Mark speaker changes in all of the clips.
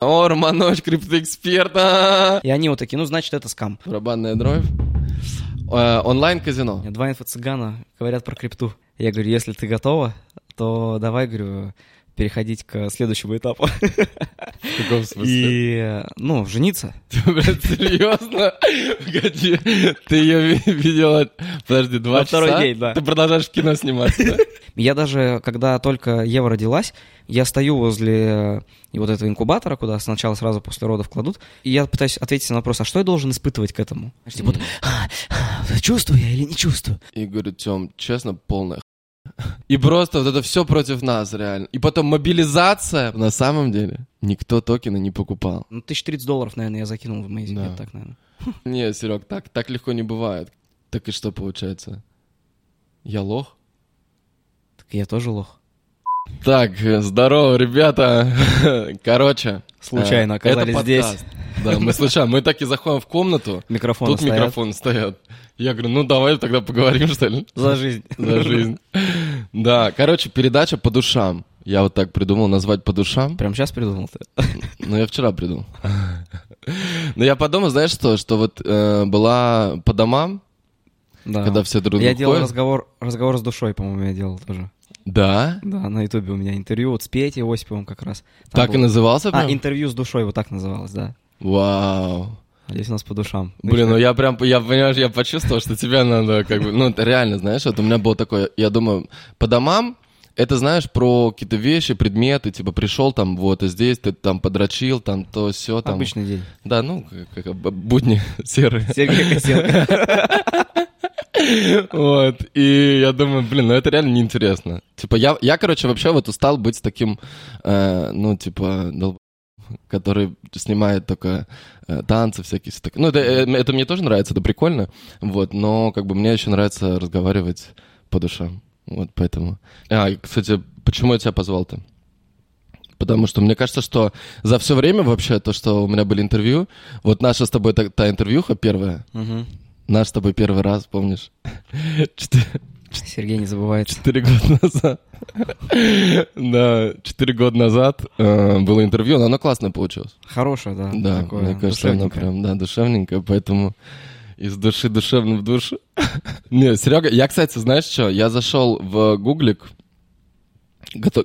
Speaker 1: О, Романович, криптоэксперта.
Speaker 2: И они вот такие, ну, значит, это скам.
Speaker 1: Барабанная дробь. Э, Онлайн-казино.
Speaker 2: Два инфо-цыгана говорят про крипту. Я говорю, если ты готова, то давай, говорю, переходить к следующему этапу.
Speaker 1: В каком смысле?
Speaker 2: И, ну, жениться.
Speaker 1: Ты, блядь, серьезно? Погоди, ты ее видела, подожди, два
Speaker 2: На второй
Speaker 1: часа?
Speaker 2: день, да.
Speaker 1: Ты продолжаешь в кино сниматься, да?
Speaker 2: Я даже, когда только Ева родилась, я стою возле э, вот этого инкубатора, куда сначала сразу после родов кладут, и я пытаюсь ответить на вопрос, а что я должен испытывать к этому? Типа, «А, а, чувствую я или не чувствую?
Speaker 1: И говорю, Тем, честно, полная и просто вот это все против нас, реально. И потом мобилизация, на самом деле, никто токены не покупал.
Speaker 2: Ну, 1030 долларов, наверное, я закинул в Amazing,
Speaker 1: Да.
Speaker 2: так, наверное.
Speaker 1: Не, Серег, так, так легко не бывает. Так и что получается? Я лох?
Speaker 2: Так я тоже лох.
Speaker 1: Так, здорово, ребята. Короче.
Speaker 2: Случайно
Speaker 1: э,
Speaker 2: оказались
Speaker 1: это
Speaker 2: здесь.
Speaker 1: Да, мы случайно. Мы так и заходим в комнату,
Speaker 2: Микрофоны
Speaker 1: тут
Speaker 2: стоят.
Speaker 1: микрофон стоят. Я говорю, ну давай тогда поговорим, что ли,
Speaker 2: За жизнь.
Speaker 1: за жизнь. Да, короче, передача по душам. Я вот так придумал назвать по душам.
Speaker 2: Прям сейчас придумал ты?
Speaker 1: Ну, я вчера придумал. Но я подумал, знаешь что, что вот э, была по домам,
Speaker 2: Да.
Speaker 1: когда все друг
Speaker 2: Я делал
Speaker 1: ходят.
Speaker 2: разговор, разговор с душой, по-моему, я делал тоже.
Speaker 1: Да?
Speaker 2: Да, на ютубе у меня интервью вот с Петей Осиповым как раз. Там
Speaker 1: Так и
Speaker 2: было-
Speaker 1: назывался
Speaker 2: А,
Speaker 1: прям?
Speaker 2: интервью с душой, вот так называлось, да.
Speaker 1: Вау.
Speaker 2: Здесь у нас по душам.
Speaker 1: Блин, ну я прям, я, понимаешь, я почувствовал, что тебе надо как бы, ну, реально, знаешь, вот у меня было такое, я думаю, по домам, это, знаешь, про какие-то вещи, предметы, типа, пришел там, вот, и здесь ты там подрочил, там то, все, там.
Speaker 2: Обычный день.
Speaker 1: Да, ну, как, как будни серые.
Speaker 2: Сергей Косенко.
Speaker 1: Вот, и я думаю, блин, ну это реально неинтересно. Типа, я, я короче, вообще вот устал быть таким, э, ну, типа, долб- который снимает только э, танцы всякие. всё такое. Ну, это, э, это мне тоже нравится, это прикольно, вот, но как бы мне еще нравится разговаривать по душам, вот, поэтому. А, кстати, почему я тебя позвал-то? Потому что мне кажется, что за все время вообще то, что у меня были интервью, вот наша с тобой та, та интервьюха первая,
Speaker 2: Мгм.
Speaker 1: наш с тобой первый раз, помнишь?
Speaker 2: Сергей не забывается.
Speaker 1: четыре года назад. Да, четыре года назад э, было интервью, но оно классное получилось.
Speaker 2: Хорошее, да.
Speaker 1: Да, мне кажется, оно прям, да, душевненькое, поэтому из души душевно в душу. Не, Серега, я, кстати, знаешь что, я зашел в гуглик,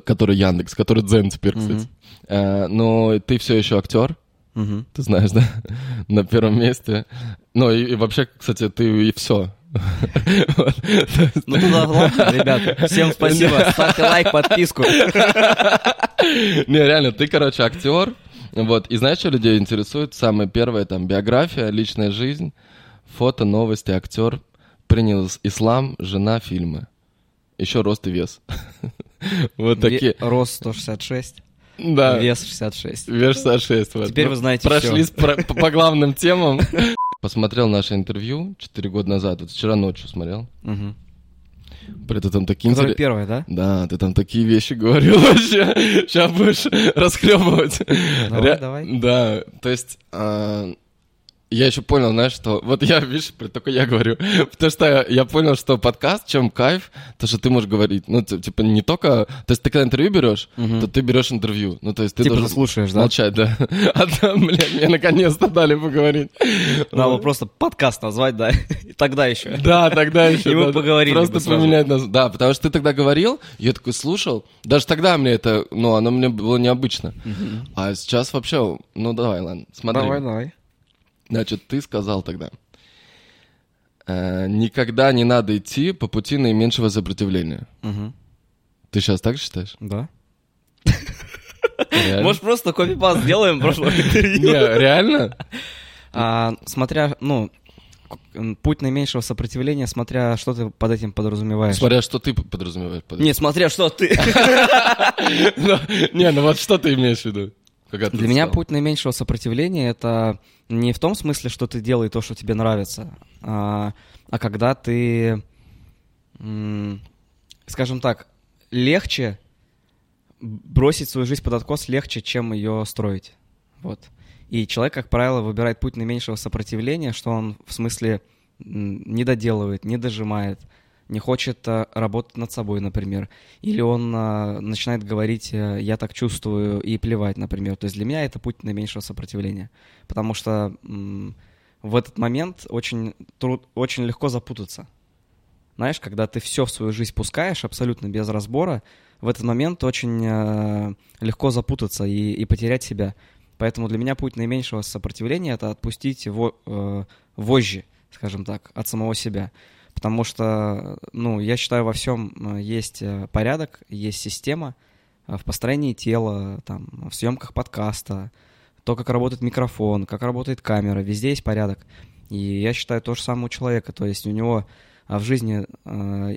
Speaker 1: который Яндекс, который Дзен теперь, кстати. Э, Но ты все еще актер, ты знаешь, да? На первом месте. Ну и вообще, кстати, ты и все.
Speaker 2: Ну туда, ладно, ребята. Всем спасибо. Ставьте лайк, подписку.
Speaker 1: Не, реально, ты, короче, актер. Вот, и знаешь, что людей интересует? Самое первое, там, биография, личная жизнь, фото, новости, актер, принял ис- ислам, жена, фильмы. Еще рост и вес. Вот такие.
Speaker 2: Рост 166,
Speaker 1: Да.
Speaker 2: вес 66.
Speaker 1: Вес 66. вот.
Speaker 2: Теперь
Speaker 1: Ну,
Speaker 2: вы знаете
Speaker 1: Прошлись
Speaker 2: всё.
Speaker 1: про- по по главным темам. Посмотрел наше интервью 4 года назад. Вот вчера ночью смотрел.
Speaker 2: Мгм.
Speaker 1: При этом там такие
Speaker 2: Которая
Speaker 1: интерес-
Speaker 2: первая, да?
Speaker 1: Да, ты там такие вещи говорил вообще. Сейчас будешь расхлебывать.
Speaker 2: Давай, давай.
Speaker 1: Да, то есть а, я еще понял, знаешь, что... Вот я, видишь, только я говорю. Потому что я понял, что подкаст, чем кайф, то, что ты можешь говорить. Ну, типа, не только... То есть ты когда интервью берешь,
Speaker 2: Мгм.
Speaker 1: то ты берешь интервью. Ну, то есть ты
Speaker 2: Типа
Speaker 1: должен
Speaker 2: слушаешь, да?
Speaker 1: молчать, да. А там, блядь, мне наконец-то дали поговорить.
Speaker 2: Надо просто подкаст назвать, да? И тогда еще.
Speaker 1: Да, тогда еще.
Speaker 2: И мы поговорили
Speaker 1: Просто поменять нас. Да, потому что ты тогда говорил, я такой слушал. Даже тогда мне это, ну, оно мне было необычно. А сейчас вообще, ну, давай, ладно, смотри.
Speaker 2: Давай, давай.
Speaker 1: Значит, ты сказал тогда. э, никогда не надо идти по пути наименьшего сопротивления. Ты сейчас так считаешь?
Speaker 2: Да.
Speaker 1: Реально?
Speaker 2: Может, просто копипаст сделаем прошлого интервью?
Speaker 1: Не, реально?
Speaker 2: А, смотря, ну, путь наименьшего сопротивления, смотря что ты под этим подразумеваешь.
Speaker 1: Смотря, что ты подразумеваешь. под этим.
Speaker 2: Не, смотря что ты.
Speaker 1: Ну, Не, ну вот что ты имеешь в виду? Когда
Speaker 2: Для меня
Speaker 1: сказал?
Speaker 2: путь наименьшего сопротивления это не в том смысле, что ты делай то, что тебе нравится, а, а когда ты, скажем так, легче бросить свою жизнь под откос легче, чем ее строить. Вот. И человек, как правило, выбирает путь наименьшего сопротивления, что он в смысле не доделывает, не дожимает, не хочет а, работать над собой, например, или он а, начинает говорить а, «я так чувствую» и плевать, например. То есть для меня это путь наименьшего сопротивления, потому что в этот момент очень, труд, очень легко запутаться. Знаешь, когда ты все в свою жизнь пускаешь абсолютно без разбора, в этот момент очень э, легко запутаться и, и потерять себя. Поэтому для меня путь наименьшего сопротивления — это отпустить его э, вожжи, скажем так, от самого себя. Потому что, ну, я считаю, во всем э, есть э, порядок, есть система э, в построении тела, там, в съемках подкаста, то, как работает микрофон, как работает камера, везде есть порядок. И я считаю то же самое у человека, то есть у него в жизни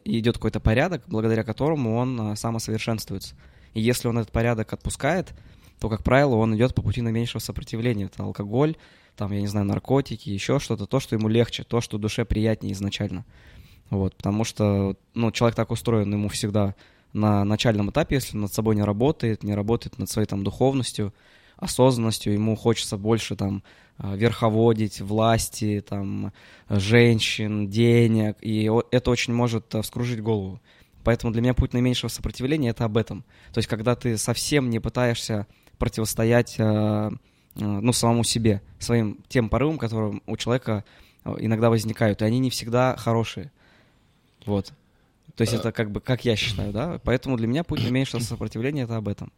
Speaker 2: идет какой-то порядок, благодаря которому он самосовершенствуется. И если он этот порядок отпускает, то, как правило, он идет по пути наименьшего сопротивления. Это алкоголь, там, я не знаю, наркотики, еще что-то, то, что ему легче, то, что душе приятнее изначально. Вот, потому что, ну, человек так устроен, ему всегда на начальном этапе, если над собой не работает, не работает над своей там духовностью, осознанностью, ему хочется больше там а, верховодить, власти, там, женщин, денег, и это очень может а, вскружить голову. Поэтому для меня путь наименьшего сопротивления — это об этом. То есть когда ты совсем не пытаешься противостоять э, ну, самому себе, своим тем порывам, которые у человека э, иногда возникают, и они не всегда хорошие. Вот. То есть это как бы, как я считаю, да? Поэтому для меня путь наименьшего сопротивления — это об этом.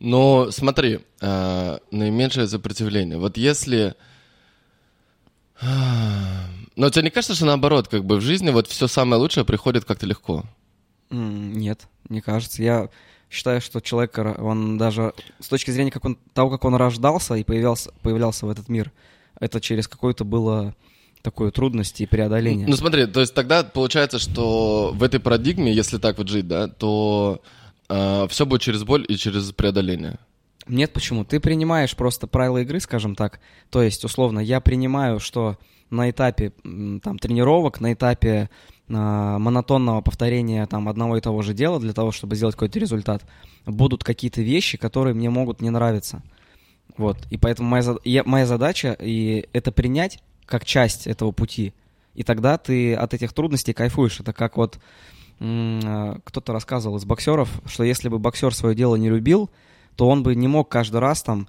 Speaker 1: Но смотри, э, наименьшее сопротивление. Вот если... Но тебе не кажется, что наоборот, как бы в жизни вот все самое лучшее приходит как-то легко?
Speaker 2: Нет, не кажется. Я считаю, что человек, он даже с точки зрения как он, того, как он рождался и появлялся, появлялся в этот мир, это через какое-то было такое трудности и преодоление.
Speaker 1: Ну смотри, то есть тогда получается, что в этой парадигме, если так вот жить, да, то э, все будет через боль и через преодоление.
Speaker 2: Нет, почему? Ты принимаешь просто правила игры, скажем так. То есть, условно, я принимаю, что на этапе там, тренировок, на этапе монотонного повторения там одного и того же дела для того, чтобы сделать какой-то результат, будут какие-то вещи, которые мне могут не нравиться. Вот. И поэтому моя, я, моя задача и это принять как часть этого пути. И тогда ты от этих трудностей кайфуешь. Это как вот а, кто-то рассказывал из боксеров, что если бы боксер свое дело не любил, то он бы не мог каждый раз там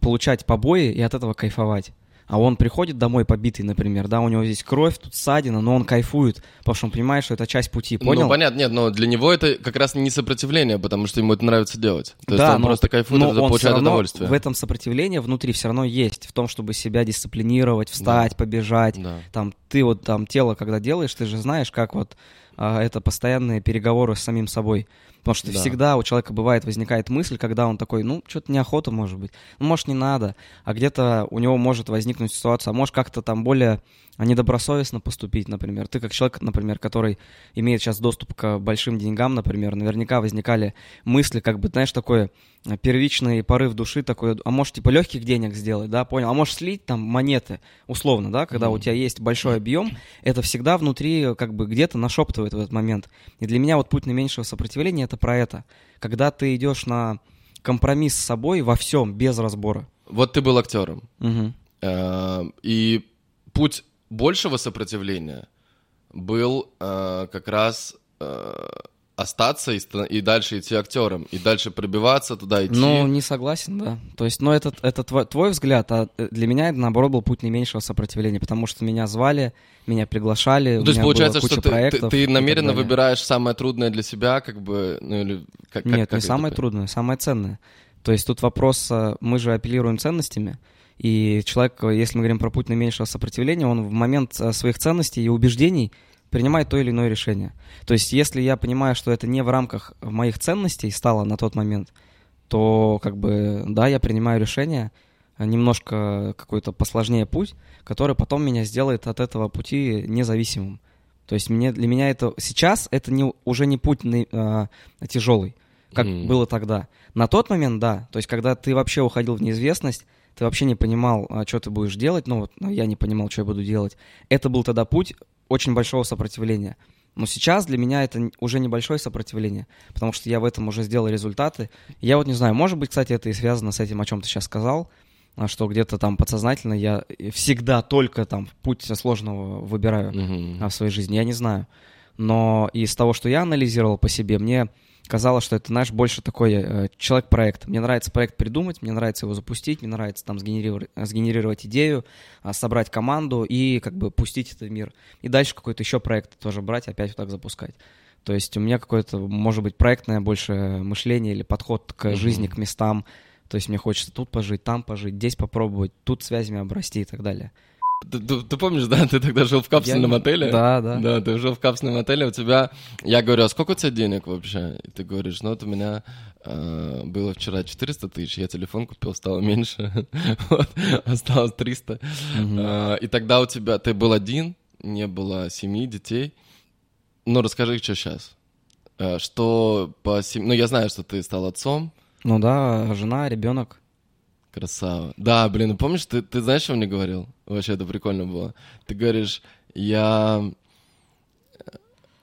Speaker 2: получать побои и от этого кайфовать а он приходит домой побитый, например, да, у него здесь кровь, тут ссадина, но он кайфует, потому что он понимает, что это часть пути, ну, понял?
Speaker 1: Ну, понятно, нет, но для него это как раз не сопротивление, потому что ему это нравится делать. То да, есть он но, просто кайфует, но это он получает удовольствие.
Speaker 2: в этом сопротивление внутри все равно есть, в том, чтобы себя дисциплинировать, встать, да. побежать, да. там, ты вот там тело, когда делаешь, ты же знаешь, как вот это постоянные переговоры с самим собой. Потому что да. всегда у человека бывает, возникает мысль, когда он такой, ну, что-то неохота может быть, ну, может, не надо, а где-то у него может возникнуть ситуация, а может как-то там более недобросовестно поступить, например. Ты как человек, например, который имеет сейчас доступ к большим деньгам, например, наверняка возникали мысли, как бы, знаешь, такой э, первичный порыв души такой, а может, типа, легких денег сделать, да, понял, а может, слить там монеты, условно, да, когда mm-hmm. у тебя есть большой объем, это всегда внутри, как бы, где-то нашептывает в этот момент. И для меня вот путь наименьшего сопротивления — это про это. Когда ты идешь на компромисс с собой во всем, без разбора.
Speaker 1: Вот ты был актером. Угу. И путь большего сопротивления был э, как раз э, остаться и, и дальше идти актером, и дальше пробиваться туда идти.
Speaker 2: Ну, не согласен, да. То есть, ну, это, это твой, твой взгляд, а для меня это, наоборот, был путь наименьшего сопротивления, потому что меня звали, меня приглашали, ну,
Speaker 1: То есть, получается, что ты, ты, ты намеренно выбираешь самое трудное для себя, как бы, ну, или... Как,
Speaker 2: Нет,
Speaker 1: как,
Speaker 2: не самое это? трудное, самое ценное. То есть, тут вопрос, э, мы же апеллируем ценностями, и человек, если мы говорим про путь наименьшего сопротивления, он в момент э, своих ценностей и убеждений принимает то или иное решение. То есть, если я понимаю, что это не в рамках моих ценностей стало на тот момент, то, как бы, да, я принимаю решение, немножко какой-то посложнее путь, который потом меня сделает от этого пути независимым. То есть мне, для меня это сейчас это не, уже не путь э, а, тяжелый, как mm. было тогда. На тот момент, да. То есть когда ты вообще уходил в неизвестность, ты вообще не понимал, а, что ты будешь делать, ну вот ну, я не понимал, что я буду делать. Это был тогда путь очень большого сопротивления. Но сейчас для меня это уже небольшое сопротивление, потому что я в этом уже сделал результаты. Я вот не знаю, может быть, кстати, это и связано с этим, о чем ты сейчас сказал. а что где-то там подсознательно я всегда только там путь сложного выбираю а, в своей жизни, я не знаю. Но из того, что я анализировал по себе, мне казалось, что это, знаешь, больше такой э, человек-проект. Мне нравится проект придумать, мне нравится его запустить, мне нравится там сгенерировать, сгенерировать идею, а, собрать команду и как бы пустить это в мир. И дальше какой-то еще проект тоже брать, опять вот так запускать. То есть у меня какое-то, может быть, проектное больше мышление или подход к
Speaker 1: Мгм.
Speaker 2: жизни, к местам. То есть мне хочется тут пожить, там пожить, здесь попробовать, тут связями обрасти и так далее.
Speaker 1: Ты, ты- ты помнишь, да, ты тогда жил в капсульном
Speaker 2: Я-
Speaker 1: отеле?
Speaker 2: Да, да.
Speaker 1: Да, ты жил в капсульном отеле, у тебя... Я говорю, а сколько у тебя денег вообще? И ты говоришь, ну вот у меня э, было вчера 400 тысяч, я телефон купил, стало меньше, вот, осталось 300.
Speaker 2: Мгм.
Speaker 1: Э, и тогда у тебя... Ты был один, не было семьи, детей. Ну, расскажи, что сейчас. Что по семье... Ну, я знаю, что ты стал отцом,
Speaker 2: Ну да, жена, ребенок.
Speaker 1: Красава. Да, блин, ну помнишь, ты, ты знаешь, что мне говорил? Вообще, это прикольно было. Ты говоришь, я...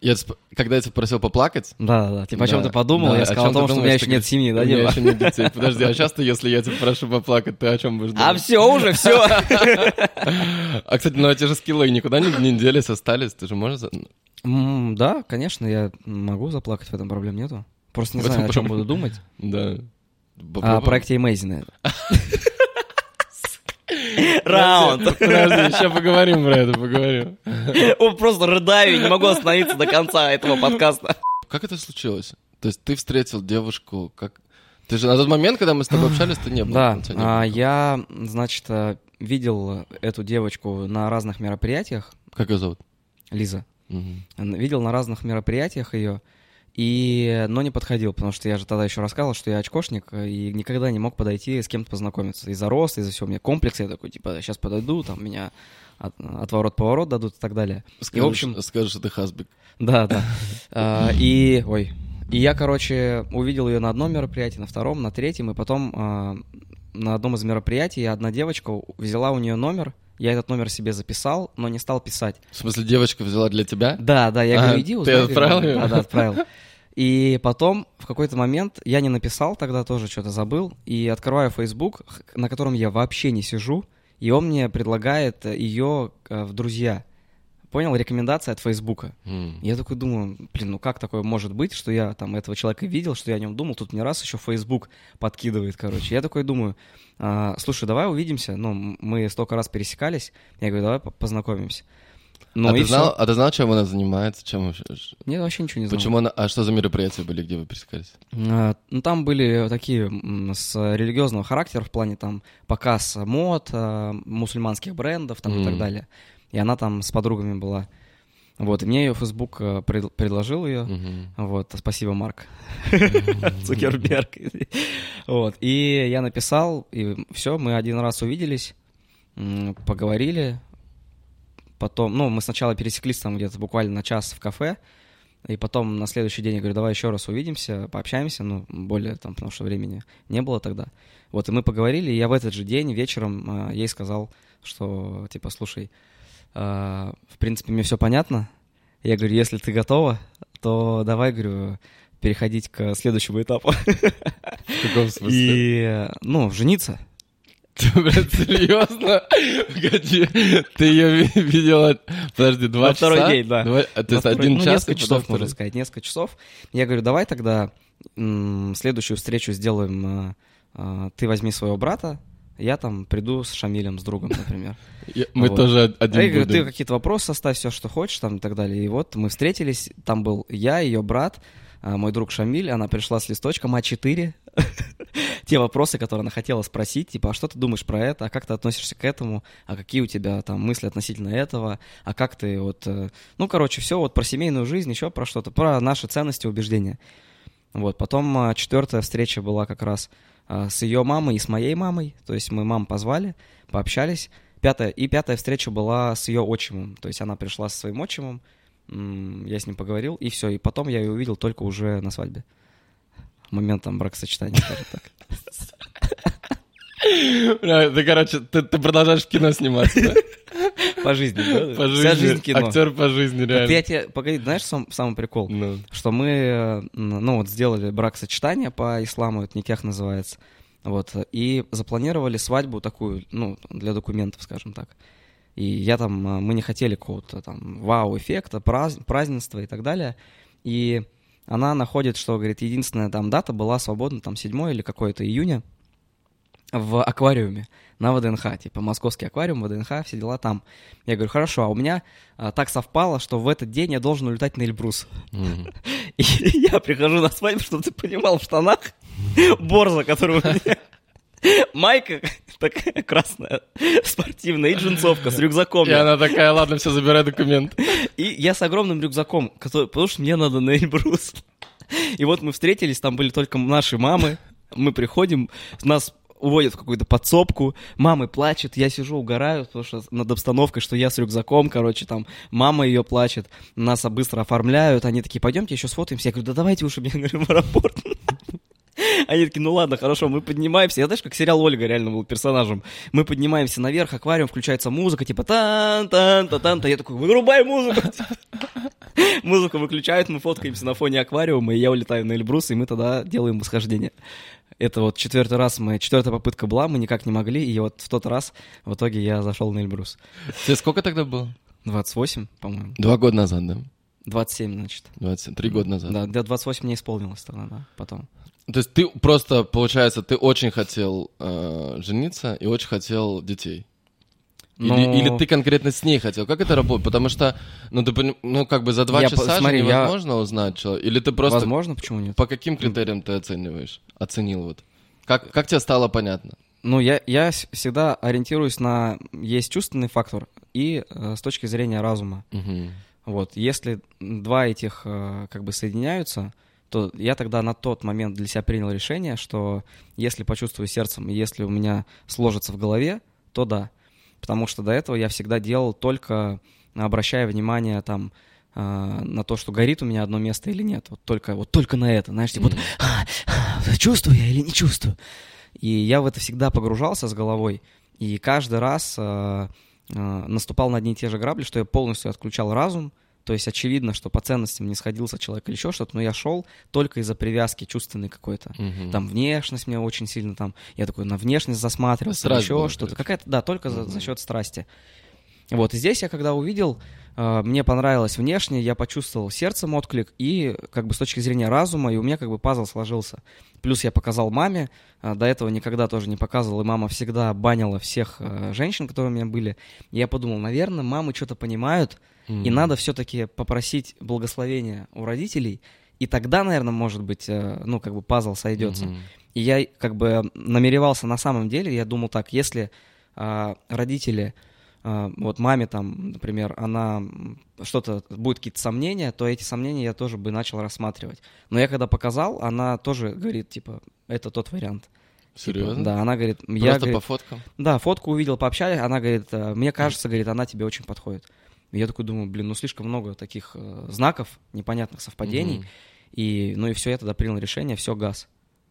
Speaker 1: я сп- когда я тебя просил поплакать...
Speaker 2: Да, да, да. Типа, о чем
Speaker 1: Да,
Speaker 2: ты подумал?
Speaker 1: да,
Speaker 2: я сказал о том, что у меня еще нет семьи, да,
Speaker 1: У меня
Speaker 2: Дима?
Speaker 1: еще нет детей. Подожди, а часто, если я тебя прошу поплакать, ты о чем будешь
Speaker 2: А
Speaker 1: думать?
Speaker 2: все, уже все.
Speaker 1: А, кстати, ну эти же скиллы никуда не, делись, остались. Ты же можешь...
Speaker 2: Да, конечно, я могу заплакать, в этом проблем нету. Просто не знаю, о чем буду думать.
Speaker 1: Да.
Speaker 2: А. О проекте Amazing. Раунд.
Speaker 1: Подожди, еще поговорим про это, поговорим.
Speaker 2: О, Просто рыдаю, не могу остановиться до конца этого подкаста.
Speaker 1: Как это случилось? То есть ты встретил девушку, как... Ты же на тот момент, когда мы с тобой общались, ты не был.
Speaker 2: Да,
Speaker 1: не было
Speaker 2: а, я, значит, э, видел эту девочку на разных мероприятиях,
Speaker 1: Как ее зовут?
Speaker 2: Лиза.
Speaker 1: Мгм.
Speaker 2: Видел на разных мероприятиях ее, и, но не подходил, потому что я же тогда еще рассказывал, что я очкошник, э, и никогда не мог подойти с кем-то познакомиться. Из-за роста, из-за всего. У меня комплекс, я такой, типа, сейчас подойду, там меня от- отворот-поворот дадут и так далее.
Speaker 1: Скажешь,
Speaker 2: общем-
Speaker 1: скажешь, что ты хасбик.
Speaker 2: Да, да. А, И, ой, и я, короче, увидел ее на одном мероприятии, на втором, на третьем, и потом а, на одном из мероприятий одна девочка взяла у нее номер, я этот номер себе записал, но не стал писать.
Speaker 1: В смысле, девочка взяла для тебя?
Speaker 2: Да, да, я
Speaker 1: А,
Speaker 2: говорю, иди
Speaker 1: ты
Speaker 2: узнай. говорю,
Speaker 1: отправил её?
Speaker 2: Да, да, отправил. И потом, в какой-то момент, я не написал, тогда тоже что-то забыл, и открываю Facebook, на котором я вообще не сижу, и он мне предлагает ее в друзья. Понял? Рекомендация от Фейсбука.
Speaker 1: М.
Speaker 2: Я такой думаю, блин, ну как такое может быть, что я там этого человека видел, что я о нем думал, тут мне раз еще Facebook подкидывает, короче. Я такой думаю, а, слушай, давай увидимся, ну, мы столько раз пересекались, я говорю, давай по- познакомимся. Ну
Speaker 1: а, ты знал,
Speaker 2: всё.
Speaker 1: а ты знал, чем она занимается? Чем?
Speaker 2: Нет, вообще ничего не знал.
Speaker 1: Почему она... А что за мероприятия были, где вы пересекались?
Speaker 2: А, Ну, там были такие с религиозного характера в плане там показ мод, а, мусульманских брендов там и так далее. И она там с подругами была. Вот, и мне ее Facebook э, пред- предложил ее.
Speaker 1: Мгм.
Speaker 2: Вот, спасибо, Марк. Цукерберг. Вот, и я написал, и все, мы один раз увиделись, поговорили. Потом, ну, мы сначала пересеклись там где-то буквально на час в кафе, и потом на следующий день я говорю, давай еще раз увидимся, пообщаемся, ну, более там, потому что времени не было тогда. Вот, и мы поговорили, и я в этот же день вечером э, ей сказал, что, типа, слушай, в принципе, мне все понятно. Я говорю, если ты готова, то давай, говорю, переходить к следующему этапу.
Speaker 1: В каком смысле?
Speaker 2: И, ну, жениться.
Speaker 1: Ты, блядь, серьезно? Погоди, ты ее видела, подожди, два
Speaker 2: Во
Speaker 1: часа?
Speaker 2: второй день, да.
Speaker 1: Два- а, То есть
Speaker 2: второй-
Speaker 1: один
Speaker 2: ну,
Speaker 1: час?
Speaker 2: несколько часов,
Speaker 1: второй?
Speaker 2: можно сказать, несколько часов. Я говорю, давай тогда следующую встречу сделаем, э, э, ты возьми своего брата, я там приду с Шамилем, с другом, например.
Speaker 1: Мы
Speaker 2: Вот.
Speaker 1: тоже один
Speaker 2: я говорю, ты какие-то вопросы оставь, все, что хочешь, там и так далее. И вот мы встретились, там был я, ее брат, а, мой друг Шамиль, она пришла с листочком А4, те вопросы, которые она хотела спросить, типа, а что ты думаешь про это, а как ты относишься к этому, а какие у тебя там мысли относительно этого, а как ты вот, э, ну, короче, все вот про семейную жизнь, еще про что-то, про наши ценности, убеждения. Вот, потом а, четвертая встреча была как раз с ее мамой и с моей мамой, то есть мы мам позвали, пообщались, Пятая, и пятая встреча была с ее отчимом. То есть она пришла со своим отчимом, я с ним поговорил, и все. И потом я ее увидел только уже на свадьбе. Моментом бракосочетания, скажем так.
Speaker 1: Ты, короче, ты, продолжаешь кино сниматься, да?
Speaker 2: По жизни, да?
Speaker 1: По
Speaker 2: Вся
Speaker 1: жизни.
Speaker 2: жизнь кино.
Speaker 1: Актер по жизни, реально.
Speaker 2: я тебе, погоди, знаешь сам, самый прикол?
Speaker 1: Ну.
Speaker 2: Что мы, э, ну вот, сделали бракосочетание по исламу, это никях называется. Вот, и запланировали свадьбу такую, ну, для документов, скажем так. И я там, э, мы не хотели какого-то там вау-эффекта, праз, празднества и так далее. И она находит, что, говорит, единственная там дата была свободна, там 7 или какое-то июня в аквариуме на ВДНХ, типа московский аквариум, ВДНХ, все дела там. Я говорю, хорошо, а у меня а, так совпало, что в этот день я должен улетать на Эльбрус. Mm-hmm. И я прихожу на свадьбу, чтобы ты понимал, в штанах борза, которую у меня майка такая красная, спортивная, и джинсовка с рюкзаком.
Speaker 1: И она такая, ладно, все, забирай документ.
Speaker 2: И я с огромным рюкзаком, который, потому что мне надо на Эльбрус. И вот мы встретились, там были только наши мамы, мы приходим, нас уводят в какую-то подсобку, мамы плачет, я сижу, угораю, потому что над обстановкой, что я с рюкзаком, короче, там, мама ее плачет, нас быстро оформляют, они такие, пойдемте еще сфотаемся, я говорю, да давайте уж меня говорю, в аэропорт. Они такие, ну ладно, хорошо, мы поднимаемся. Я знаешь, как сериал Ольга реально был персонажем. Мы поднимаемся наверх, аквариум, включается музыка, типа тан тан та тан та Я такой, вырубай музыку. Музыку выключают, мы фоткаемся на фоне аквариума, и я улетаю на Эльбрус, и мы тогда делаем восхождение. Это вот четвертый раз мы, четвертая попытка была, мы никак не могли, и вот в тот раз в итоге я зашел на Эльбрус.
Speaker 1: Тебе сколько тогда было?
Speaker 2: 28, по-моему.
Speaker 1: Два года назад, да?
Speaker 2: 27, значит.
Speaker 1: 27, три года назад.
Speaker 2: Да, до 28 мне исполнилось тогда, да, потом.
Speaker 1: То есть ты просто, получается, ты очень хотел э, жениться и очень хотел детей. Но... Или, или ты конкретно с ней хотел? Как это работает? Потому что, ну, ты, ну как бы за два я часа смотри, же невозможно я... узнать человека. Или ты просто...
Speaker 2: Возможно, почему нет?
Speaker 1: По каким критериям ты оцениваешь? Оценил вот. Как, как тебе стало понятно?
Speaker 2: Ну, я, я всегда ориентируюсь на... Есть чувственный фактор и э, с точки зрения разума.
Speaker 1: Угу.
Speaker 2: Вот, если два этих э, как бы соединяются, то я тогда на тот момент для себя принял решение, что если почувствую сердцем, и если у меня сложится в голове, то да потому что до этого я всегда делал только обращая внимание там э, на то, что горит у меня одно место или нет, вот только вот только на это, знаешь, типа mm-hmm. вот, а, а, чувствую я или не чувствую, и я в это всегда погружался с головой, и каждый раз э, э, наступал на одни и те же грабли, что я полностью отключал разум, то есть очевидно, что по ценностям не сходился человек или еще что-то, но я шел только из-за привязки чувственной какой-то. Угу. Там внешность меня очень сильно там, я такой на внешность засматривался, еще что-то. Какая-то, да, только угу. за, за счет страсти. Вот, и здесь я когда увидел, э, мне понравилось внешне, я почувствовал сердцем отклик, и как бы с точки зрения разума, и у меня как бы пазл сложился. Плюс я показал маме, э, до этого никогда тоже не показывал, и мама всегда банила всех э, женщин, которые у меня были. И я подумал, наверное, мамы что-то понимают, mm-hmm. и надо все-таки попросить благословения у родителей, и тогда, наверное, может быть, ну, как бы пазл сойдется. Mm-hmm. И я как бы намеревался на самом деле, я думал так, если родители вот маме там, например, она что-то, будет какие-то сомнения, то эти сомнения я тоже бы начал рассматривать. Но я когда показал, она тоже говорит, типа, это тот вариант.
Speaker 1: Серьезно?
Speaker 2: Типа, да, она говорит...
Speaker 1: Просто
Speaker 2: я,
Speaker 1: говорит, по фоткам?
Speaker 2: Да, фотку увидел, пообщались, она говорит, «Э, мне кажется, говорит, она тебе очень подходит. И я такой думаю, блин, ну слишком много таких э, знаков, непонятных совпадений. Mm-hmm. И, ну и все, я тогда принял решение, все, газ.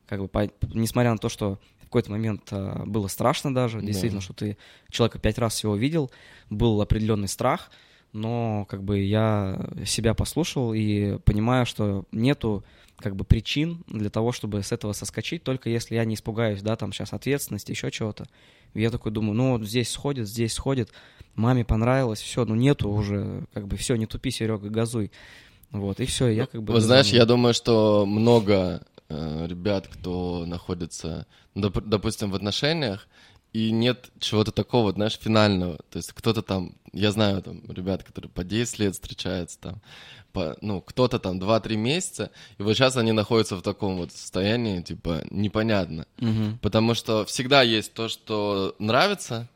Speaker 2: Как бы, по, несмотря на то, что какой-то момент а, было страшно даже, да. действительно, что ты человека пять раз всего видел, был определенный страх, но как бы я себя послушал и понимаю, что нету как бы причин для того, чтобы с этого соскочить, только если я не испугаюсь, да, там сейчас ответственности, еще чего-то. Я такой думаю, ну вот здесь сходит, здесь сходит, маме понравилось, все, ну нету уже, как бы все, не тупи, Серега, газуй. Вот, и все, я как бы...
Speaker 1: Вы знаешь, я думаю, что много э, ребят, кто находится доп, допустим, в отношениях, и нет чего-то такого, знаешь, финального. То есть кто-то там, я знаю там ребят, которые по 10 лет встречаются там, по, ну, кто-то там 2-3 месяца, и вот сейчас они находятся в таком вот состоянии, типа, непонятно.
Speaker 2: Угу.
Speaker 1: Потому что всегда есть то, что нравится,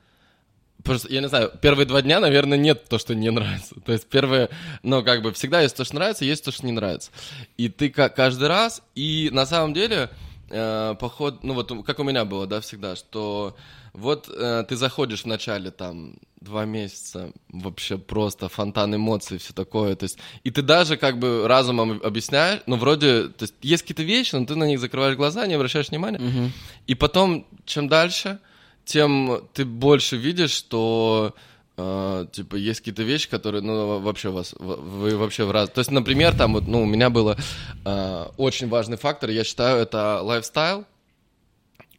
Speaker 1: Просто, я не знаю, первые два дня, наверное, нет то, что не нравится. То есть первые, ну, как бы всегда есть то, что нравится, есть то, что не нравится. И ты каждый раз, и на самом деле, э, поход, ну вот как у меня было, да, всегда, что вот э, ты заходишь в начале там два месяца, вообще просто фонтан эмоций, все такое, то есть, и ты даже как бы разумом объясняешь, ну вроде, то есть есть какие-то вещи, но ты на них закрываешь глаза, не обращаешь внимания,
Speaker 2: угу.
Speaker 1: и потом, чем дальше, тем ты больше видишь, что Uh, типа, есть какие-то вещи, которые, ну, вообще вас, вы вообще в раз... То есть, например, там вот, ну, у меня было uh, очень важный фактор, я считаю, это лайфстайл,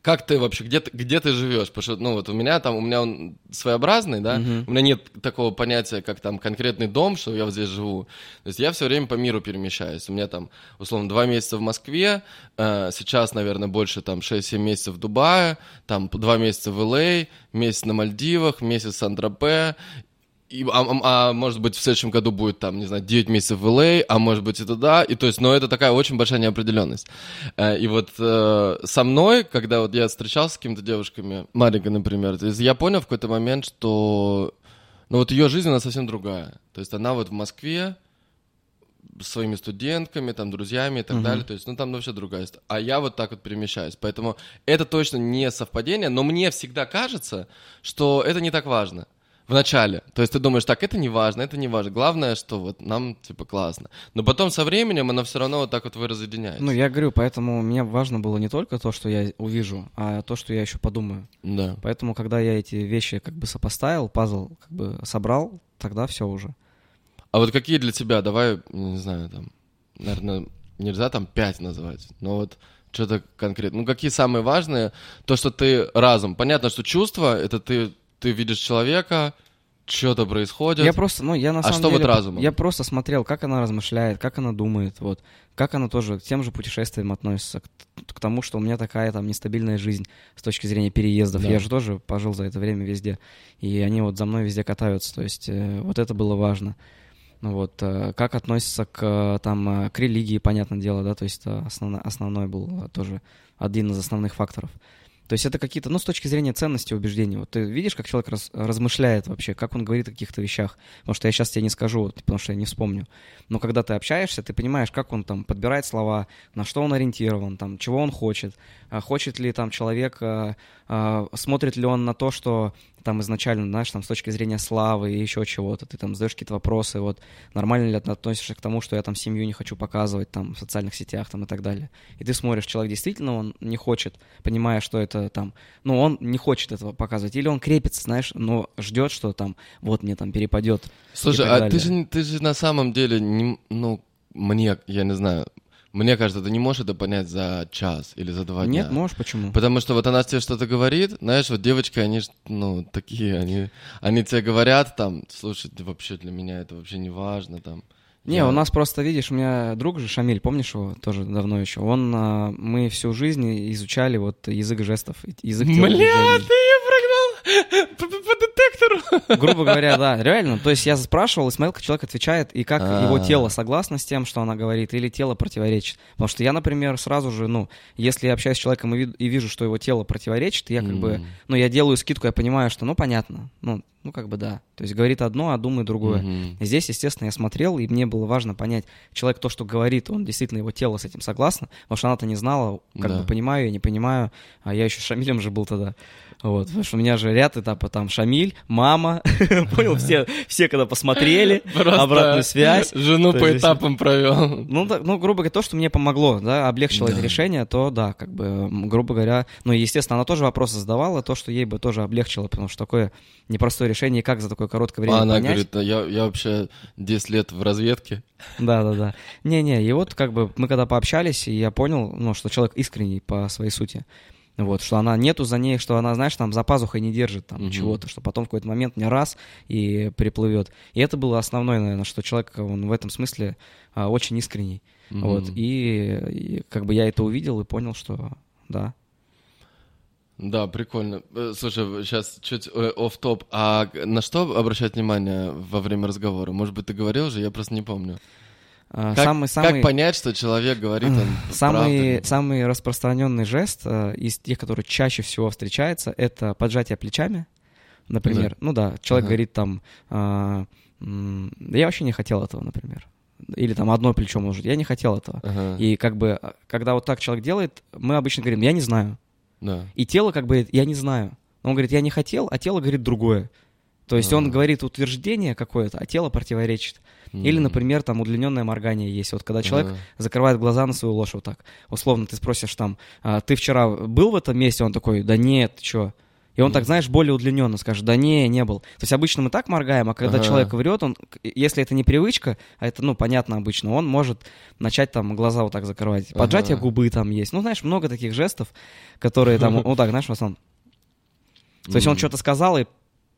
Speaker 1: как ты вообще, где где ты живешь? Потому что, ну, вот у меня там, у меня он своеобразный, да,
Speaker 2: Мгм.
Speaker 1: у меня нет такого понятия, как там конкретный дом, что я вот здесь живу. То есть я все время по миру перемещаюсь. У меня там, условно, два месяца в Москве, э, сейчас, наверное, больше там 6-7 месяцев в Дубае, там два месяца в Л.А., месяц на Мальдивах, месяц в Сан-Тропе, и, а, а- а может быть в следующем году будет там, не знаю, 9 месяцев в Л.А., а может быть и туда, и то есть, но это такая очень большая неопределенность. Э, И вот э, со мной, когда вот я встречался с какими-то девушками, Марика, например, то есть я понял в какой-то момент, что, ну вот ее жизнь, она совсем другая. То есть она вот в Москве, своими студентками, там, друзьями и так
Speaker 2: Мгм.
Speaker 1: далее. То есть, ну, там вообще другая история. А я вот так вот перемещаюсь. Поэтому это точно не совпадение, но мне всегда кажется, что это не так важно. В начале. То есть ты думаешь, так, это не важно, это не важно. Главное, что вот нам, типа, классно. Но потом со временем оно все равно вот так вот вы разъединяется.
Speaker 2: Ну, я говорю, поэтому мне важно было не только то, что я увижу, а то, что я еще подумаю.
Speaker 1: Да.
Speaker 2: Поэтому, когда я эти вещи как бы сопоставил, пазл как бы собрал, тогда все уже.
Speaker 1: А вот какие для тебя, давай, не знаю, там, наверное, нельзя там пять назвать, но вот что-то конкретно. Ну, какие самые важные? То, что ты разум. Понятно, что чувство, это ты, ты видишь человека, что-то происходит.
Speaker 2: Я просто, ну, я на
Speaker 1: А
Speaker 2: самом
Speaker 1: что вот
Speaker 2: деле,
Speaker 1: разумом?
Speaker 2: я просто смотрел, как она размышляет, как она думает, вот, как она тоже к тем же путешествиям относится, к, к тому, что у меня такая там нестабильная жизнь с точки зрения переездов.
Speaker 1: Да.
Speaker 2: Я же тоже пожил за это время везде, и они вот за мной везде катаются, то есть э, вот это было важно. Ну вот, э, как относится к, э, там, э, к религии, понятное дело, да, то есть это основно- основной был э, тоже один из основных факторов. То есть это какие-то, ну, с точки зрения ценности убеждений. Вот ты видишь, как человек раз- размышляет вообще, как он говорит о каких-то вещах. Потому что я сейчас тебе не скажу, потому что я не вспомню. Но когда ты общаешься, ты понимаешь, как он там подбирает слова, на что он ориентирован, там, чего он хочет. А хочет ли там человек, а, а, смотрит ли он на то, что там изначально, знаешь, там с точки зрения славы и еще чего-то, ты там задаешь какие-то вопросы, вот, нормально ли ты относишься к тому, что я там семью не хочу показывать там в социальных сетях там и так далее. И ты смотришь, человек действительно он не хочет, понимая, что это там, ну, он не хочет этого показывать, или он крепится, знаешь, но ждет, что там, вот мне там перепадет.
Speaker 1: Слушай, а ты
Speaker 2: далее.
Speaker 1: же, не- ты же на самом деле, не, ну, мне, я не знаю, мне кажется, ты не можешь это понять за час или за два дня.
Speaker 2: Нет, можешь, почему?
Speaker 1: Потому что вот она тебе что-то говорит, знаешь, вот девочки, они ну, такие, они, они тебе говорят там, слушай, ты вообще для меня это вообще не важно, там.
Speaker 2: Не,
Speaker 1: Я-
Speaker 2: у нас просто, видишь, у меня друг же, Шамиль, помнишь его, тоже давно еще, он, а, мы всю жизнь изучали вот язык жестов, язык
Speaker 1: Бля,
Speaker 2: телодвижений.
Speaker 1: ты ее прогнал
Speaker 2: Грубо говоря, да, реально. То есть я спрашивал и смотрел, как человек отвечает, и как
Speaker 1: А.
Speaker 2: его тело согласно с тем, что она говорит, или тело противоречит. Потому что я, например, сразу же, ну, если я общаюсь с человеком и, ви- и вижу, что его тело противоречит, я как бы, ну, я делаю скидку, я понимаю, что, ну, понятно, ну, ну, как бы да. То есть говорит одно, а думает другое.
Speaker 1: Мгм.
Speaker 2: Здесь, естественно, я смотрел, и мне было важно понять, человек то, что говорит, он действительно, его тело с этим согласно, потому что она-то не знала, как
Speaker 1: Да.
Speaker 2: бы понимаю, я не понимаю, а я еще с Шамилем же был тогда. Вот, потому что у меня же ряд этапа там Шамиль, мама, понял, все, все когда посмотрели, обратную связь.
Speaker 1: Жену по этапам провел.
Speaker 2: Ну, да, ну, грубо говоря, то, что мне помогло, да, облегчило это решение, то да, как бы, грубо говоря, ну, естественно, она тоже вопросы задавала, то, что ей бы тоже облегчило, потому что такое непростое решение, как за такое короткое время
Speaker 1: А она
Speaker 2: понять.
Speaker 1: говорит, «А я, я вообще 10 лет в разведке.
Speaker 2: Да, да, да. Не-не, и вот как бы мы когда пообщались, и я понял, ну, что человек искренний по своей сути. Вот, что она нету за ней, что она, знаешь, там за пазухой не держит там
Speaker 1: Мгм.
Speaker 2: чего-то, что потом в какой-то момент не раз и приплывет. И это было основное, наверное, что человек, он в этом смысле а, очень искренний. Вот,
Speaker 1: Мгм.
Speaker 2: и, и как бы я это увидел и понял, что да.
Speaker 1: Да, прикольно. Э, Слушай, сейчас чуть оф топ А на что обращать внимание во время разговора? Может быть, ты говорил же, я просто не помню.
Speaker 2: А,
Speaker 1: Как,
Speaker 2: самый, самый...
Speaker 1: как понять, что человек говорит, он
Speaker 2: Самый,
Speaker 1: правду?
Speaker 2: самый распространенный жест э, из тех, который чаще всего встречается, это поджатие плечами, например. Ну да, человек
Speaker 1: Ага.
Speaker 2: говорит там, а, «Да я вообще не хотел этого, например. Или там одно плечо может, я не хотел этого.
Speaker 1: Ага,
Speaker 2: И как бы, а, когда вот так человек делает, мы обычно говорим, я не знаю.
Speaker 1: да.
Speaker 2: И тело как бы я не знаю. Он говорит, я не хотел, а тело говорит другое. То есть он
Speaker 1: Ага.
Speaker 2: говорит утверждение какое-то, а тело противоречит. Или,
Speaker 1: М.
Speaker 2: например, там удлиненное моргание есть. Вот когда человек
Speaker 1: Ага.
Speaker 2: закрывает глаза на свою ложь вот так. Условно, ты спросишь там, «А, ты вчера был в этом месте? Он такой, да нет, ты чё? И он так, знаешь, более удлиненно скажет, да не, не был. То есть обычно мы так моргаем, а когда
Speaker 1: Ага.
Speaker 2: человек врет, он, если это не привычка, а это, ну, понятно обычно, он может начать там глаза вот так закрывать. Поджатие
Speaker 1: Ага.
Speaker 2: губы там есть. Ну, знаешь, много таких жестов, которые там, вот так, знаешь, в основном. То есть он что-то сказал, и,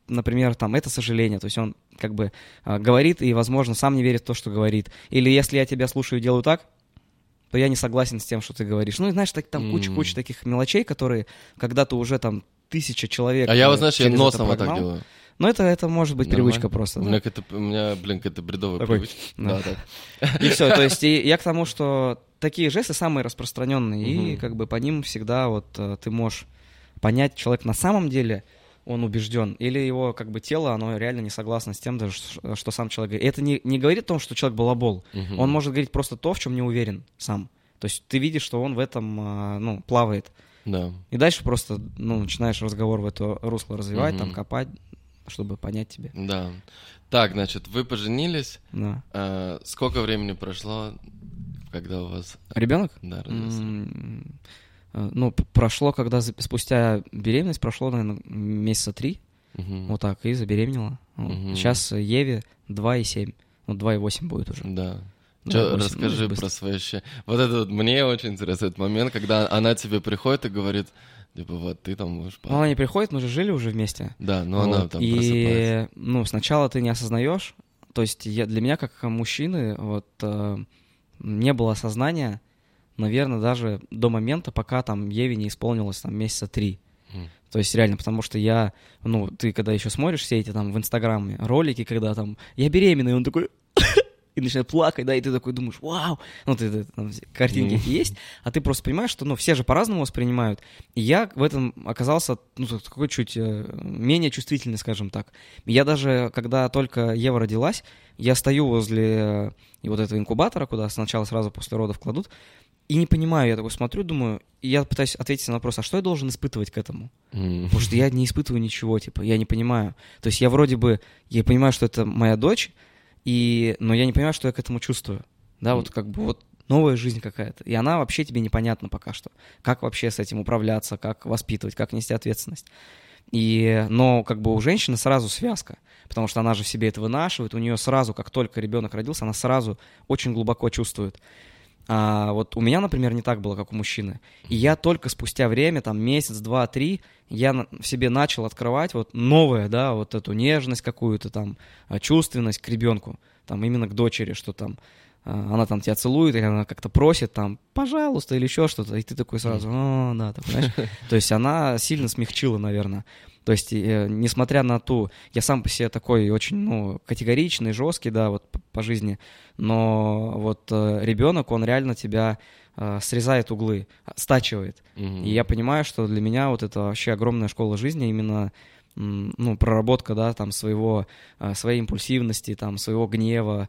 Speaker 2: например, там, это сожаление. То есть он как бы а, говорит и, возможно, сам не верит в то, что говорит. Или если я тебя слушаю и делаю так, то я не согласен с тем, что ты говоришь. Ну, и знаешь, так, там куча-куча
Speaker 1: М.
Speaker 2: таких мелочей, которые, когда ты уже там тысяча человек...
Speaker 1: А я,
Speaker 2: э,
Speaker 1: вот, знаешь, я
Speaker 2: это
Speaker 1: носом вот так делаю.
Speaker 2: Ну, это, это может быть
Speaker 1: Нормально.
Speaker 2: привычка просто.
Speaker 1: У
Speaker 2: да.
Speaker 1: меня какая-то, у меня, блин, какая-то бредовая
Speaker 2: Такой,
Speaker 1: привычка.
Speaker 2: да.
Speaker 1: Да, так.
Speaker 2: И все, то есть и я к тому, что такие жесты самые распространенные, и
Speaker 1: Мгм.
Speaker 2: как бы по ним всегда вот э, ты можешь понять, человек на самом деле он убежден, или его как бы тело, оно реально не согласно с тем, даже, что сам человек говорит. И Это не, не говорит о том, что человек балабол.
Speaker 1: Мгм.
Speaker 2: Он может говорить просто то, в чем не уверен сам. То есть ты видишь, что он в этом, а, ну, плавает.
Speaker 1: Да.
Speaker 2: И дальше просто, ну, начинаешь разговор в это русло развивать, там,
Speaker 1: Мгм.
Speaker 2: копать, чтобы понять тебе.
Speaker 1: Да. Так, значит, вы поженились.
Speaker 2: Да.
Speaker 1: А, сколько времени прошло, когда у вас
Speaker 2: Ребенок?
Speaker 1: да, родился?
Speaker 2: М, э, Ну, п- прошло, когда спустя беременность, прошло, наверное, месяца три,
Speaker 1: Мгм.
Speaker 2: вот так, и забеременела.
Speaker 1: Мгм.
Speaker 2: Сейчас Еве 2,7, ну, 2,8 будет уже.
Speaker 1: Да.
Speaker 2: Ну,
Speaker 1: Чё,
Speaker 2: восемь,
Speaker 1: расскажи
Speaker 2: ну,
Speaker 1: про свои ощущения. Вот это вот мне очень интересный этот момент, когда она тебе приходит и говорит, типа, вот ты там будешь
Speaker 2: Ну, она не приходит, мы же жили уже вместе.
Speaker 1: Да, но она
Speaker 2: Вот,
Speaker 1: там просыпается.
Speaker 2: И, ну, сначала ты не осознаешь, то есть я, для меня, как мужчины, вот, э, не было осознания, наверное, даже до момента, пока там Еве не исполнилось там месяца три. То есть реально, потому что я, ну, ты когда еще смотришь все эти там в Инстаграме ролики, когда там я беременный, он такой и начинает плакать, да, и ты такой думаешь, вау, ну, ты, ты- там картинки эти есть, а ты просто понимаешь, что, ну, все же по-разному воспринимают, и я в этом оказался, ну, такой чуть э, менее чувствительный, скажем так. Я даже, когда только Ева родилась, я стою возле э, вот этого инкубатора, куда сначала сразу после родов кладут, и не понимаю, я такой смотрю, думаю, и я пытаюсь ответить на вопрос, а что я должен испытывать к этому?
Speaker 1: М.
Speaker 2: Потому что я не испытываю ничего, типа, я не понимаю. То есть я вроде бы, я понимаю, что это моя дочь, и, но я не понимаю, что я к этому чувствую. Да, вот как бы вот новая жизнь какая-то. И она вообще тебе непонятна пока что. Как вообще с этим управляться, как воспитывать, как нести ответственность. И, но как бы у женщины сразу связка, потому что она же в себе это вынашивает, у нее сразу, как только ребенок родился, она сразу очень глубоко чувствует. А вот у меня, например, не так было, как у мужчины. И я только спустя время, там месяц, два, три, я на- в себе начал открывать вот новое, да, вот эту нежность какую-то там, а, чувственность к ребенку, там именно к дочери, что там а, она там тебя целует, или она как-то просит там, пожалуйста, или еще что-то, и ты такой сразу, «А, да, такой, знаешь. То есть она сильно смягчила, наверное. То есть, э, несмотря на ту, я сам по себе такой очень, ну, категоричный, жесткий, да, вот по жизни, но вот ребенок, он реально тебя э, срезает углы, а, стачивает.
Speaker 1: Мгм.
Speaker 2: И я понимаю, что для меня вот это вообще огромная школа жизни, именно ну, проработка, да, там, своего, э, своей импульсивности, там, своего гнева,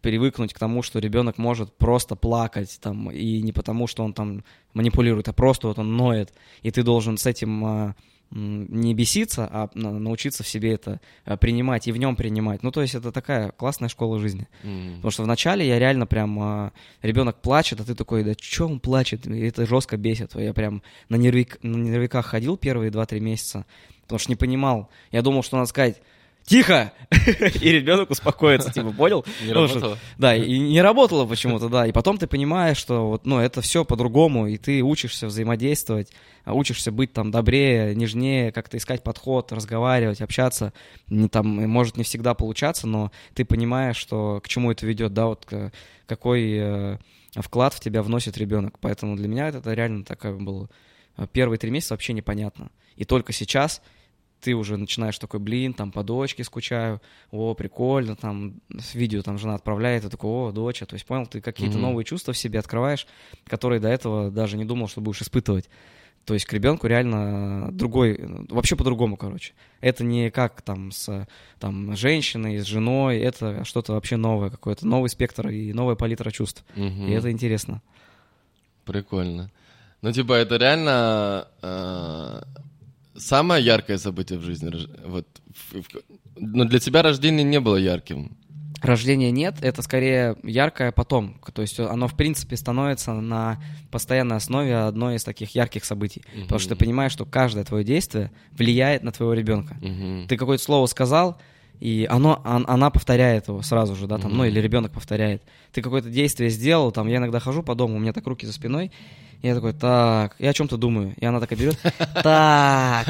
Speaker 2: привыкнуть к тому, что ребенок может просто плакать, там, и не потому, что он там манипулирует, а просто вот он ноет, и ты должен с этим э, м, не беситься, а на- научиться в себе это э, принимать и в нем принимать. Ну, то есть это такая классная школа жизни.
Speaker 1: М.
Speaker 2: Потому что вначале я реально прям... а, ребенок плачет, а ты такой, да что он плачет? И это жестко бесит. Я прям на, нервик, на нервиках ходил первые 2-3 месяца, потому что не понимал. Я думал, что надо сказать «Тихо!» И ребенок успокоится, типа, понял?
Speaker 1: Не
Speaker 2: Потому что-
Speaker 1: работало?
Speaker 2: Да, и не работало почему-то, да. И потом ты понимаешь, что вот, ну, это все по-другому, и ты учишься взаимодействовать, а, учишься быть там добрее, нежнее, как-то искать подход, разговаривать, общаться. Не, там, может не всегда получаться, но ты понимаешь, что к чему это ведет, да, вот к- какой э, вклад в тебя вносит ребенок. Поэтому для меня это реально такое было. э, Первые три месяца вообще непонятно. И только сейчас ты уже начинаешь такой, блин, там по дочке скучаю, о, прикольно, там видео там жена отправляет, и такой, о, доча, то есть понял, ты какие-то
Speaker 1: Мгм.
Speaker 2: новые чувства в себе открываешь, которые до этого даже не думал, что будешь испытывать. То есть к ребенку реально другой, вообще по-другому, короче. Это не как там с там, женщиной, с женой, это что-то вообще новое, какой-то новый спектр и новая палитра чувств.
Speaker 1: Мгм.
Speaker 2: И это интересно.
Speaker 1: Прикольно. Ну, типа, это реально э, самое яркое событие в жизни. Вот, но для тебя рождение не было ярким.
Speaker 2: Рождения нет, это скорее яркое потом. То есть оно, в принципе, становится на постоянной основе одной из таких ярких событий.
Speaker 1: Мгм.
Speaker 2: Потому что ты понимаешь, что каждое твое действие влияет на твоего ребенка.
Speaker 1: Мгм.
Speaker 2: Ты какое-то слово сказал, и оно, он- она повторяет его сразу же, да, там, ну
Speaker 1: Мгм.
Speaker 2: или ребенок повторяет. Ты какое-то действие сделал, там, я иногда хожу по дому, у меня так руки за спиной, я такой, так, я о чем-то думаю. И она такая берет, так.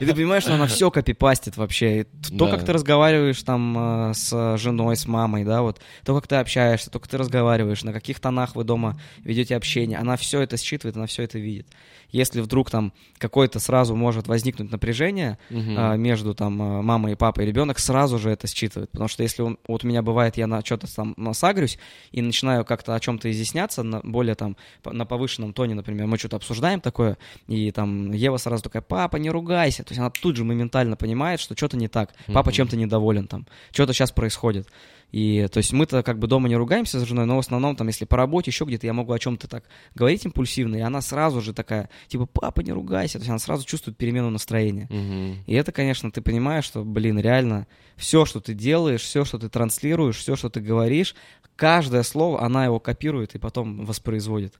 Speaker 2: И ты понимаешь, что она все копипастит вообще. То, как ты разговариваешь там э, с женой, с мамой, да, вот, то, как ты общаешься, то, как ты разговариваешь, на каких тонах вы дома ведете общение, она все это считывает, она все это видит. Если вдруг там какое-то сразу может возникнуть напряжение, а, между там а, мамой и папой, ребенок сразу же это считывает. Потому что если он, вот у меня бывает, я на что-то там насагрюсь и начинаю как-то о чем-то изъясняться на более там на повышенном тоне, например, мы что-то обсуждаем такое, и там Ева сразу такая, папа, не ругайся. То есть она тут же моментально понимает, что что-то не так, папа
Speaker 1: Мгм.
Speaker 2: чем-то недоволен там, что-то сейчас происходит. И то есть мы-то как бы дома не ругаемся с женой, но в основном там, если по работе, еще где-то я могу о чем-то так говорить импульсивно, и она сразу же такая, типа, папа, не ругайся. То есть она сразу чувствует перемену настроения.
Speaker 1: Мгм.
Speaker 2: И это, конечно, ты понимаешь, что, блин, реально, все, что ты делаешь, все, что ты транслируешь, все, что ты говоришь, каждое слово, она его копирует и потом воспроизводит.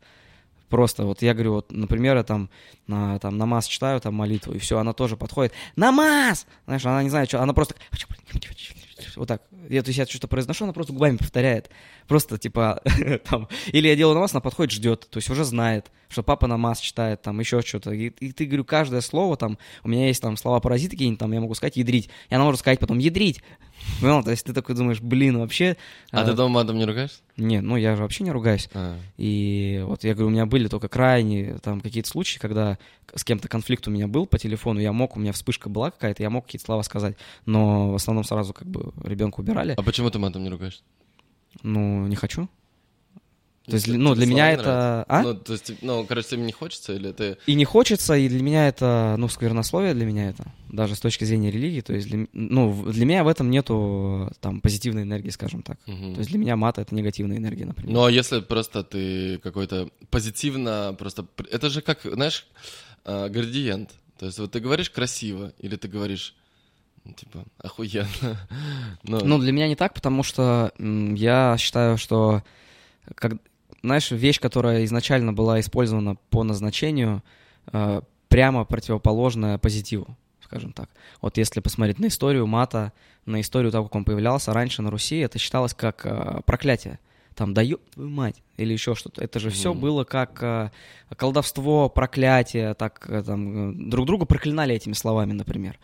Speaker 2: Просто вот я говорю, вот, например, я там, на, там намаз читаю, там молитву, и все, она тоже подходит, намаз! Знаешь, она не знает, что, она просто вот так. Я, то есть я что-то произношу, она просто губами повторяет. Просто типа там. Или я делаю намаз, она подходит, ждет. То есть уже знает, что папа намаз читает, там еще что-то. И, и ты говорю, каждое слово там, у меня есть там слова паразиты какие-нибудь, там я могу сказать ядрить. И она может сказать потом ядрить. Понял? То есть ты такой думаешь, блин, вообще.
Speaker 1: А
Speaker 2: э,
Speaker 1: ты дома матом не ругаешься?
Speaker 2: Не, ну я же вообще не ругаюсь.
Speaker 1: А.
Speaker 2: И вот я говорю, у меня были только крайние там какие-то случаи, когда с кем-то конфликт у меня был по телефону, я мог, у меня вспышка была какая-то, я мог какие-то слова сказать, но в основном сразу как бы ребенка убирали.
Speaker 1: А почему ты матом не ругаешься?
Speaker 2: Ну, не хочу. То есть, ну, для меня это... А?
Speaker 1: Ну, то есть, ну, короче, тебе не хочется, или ты...
Speaker 2: И не хочется, и для меня это, ну, сквернословие для меня это, даже с точки зрения религии, то есть, для, ну, для меня в этом нету, там, позитивной энергии, скажем так.
Speaker 1: Мгм.
Speaker 2: То есть для меня мат — это негативная энергия, например.
Speaker 1: Ну, а если просто ты какой-то позитивно, просто... пр- Это же как, знаешь, э, градиент. То есть вот ты говоришь красиво, или ты говоришь, ну, типа, охуенно. Ну,
Speaker 2: Ну, для меня не так, потому что я считаю, что, как, знаешь, вещь, которая изначально была использована по назначению, э, прямо противоположная позитиву, скажем так. Вот если посмотреть на историю мата, на историю того, как он появлялся раньше на Руси, это считалось как э, проклятие. Там, да ёб твою мать, или еще что-то. Это же все
Speaker 1: Мгм.
Speaker 2: было как э, колдовство, проклятие, так э, там, э, друг друга проклинали этими словами, например.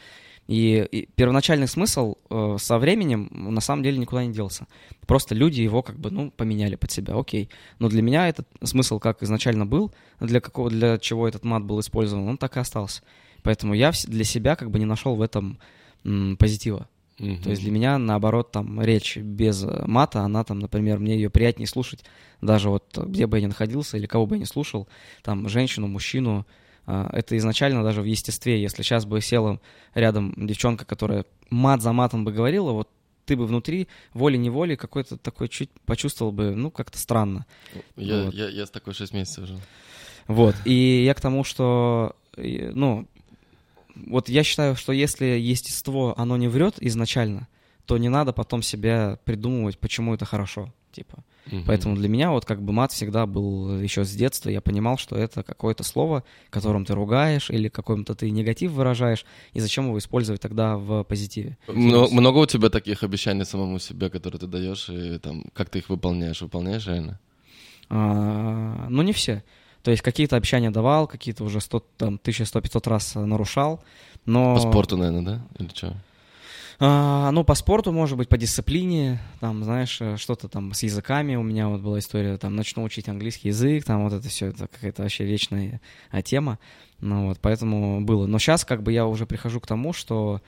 Speaker 2: И, и первоначальный смысл э, со временем на самом деле никуда не делся. Просто люди его как бы, ну, поменяли под себя, окей. Но для меня этот смысл как изначально был, для, какого, для чего этот мат был использован, он так и остался. Поэтому я для себя как бы не нашел в этом м, позитива.
Speaker 1: мгм.
Speaker 2: То есть для меня, наоборот, там речь без э, мата, она там, например, мне ее приятнее слушать, даже вот э, где бы я ни находился или кого бы я ни слушал, там женщину, мужчину, это изначально даже в естестве, если сейчас бы села рядом девчонка, которая мат за матом бы говорила, вот ты бы внутри волей-неволей какой-то такой чуть почувствовал бы, ну, как-то странно.
Speaker 1: Я,
Speaker 2: вот.
Speaker 1: я, я с такой 6 месяцев жил.
Speaker 2: Вот. И я к тому, что, ну, вот я считаю, что если естество, оно не врет изначально, то не надо потом себя придумывать, почему это хорошо, типа.
Speaker 1: Мгм.
Speaker 2: Поэтому для меня вот как бы мат всегда был еще с детства, я понимал, что это какое-то слово, которым ты ругаешь или какой-то ты негатив выражаешь, и зачем его использовать тогда в позитиве.
Speaker 1: Мно- много у тебя таких обещаний самому себе, которые ты даешь, и там, как ты их выполняешь? Выполняешь реально?
Speaker 2: А, ну, не все. То есть какие-то обещания давал, какие-то уже 100, там, 1100-500 раз нарушал, но...
Speaker 1: По спорту, наверное, да? Или что?
Speaker 2: А, ну, по спорту, может быть, по дисциплине, там, знаешь, э, что-то там с языками у меня вот была история, там, начну учить английский язык, там, вот это все, это какая-то вообще вечная а, тема, ну, вот, поэтому было. Но сейчас, как бы, я уже прихожу к тому, что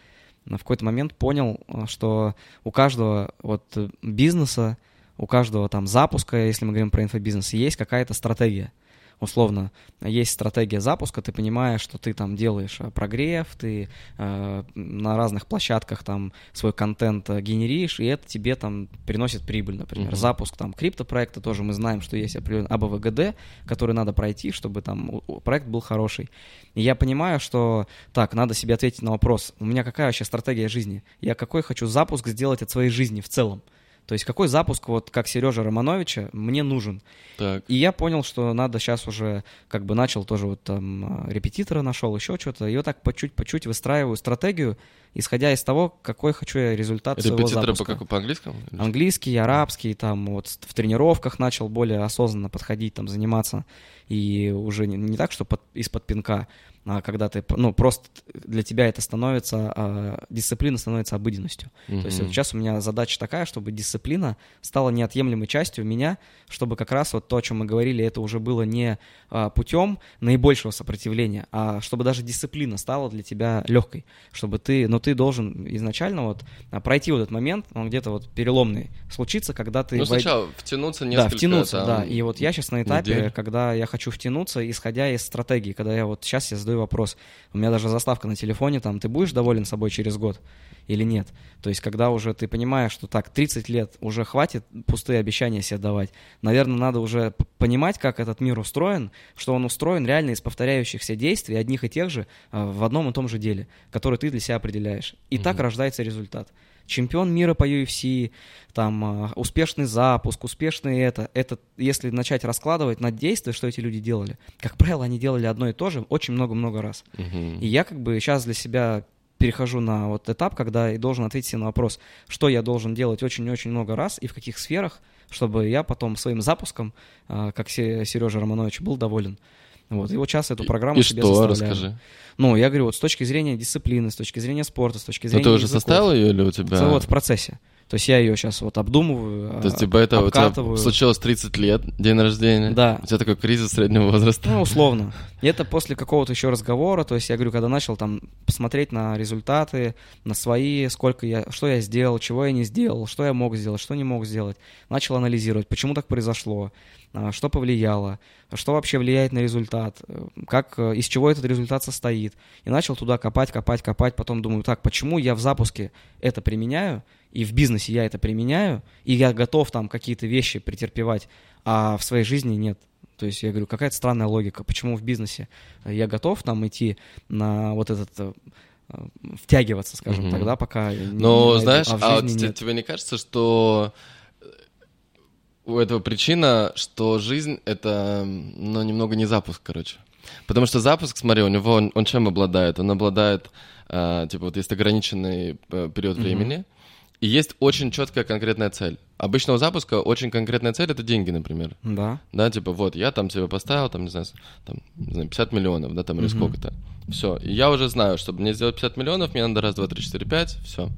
Speaker 2: в какой-то момент понял, э, что у каждого вот э, бизнеса, у каждого там запуска, если мы говорим про инфобизнес, есть какая-то стратегия. Условно, есть стратегия запуска, ты понимаешь, что ты там делаешь э, прогрев, ты э, на разных площадках там свой контент э, генеришь, и это тебе там приносит прибыль, например. Mm-hmm. Запуск там криптопроекта тоже мы знаем, что есть определенный АБВГД, который надо пройти, чтобы там проект был хороший. И я понимаю, что так, надо себе ответить на вопрос, у меня какая вообще стратегия жизни? Я какой хочу запуск сделать от своей жизни в целом? То есть какой запуск, вот как Сережа Романовича, мне нужен. Так. И я понял, что надо сейчас уже, как бы начал тоже вот там репетитора нашел, еще что-то, и вот так по чуть по чуть выстраиваю стратегию, исходя из того, какой хочу я результат
Speaker 1: Репетиторы
Speaker 2: своего запуска.
Speaker 1: по, по-английскому?
Speaker 2: Английский, арабский, там вот в тренировках начал более осознанно подходить, там заниматься, и уже не, не так, что под, из-под пинка, а когда ты, ну, просто для тебя это становится, а, дисциплина становится обыденностью. Mm-hmm. То есть вот сейчас у меня задача такая, чтобы дисциплина стала неотъемлемой частью меня, чтобы как раз вот то, о чем мы говорили, это уже было не а, путем наибольшего сопротивления, а чтобы даже дисциплина стала для тебя легкой, чтобы ты, но ты должен изначально вот а, пройти вот этот момент, он где-то вот переломный случится, когда ты...
Speaker 1: Ну, сначала войд... втянуться несколько...
Speaker 2: Да, втянуться, там, да, и вот я сейчас на этапе, недель. когда я хочу втянуться, исходя из стратегии, когда я вот сейчас я задаю вопрос, у меня даже заставка на телефоне, там, ты будешь доволен собой через год или нет? То есть, когда уже ты понимаешь, что так, 30 лет уже хватит пустые обещания себе давать, наверное, надо уже понимать, как этот мир устроен, что он устроен реально из повторяющихся действий, одних и тех же, а, в одном и том же деле, который ты для себя определяешь. И mm-hmm. так рождается результат чемпион мира по UFC, там, а, успешный запуск, успешный это. Это, если начать раскладывать на действия, что эти люди делали. Как правило, они делали одно и то же очень много-много раз. Uh-huh. И я как бы сейчас для себя перехожу на вот этап, когда я должен ответить себе на вопрос, что я должен делать очень-очень много раз и в каких сферах, чтобы я потом своим запуском, а, как Сережа Романович, был доволен. Вот, и вот сейчас эту программу
Speaker 1: и
Speaker 2: себе
Speaker 1: что?
Speaker 2: составляю.
Speaker 1: Расскажи.
Speaker 2: Ну, я говорю, вот с точки зрения дисциплины, с точки зрения спорта, с точки зрения
Speaker 1: Но ты уже
Speaker 2: языков.
Speaker 1: составил ее или у тебя?
Speaker 2: Вот в процессе. То есть я ее сейчас вот обдумываю,
Speaker 1: То есть типа это
Speaker 2: обкатываю.
Speaker 1: у тебя случилось 30 лет, день рождения?
Speaker 2: Да.
Speaker 1: У тебя такой кризис среднего возраста?
Speaker 2: Ну, условно. И это после какого-то еще разговора, то есть я говорю, когда начал там посмотреть на результаты, на свои, сколько я, что я сделал, чего я не сделал, что я мог сделать, что не мог сделать, начал анализировать, почему так произошло, а, что повлияло, что вообще влияет на результат, э, как, э, из чего этот результат состоит. И начал туда копать, копать, копать, потом думаю, так, почему я в запуске это применяю, и в бизнесе я это применяю, и я готов там какие-то вещи претерпевать, а в своей жизни нет. То есть я говорю, какая-то странная логика, почему в бизнесе я готов там идти на вот этот э, втягиваться, скажем, угу. тогда пока.
Speaker 1: Но не, знаешь, а, а тебе не кажется, что у этого причина, что жизнь это, ну, немного не запуск, короче. Потому что запуск, смотри, у него он, он чем обладает? Он обладает, э, типа, вот есть ограниченный э, период времени, mm-hmm и есть очень четкая конкретная цель. Обычно у запуска очень конкретная цель это деньги, например.
Speaker 2: Да.
Speaker 1: Да, типа, вот, я там себе поставил, там, не знаю, там, не знаю 50 миллионов, да, там, или угу. сколько-то. Все. И я уже знаю, чтобы мне сделать 50 миллионов, мне надо раз, два, три, четыре, пять, все.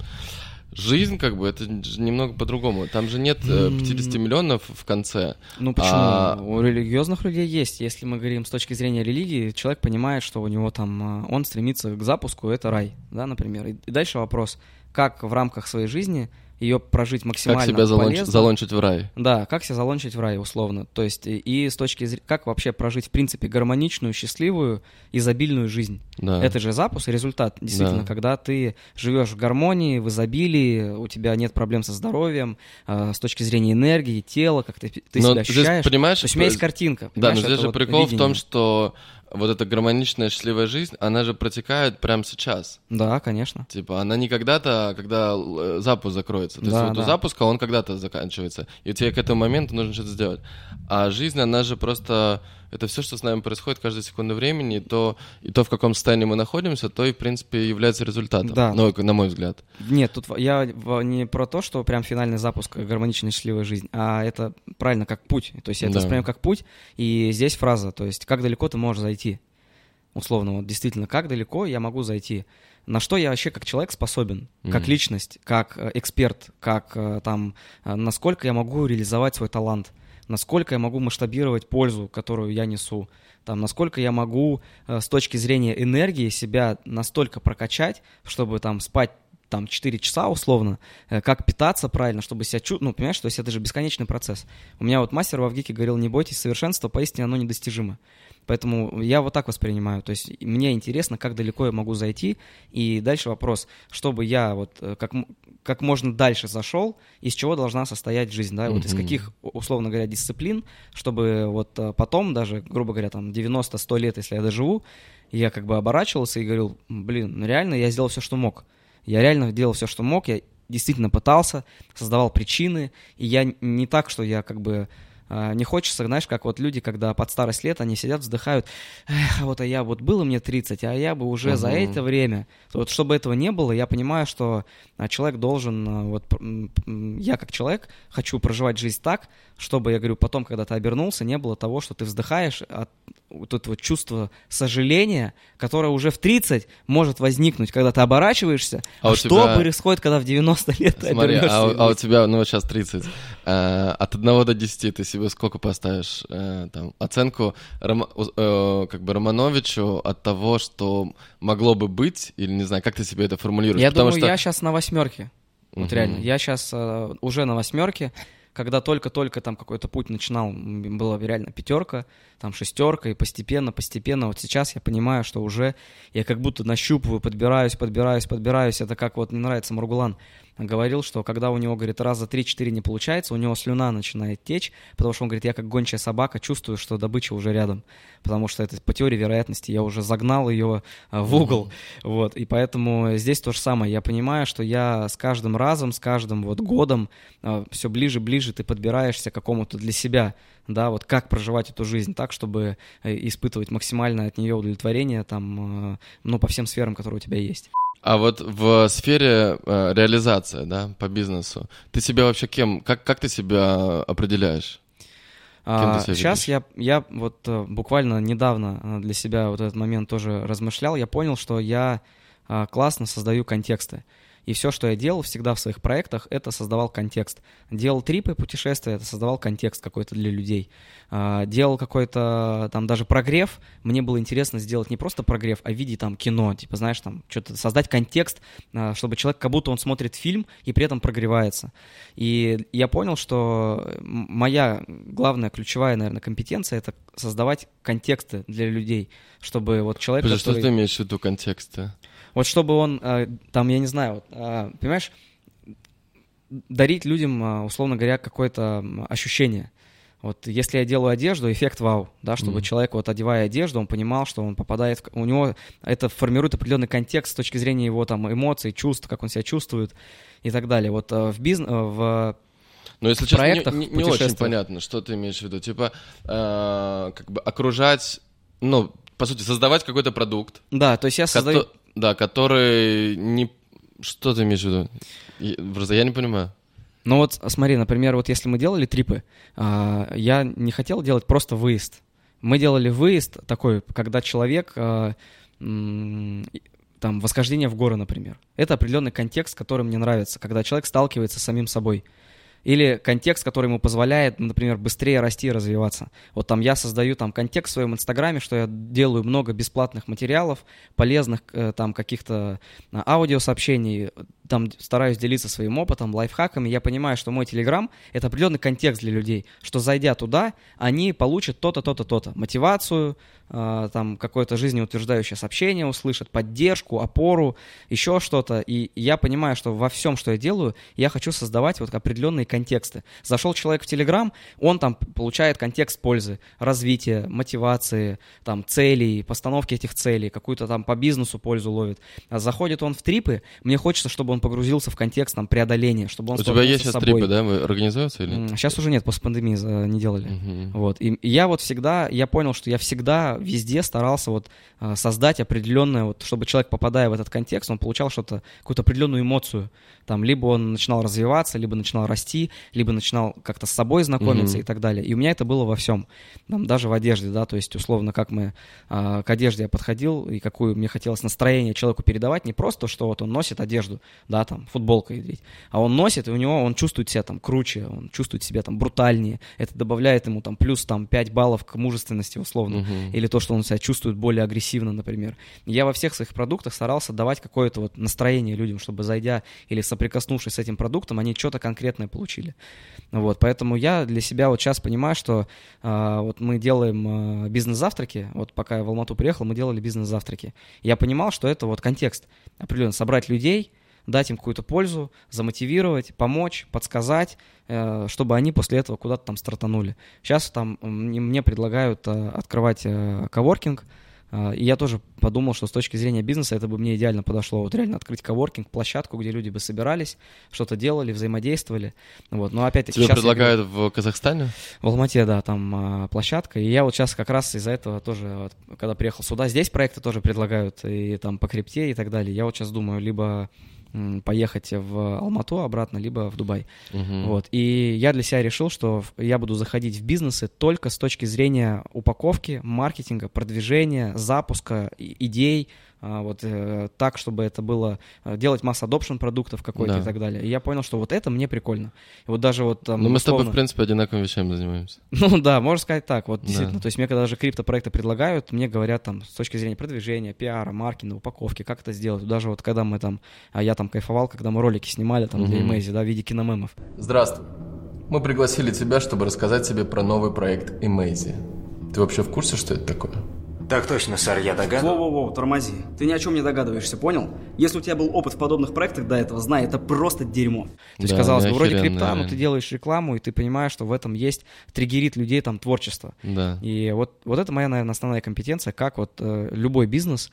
Speaker 1: Жизнь, как бы, это немного по-другому. Там же нет 50 э, миллионов в конце.
Speaker 2: Ну почему? А... У религиозных людей есть. Если мы говорим с точки зрения религии, человек понимает, что у него там, э, он стремится к запуску, это рай, да, например. И дальше вопрос, как в рамках своей жизни ее прожить максимально
Speaker 1: Как себя
Speaker 2: залонч,
Speaker 1: залончить в рай.
Speaker 2: Да, как себя залончить в рай, условно. То есть и с точки зрения, как вообще прожить, в принципе, гармоничную, счастливую, изобильную жизнь. Да. Это же запуск, результат, действительно, да. когда ты живешь в гармонии, в изобилии, у тебя нет проблем со здоровьем, э, с точки зрения энергии, тела, как ты, ты себя ощущаешь.
Speaker 1: Здесь, понимаешь,
Speaker 2: То есть у меня есть картинка.
Speaker 1: Да, но здесь же вот прикол видение. в том, что вот эта гармоничная, счастливая жизнь, она же протекает прямо сейчас.
Speaker 2: Да, конечно.
Speaker 1: Типа, она не когда-то, когда э, запуск закроется. То да, есть вот да. у запуска он когда-то заканчивается. И тебе к этому моменту нужно что-то сделать. А жизнь, она же просто это все, что с нами происходит каждую секунду времени, и то, и то, в каком состоянии мы находимся, то и, в принципе, является результатом, да. ну, на мой взгляд.
Speaker 2: Нет, тут я не про то, что прям финальный запуск гармоничной счастливой жизни, а это правильно как путь, то есть я это да. воспринимаю как путь, и здесь фраза, то есть как далеко ты можешь зайти, условно, вот действительно, как далеко я могу зайти, на что я вообще как человек способен, mm-hmm. как личность, как э, эксперт, как э, там, э, насколько я могу реализовать свой талант насколько я могу масштабировать пользу, которую я несу, там, насколько я могу э, с точки зрения энергии себя настолько прокачать, чтобы там спать там 4 часа условно, э, как питаться правильно, чтобы себя чувствовать, ну, понимаешь, то есть это же бесконечный процесс. У меня вот мастер в Авгике говорил, не бойтесь совершенства, поистине оно недостижимо. Поэтому я вот так воспринимаю. То есть мне интересно, как далеко я могу зайти. И дальше вопрос, чтобы я вот э, как, как можно дальше зашел, из чего должна состоять жизнь, да, mm-hmm. вот из каких, условно говоря, дисциплин, чтобы вот э, потом даже, грубо говоря, там 90-100 лет, если я доживу, я как бы оборачивался и говорил, блин, ну реально я сделал все, что мог. Я реально делал все, что мог, я действительно пытался, создавал причины, и я не так, что я как бы не хочется, знаешь, как вот люди, когда под старость лет, они сидят, вздыхают, эх, вот а я вот было мне 30, а я бы уже uh-huh. за это время. Вот чтобы этого не было, я понимаю, что а, человек должен, а, вот я как человек хочу проживать жизнь так, чтобы, я говорю, потом, когда ты обернулся, не было того, что ты вздыхаешь от вот это вот чувство сожаления, которое уже в 30 может возникнуть, когда ты оборачиваешься. А, а что тебя... происходит, когда в 90 лет ты
Speaker 1: Смотри? А, а у тебя, ну вот сейчас 30, э, от 1 до 10 ты себе сколько поставишь э, там, оценку Рома, э, как бы Романовичу от того, что могло бы быть, или не знаю, как ты себе это формулируешь?
Speaker 2: Я Потому думаю, что... я сейчас на восьмерке. Вот угу. реально, я сейчас э, уже на восьмерке когда только-только там какой-то путь начинал, была реально пятерка, там шестерка, и постепенно, постепенно, вот сейчас я понимаю, что уже я как будто нащупываю, подбираюсь, подбираюсь, подбираюсь, это как вот мне нравится Маргулан, говорил, что когда у него, говорит, раза три-четыре не получается, у него слюна начинает течь, потому что он говорит, я как гончая собака чувствую, что добыча уже рядом, потому что это по теории вероятности, я уже загнал ее а, в угол, mm-hmm. вот, и поэтому здесь то же самое, я понимаю, что я с каждым разом, с каждым вот годом а, все ближе-ближе ты подбираешься к какому-то для себя, да, вот как проживать эту жизнь так, чтобы э, испытывать максимальное от нее удовлетворение там, э, ну, по всем сферам, которые у тебя есть.
Speaker 1: А вот в сфере э, реализации, да, по бизнесу, ты себя вообще кем, как, как ты себя определяешь?
Speaker 2: А, сейчас я, я вот э, буквально недавно э, для себя вот этот момент тоже размышлял, я понял, что я э, классно создаю контексты. И все, что я делал всегда в своих проектах, это создавал контекст. Делал трипы, путешествия, это создавал контекст какой-то для людей. А, делал какой-то там даже прогрев. Мне было интересно сделать не просто прогрев, а в виде там кино. Типа, знаешь, там что-то создать контекст, а, чтобы человек как будто он смотрит фильм и при этом прогревается. И я понял, что моя главная ключевая, наверное, компетенция это создавать контексты для людей, чтобы вот человек...
Speaker 1: Подожди, который... что ты имеешь в виду контексты?
Speaker 2: Вот чтобы он, э, там, я не знаю, э, понимаешь, дарить людям, э, условно говоря, какое-то ощущение. Вот если я делаю одежду, эффект вау, да, чтобы mm-hmm. человек, вот одевая одежду, он понимал, что он попадает, в, у него это формирует определенный контекст с точки зрения его там эмоций, чувств, как он себя чувствует и так далее. Вот в бизнес, в
Speaker 1: но если честно, не, не, не очень понятно, что ты имеешь в виду. Типа, э, как бы окружать, ну, по сути, создавать какой-то продукт.
Speaker 2: Да, то есть я создаю...
Speaker 1: Да, который не... Что ты имеешь в виду? Просто я не понимаю.
Speaker 2: Ну вот смотри, например, вот если мы делали трипы, а, я не хотел делать просто выезд. Мы делали выезд такой, когда человек а, там восхождение в горы, например. Это определенный контекст, который мне нравится, когда человек сталкивается с самим собой или контекст, который ему позволяет, например, быстрее расти и развиваться. Вот там я создаю там контекст в своем инстаграме, что я делаю много бесплатных материалов, полезных э, там каких-то а, аудиосообщений, там стараюсь делиться своим опытом, лайфхаками. Я понимаю, что мой телеграм — это определенный контекст для людей, что зайдя туда, они получат то-то, то-то, то-то. Мотивацию, э, там какое-то жизнеутверждающее сообщение услышат, поддержку, опору, еще что-то. И я понимаю, что во всем, что я делаю, я хочу создавать вот определенные контексты. Зашел человек в Телеграм, он там получает контекст пользы, развития, мотивации, там целей, постановки этих целей, какую-то там по бизнесу пользу ловит. А заходит он в трипы, мне хочется, чтобы он погрузился в контекст там преодоления, чтобы он
Speaker 1: У тебя есть сейчас собой. трипы, да? Вы организуется или?
Speaker 2: Сейчас уже нет, после пандемии не делали. Угу. Вот. И я вот всегда, я понял, что я всегда везде старался вот а, создать определенное, вот, чтобы человек, попадая в этот контекст, он получал что-то, какую-то определенную эмоцию. Там либо он начинал развиваться, либо начинал расти, либо начинал как-то с собой знакомиться mm-hmm. и так далее. И у меня это было во всем, там, даже в одежде, да, то есть условно, как мы э, к одежде я подходил и какую мне хотелось настроение человеку передавать, не просто, что вот он носит одежду, да, там, футболка ядрить. А он носит, и у него, он чувствует себя там круче, он чувствует себя там брутальнее. Это добавляет ему там плюс там 5 баллов к мужественности, условно.
Speaker 1: Мгм.
Speaker 2: Или то, что он себя чувствует более агрессивно, например. Я во всех своих продуктах старался давать какое-то вот настроение людям, чтобы зайдя или соприкоснувшись с этим продуктом, они что-то конкретное получили. Вот, поэтому я для себя вот сейчас понимаю, что а, вот мы делаем а, бизнес-завтраки, вот пока я в Алмату приехал, мы делали бизнес-завтраки. Я понимал, что это вот контекст определенно, собрать людей, дать им какую-то пользу, замотивировать, помочь, подсказать, э, чтобы они после этого куда-то там стартанули. Сейчас там мне предлагают э, открывать э, коворкинг, и я тоже подумал, что с точки зрения бизнеса это бы мне идеально подошло. Вот реально открыть коворкинг, площадку, где люди бы собирались, что-то делали, взаимодействовали. Вот. Но опять-таки
Speaker 1: Тебе
Speaker 2: щас я
Speaker 1: предлагают в Казахстане?
Speaker 2: в Алмате, да, там а, площадка. И я вот сейчас как раз из-за этого тоже, вот, когда приехал сюда, здесь проекты тоже предлагают и там по крипте и так далее. Я вот сейчас думаю, либо поехать в Алмату обратно, либо в Дубай.
Speaker 1: Мгм.
Speaker 2: Вот. И я для себя решил, что я буду заходить в бизнесы только с точки зрения упаковки, маркетинга, продвижения, запуска идей, вот э, так, чтобы это было э, делать масс adoption продуктов какой-то
Speaker 1: Да.
Speaker 2: и так далее. И я понял, что вот это мне прикольно. И вот даже вот там
Speaker 1: Ну, мы с тобой,
Speaker 2: условно-
Speaker 1: в принципе, одинаковыми вещами занимаемся.
Speaker 2: ну да, можно сказать так. Вот
Speaker 1: Да.
Speaker 2: действительно. То есть мне когда даже криптопроекты предлагают, мне говорят там с точки зрения продвижения, пиара, маркетинга, упаковки, как это сделать. Даже вот когда мы там, а я там кайфовал, когда мы ролики снимали там для
Speaker 1: Мгм.
Speaker 2: Имейзи, да, в виде киномемов.
Speaker 1: Здравствуй. Мы пригласили тебя, чтобы рассказать тебе про новый проект Amazy. Ты вообще в курсе, что это такое?
Speaker 3: Так точно, сэр, я догадываюсь.
Speaker 4: Воу-воу-воу, тормози. Ты ни о чем не догадываешься, понял? Если у тебя был опыт в подобных проектах до этого, знай, это просто дерьмо.
Speaker 2: То есть,
Speaker 1: Да,
Speaker 2: казалось бы, вроде крипта, но ты делаешь рекламу, и ты понимаешь, что в этом есть, триггерит людей там творчество.
Speaker 1: Да.
Speaker 2: И вот, вот это моя, наверное, основная компетенция, как вот э, любой бизнес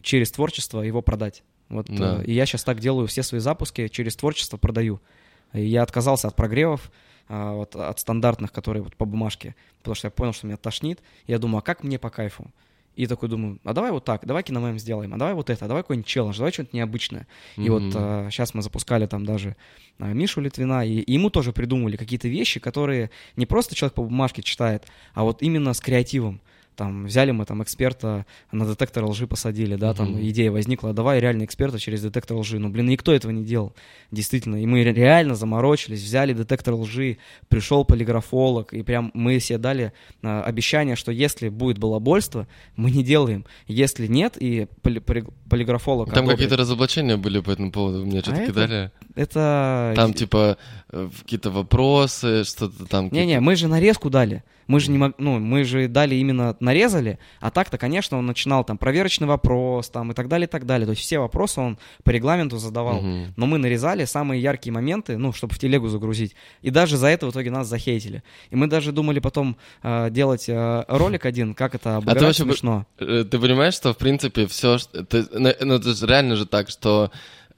Speaker 2: через творчество его продать. Вот,
Speaker 1: Да.
Speaker 2: э, и я сейчас так делаю все свои запуски, через творчество продаю. И я отказался от прогревов, а, вот, от стандартных, которые вот по бумажке, потому что я понял, что меня тошнит. Я думаю, а как мне по кайфу? И такой думаю, а давай вот так, давай киномем сделаем, а давай вот это, а давай какой-нибудь челлендж, давай что-нибудь необычное. И вот
Speaker 1: Мгм.
Speaker 2: сейчас мы запускали там даже а, Мишу Литвина, и, и ему тоже придумали какие-то вещи, которые не просто человек по бумажке читает, а вот именно с креативом. Там взяли мы там эксперта на детектор лжи посадили, да, там
Speaker 1: Мгм.
Speaker 2: идея возникла, давай реально эксперта через детектор лжи. Ну, блин, никто этого не делал, действительно. И мы ре- реально заморочились, взяли детектор лжи, пришел полиграфолог, и прям мы себе дали а, обещание, что если будет балабольство, мы не делаем. Если нет, и поли- полиграфолог
Speaker 1: Там какие-то разоблачения были по этому поводу, мне что-то
Speaker 2: А это-
Speaker 1: кидали.
Speaker 2: это...
Speaker 1: Там, типа, э, какие-то вопросы, что-то там.
Speaker 2: Не-не, мы же нарезку дали. Мы же не мог, ну, мы же дали именно нарезали, а так-то, конечно, он начинал там проверочный вопрос, там и так далее, и так далее. То есть все вопросы он по регламенту задавал.
Speaker 1: Мгм.
Speaker 2: Но мы нарезали самые яркие моменты, ну, чтобы в телегу загрузить. И даже за это в итоге нас захейтили. И мы даже думали потом э, делать э, ролик один, как это обыграть
Speaker 1: вообще бы-
Speaker 2: смешно.
Speaker 1: Э, Ты понимаешь, что, в принципе, все... Ну, это же реально же так, что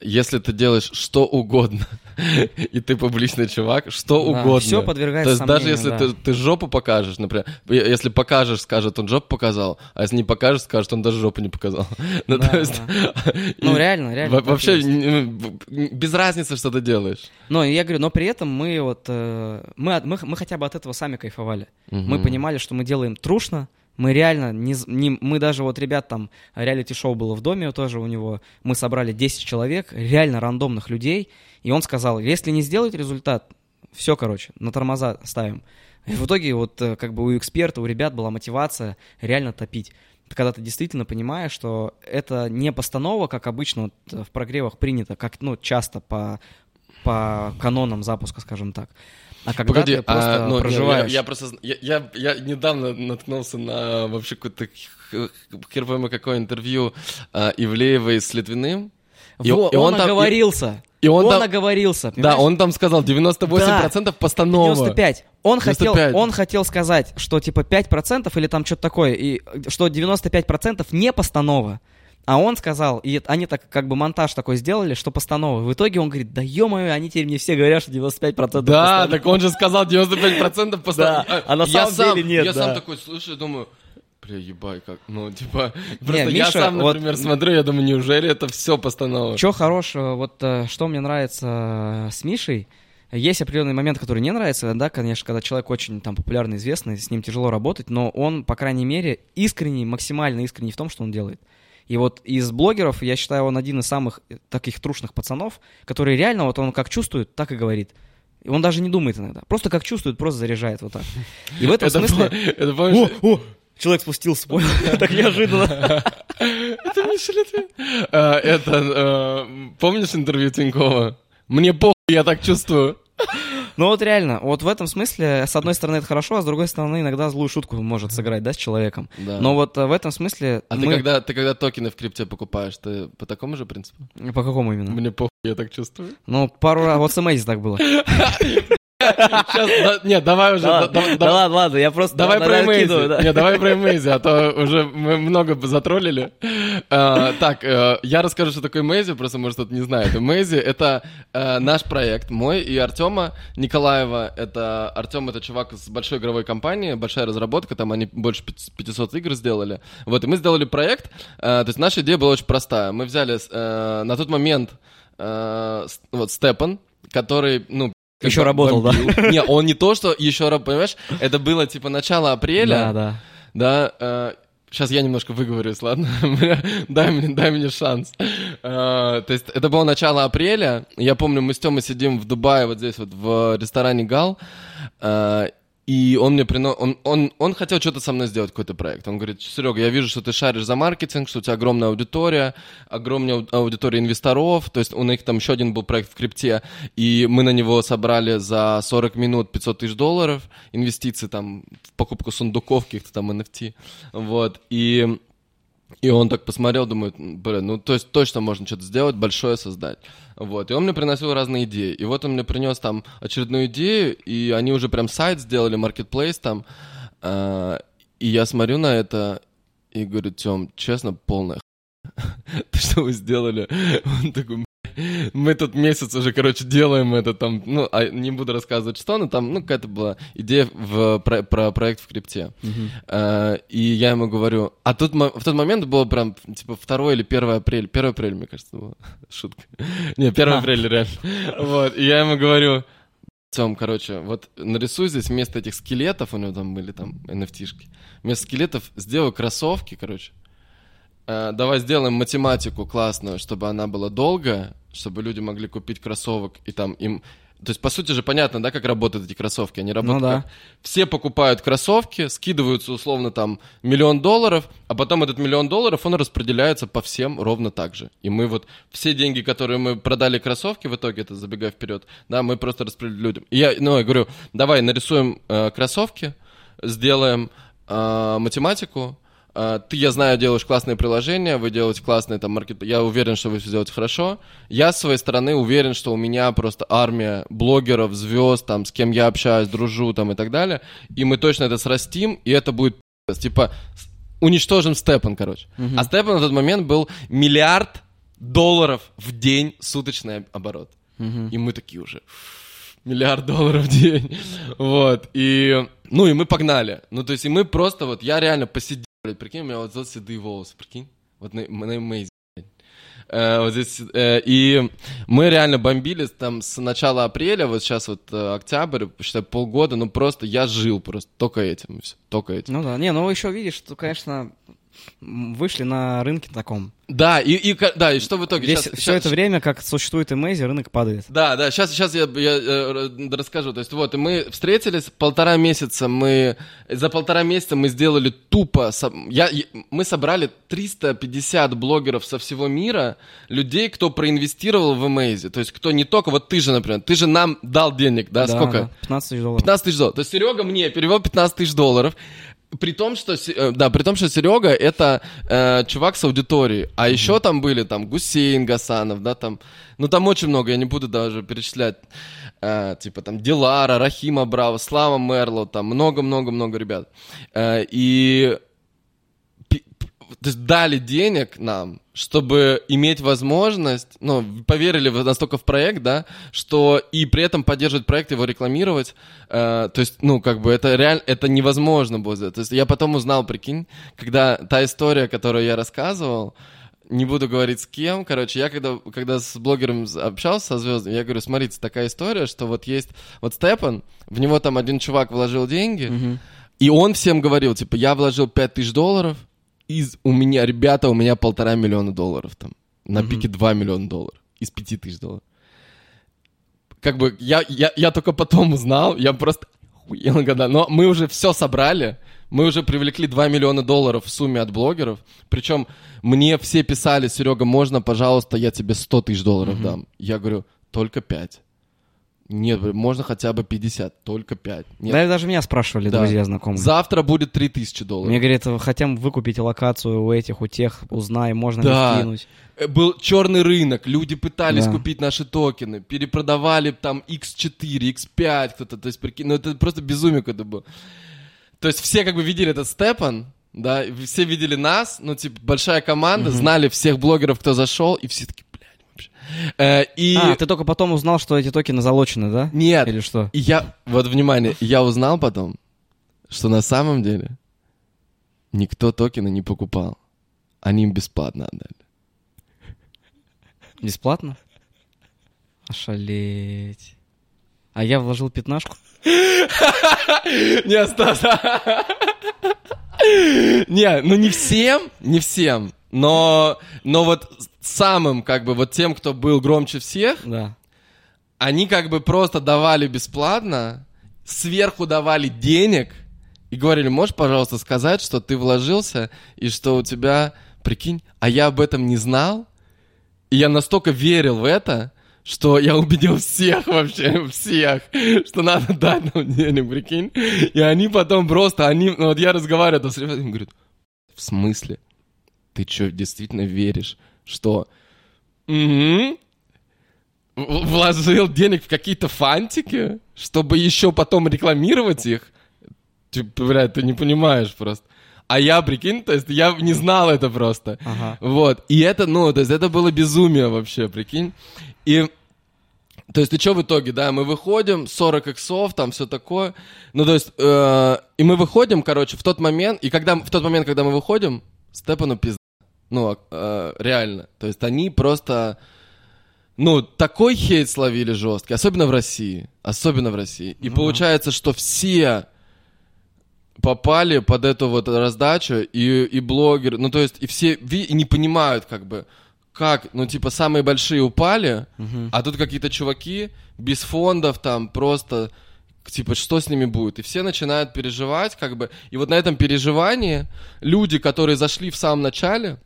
Speaker 1: если ты делаешь что угодно, и ты публичный чувак, что
Speaker 2: Да,
Speaker 1: угодно.
Speaker 2: всё подвергается
Speaker 1: То есть даже если
Speaker 2: да.
Speaker 1: ты, ты жопу покажешь, например, если покажешь, скажет, он жопу показал, а если не покажешь, скажет, он даже жопу не показал. Ну,
Speaker 2: Да,
Speaker 1: то есть...
Speaker 2: Ну,
Speaker 1: и
Speaker 2: реально, реально.
Speaker 1: Вообще, без разницы, что ты делаешь.
Speaker 2: Но я говорю, но при этом мы вот э, мы, мы, мы хотя бы от этого сами кайфовали. Мы
Speaker 1: Мгм.
Speaker 2: понимали, что мы делаем трушно. Мы реально не, не мы даже вот ребят там реалити-шоу было в доме тоже у него. Мы собрали 10 человек, реально рандомных людей, и он сказал, если не сделать результат, все, короче, на тормоза ставим. И в итоге вот э, как бы у эксперта, у ребят была мотивация реально топить. Когда ты действительно понимаешь, что это не постанова, как обычно вот э, в прогревах принято, как ну часто по по канонам запуска, скажем так. А когда
Speaker 1: Погоди,
Speaker 2: ты просто
Speaker 1: а, ну,
Speaker 2: проживаешь...
Speaker 1: Я, я просто, я, я, я недавно наткнулся на вообще какое-то х- хер пойми какое интервью а, Ивлеевой с Литвиным. И-
Speaker 2: Во,
Speaker 1: и
Speaker 2: он,
Speaker 1: он там-
Speaker 2: оговорился.
Speaker 1: и он
Speaker 2: он
Speaker 1: там-
Speaker 2: оговорился.
Speaker 1: Да,
Speaker 2: понимаешь?
Speaker 1: он там сказал 98% постанова.
Speaker 2: 95. Он хотел,
Speaker 1: 95.
Speaker 2: он хотел сказать, что типа 5% или там что-то такое, и что 95% не постанова. А он сказал, и они так как бы монтаж такой сделали, что постанова. В итоге он говорит, да ё-моё, они теперь мне все говорят, что 95%
Speaker 1: Да,
Speaker 2: постанова».
Speaker 1: так он же сказал 95% постанова.
Speaker 2: Да, а на
Speaker 1: Я
Speaker 2: самом
Speaker 1: сам-
Speaker 2: деле нет,
Speaker 1: Я
Speaker 2: да.
Speaker 1: сам такой слушаю, думаю, бля, ебай, как, ну, типа, просто я
Speaker 2: Миша,
Speaker 1: сам,
Speaker 2: вот-
Speaker 1: например, смотрю, я думаю, неужели это все постанова?
Speaker 2: Что хорошего, вот э, что мне нравится э, с Мишей, есть определенные моменты, которые не нравятся, да, конечно, когда человек очень там популярный, известный, с ним тяжело работать, но он, по крайней мере, искренний, максимально искренний в том, что он делает. И вот из блогеров, я считаю, он один из самых э, таких трушных пацанов, который реально, вот он как чувствует, так и говорит. И он даже не думает иногда. Просто как чувствует, просто заряжает вот так. И в этом
Speaker 1: Это
Speaker 2: смысле...
Speaker 1: это
Speaker 2: О, о, человек спустился, понял? Так неожиданно.
Speaker 1: Это Литвин. А, Это, э, помнишь интервью Тинькова? Мне похуй, я так чувствую.
Speaker 2: Ну вот реально, вот в этом смысле, с одной стороны, это хорошо, а с другой стороны, иногда злую шутку может сыграть, да, с человеком.
Speaker 1: Да.
Speaker 2: Но вот э, в этом смысле
Speaker 1: А ты
Speaker 2: мы...
Speaker 1: когда, ты когда токены в крипте покупаешь, ты по такому же принципу?
Speaker 2: По какому именно?
Speaker 1: Мне похуй, я так чувствую.
Speaker 2: Ну, пару раз, вот с Amazing так было.
Speaker 1: Сейчас, да- нет, давай уже, да- да-
Speaker 2: Да
Speaker 1: да-
Speaker 2: ладно, ладно, я просто...
Speaker 1: Давай
Speaker 2: да,
Speaker 1: про Эмейзи. Нет, давай про Эмейзи, а то уже мы много затроллили. А, Так, э, я расскажу, что такое Эмейзи, просто, может, кто-то не знает. Эмейзи — это э, наш проект, мой и Артема Николаева. Это Артем — это чувак с большой игровой компании, большая разработка, там они больше 500 игр сделали. Вот, и мы сделали проект. э, То есть наша идея была очень простая. Мы взяли на тот момент вот Степан, который, ну, как бы
Speaker 2: работал, да?
Speaker 1: бомбил. Не, он не то, что еще раз, понимаешь, это было типа начало апреля,
Speaker 2: Да, да.
Speaker 1: да, сейчас я немножко выговорюсь, ладно, дай мне, дай мне шанс. Э, то есть это было начало апреля, я помню, мы с Тёмой сидим в Дубае, вот здесь вот в ресторане Гал, э, и он мне приносит, он, он, он хотел что-то со мной сделать, какой-то проект. Он говорит, Серега, я вижу, что ты шаришь за маркетинг, что у тебя огромная аудитория, огромная ау- аудитория инвесторов, то есть у них там еще один был проект в крипте, и мы на него собрали за 40 минут 500 тысяч долларов инвестиций там в покупку сундуков каких-то там NFT, вот, и... И он так посмотрел, думает, блин, ну то есть точно можно что-то сделать, большое создать. Вот. И он мне приносил разные идеи. И вот он мне принес там очередную идею, и они уже прям сайт сделали, маркетплейс там. А, и я смотрю на это и говорю, Тём, честно, полная. Ты что вы сделали? Он такой, «Бля, мы тут месяц уже, короче, делаем это там, ну, а не буду рассказывать, что, но там, ну, какая-то была идея в, про, про проект в крипте. Э, И я ему говорю, а тут в тот момент было прям, типа, 2 или 1 апреля, 1 апреля, мне кажется, было, шутка. Не, 1
Speaker 2: А.
Speaker 1: апреля, реально. Вот, и я ему говорю, Тем, короче, вот нарисуй здесь вместо этих скелетов, у него там были там NFT-шки, вместо скелетов сделаю кроссовки, короче. Э, давай сделаем математику классную, чтобы она была долгая, чтобы люди могли купить кроссовок и там им... То есть, по сути же, понятно, да, как работают эти кроссовки? Они работают
Speaker 2: Ну да.
Speaker 1: как... Все покупают кроссовки, скидываются условно там миллион долларов, а потом этот миллион долларов, он распределяется по всем ровно так же. И мы вот все деньги, которые мы продали кроссовки, в итоге, это забегая вперед, да, мы просто распределили людям. И я, ну, я говорю, давай нарисуем э, кроссовки, сделаем э, математику, ты, я знаю, делаешь классные приложения, вы делаете классные там маркет... Я уверен, что вы все делаете хорошо. Я, с своей стороны, уверен, что у меня просто армия блогеров, звезд, там, с кем я общаюсь, дружу, там, и так далее. И мы точно это срастим, и это будет. Типа, уничтожим Степан, короче. А Степан на тот момент был миллиард долларов в день суточный оборот. И мы такие уже миллиард долларов в день. Вот. И, ну, и мы погнали. Ну, то есть, и мы просто вот, я реально посидел, блядь, прикинь, у меня вот здесь седые волосы, прикинь. Вот на, на блядь. Э, вот здесь, э, и мы реально бомбили там с начала апреля, вот сейчас вот э, октябрь, считай, полгода, ну просто я жил просто только этим, только этим.
Speaker 2: Ну да, не, ну еще видишь, что, конечно, вышли на рынке таком.
Speaker 1: Да, и, и, да, и что в итоге?
Speaker 2: Весь,
Speaker 1: Щас-
Speaker 2: все
Speaker 1: щас-
Speaker 2: это время, как существует Эмейзи, рынок падает.
Speaker 1: Да, да, сейчас, сейчас я, я, э, расскажу. То есть вот, и мы встретились, полтора месяца мы, за полтора месяца мы сделали тупо, я, я- мы собрали 350 блогеров со всего мира, людей, кто проинвестировал в Amazing. То есть кто не только, вот ты же, например, ты же нам дал денег, да, сколько?
Speaker 2: да, 15 тысяч долларов.
Speaker 1: 15 тысяч долларов. То есть Серега мне перевел 15 тысяч долларов. При том, что, э, да, при том, что Серега это э, чувак с аудиторией. А еще там были там Гусейн Гасанов, да, там, ну там очень много, я не буду даже перечислять. Э, типа там Дилара, Рахима Браво, Слава Мерло, там много-много-много ребят. Э, и то есть дали денег нам, чтобы иметь возможность, ну, поверили настолько в проект, да, что и при этом поддерживать проект, его рекламировать, э, то есть, ну, как бы это реально, это невозможно было сделать. То есть я потом узнал, прикинь, когда та история, которую я рассказывал, не буду говорить с кем, короче, я когда, когда с блогером общался, со звездами, я говорю, смотрите, такая история, что вот есть, вот Степан, в него там один чувак вложил деньги, и он всем говорил, типа, я вложил 5000 долларов, из, у меня, ребята, у меня полтора миллиона долларов там. На
Speaker 2: Мгм.
Speaker 1: пике 2 миллиона долларов. Из 5 тысяч долларов. Как бы я, я, я только потом узнал, я просто охуел когда. Но мы уже все собрали, мы уже привлекли 2 миллиона долларов в сумме от блогеров. Причем мне все писали, Серега, можно, пожалуйста, я тебе 100 тысяч долларов дам. Я говорю, только 5. Нет, можно хотя бы 50, только 5. Нет.
Speaker 2: Да, даже меня спрашивали
Speaker 1: Да.
Speaker 2: друзья, знакомые.
Speaker 1: Завтра будет 3000 долларов.
Speaker 2: Мне говорят, хотим выкупить локацию у этих, у тех, узнай, можно
Speaker 1: Да.
Speaker 2: ли скинуть.
Speaker 1: Э, Был черный рынок, люди пытались
Speaker 2: Да.
Speaker 1: купить наши токены, перепродавали там X4, X5 кто-то, то есть, прикинь, ну это просто безумие какое-то было. То есть все как бы видели этот Степан, да, все видели нас, ну типа большая команда, знали всех блогеров, кто зашел, и все таки вообще. Э, и...
Speaker 2: А, ты только потом узнал, что эти токены залочены, да?
Speaker 1: Нет,
Speaker 2: Или что?
Speaker 1: и я, вот внимание, я узнал потом, что на самом деле никто токены не покупал. Они им бесплатно отдали.
Speaker 2: Бесплатно? Ошалеть. А я вложил пятнашку?
Speaker 1: Не остался. Не, ну не всем, не всем. Но, но вот самым, как бы, вот тем, кто был громче всех,
Speaker 2: Да.
Speaker 1: они как бы просто давали бесплатно, сверху давали денег и говорили, можешь, пожалуйста, сказать, что ты вложился и что у тебя, прикинь, а я об этом не знал, и я настолько верил в это, что я убедил всех вообще, всех, что надо дать нам денег, прикинь. И они потом просто, они, ну вот я разговариваю там с ребятами, говорят, в смысле? Ты что, действительно веришь, что... «Мгм, в- вложил денег в какие-то фантики, чтобы еще потом рекламировать их. Типа, блядь, ты не понимаешь просто. А я, прикинь, то есть я не знал это просто.
Speaker 2: Ага.
Speaker 1: Вот. И это, ну, то есть это было безумие вообще, прикинь. И то есть, и что в итоге, да, мы выходим, 40 иксов, там все такое. Ну, то есть, э, и мы выходим, короче, в тот момент, и когда, в тот момент, когда мы выходим, Степану пизда. Ну, э, реально. То есть, они просто, ну, такой хейт словили жесткий, особенно в России. Особенно в России. И получается, что все попали под эту вот раздачу, и, и блогеры, ну, то есть, и все ви- и не понимают, как бы, как, ну, типа, самые большие упали, а тут какие-то чуваки без фондов там просто, типа, что с ними будет? И все начинают переживать, как бы, и вот на этом переживании люди, которые зашли в самом начале,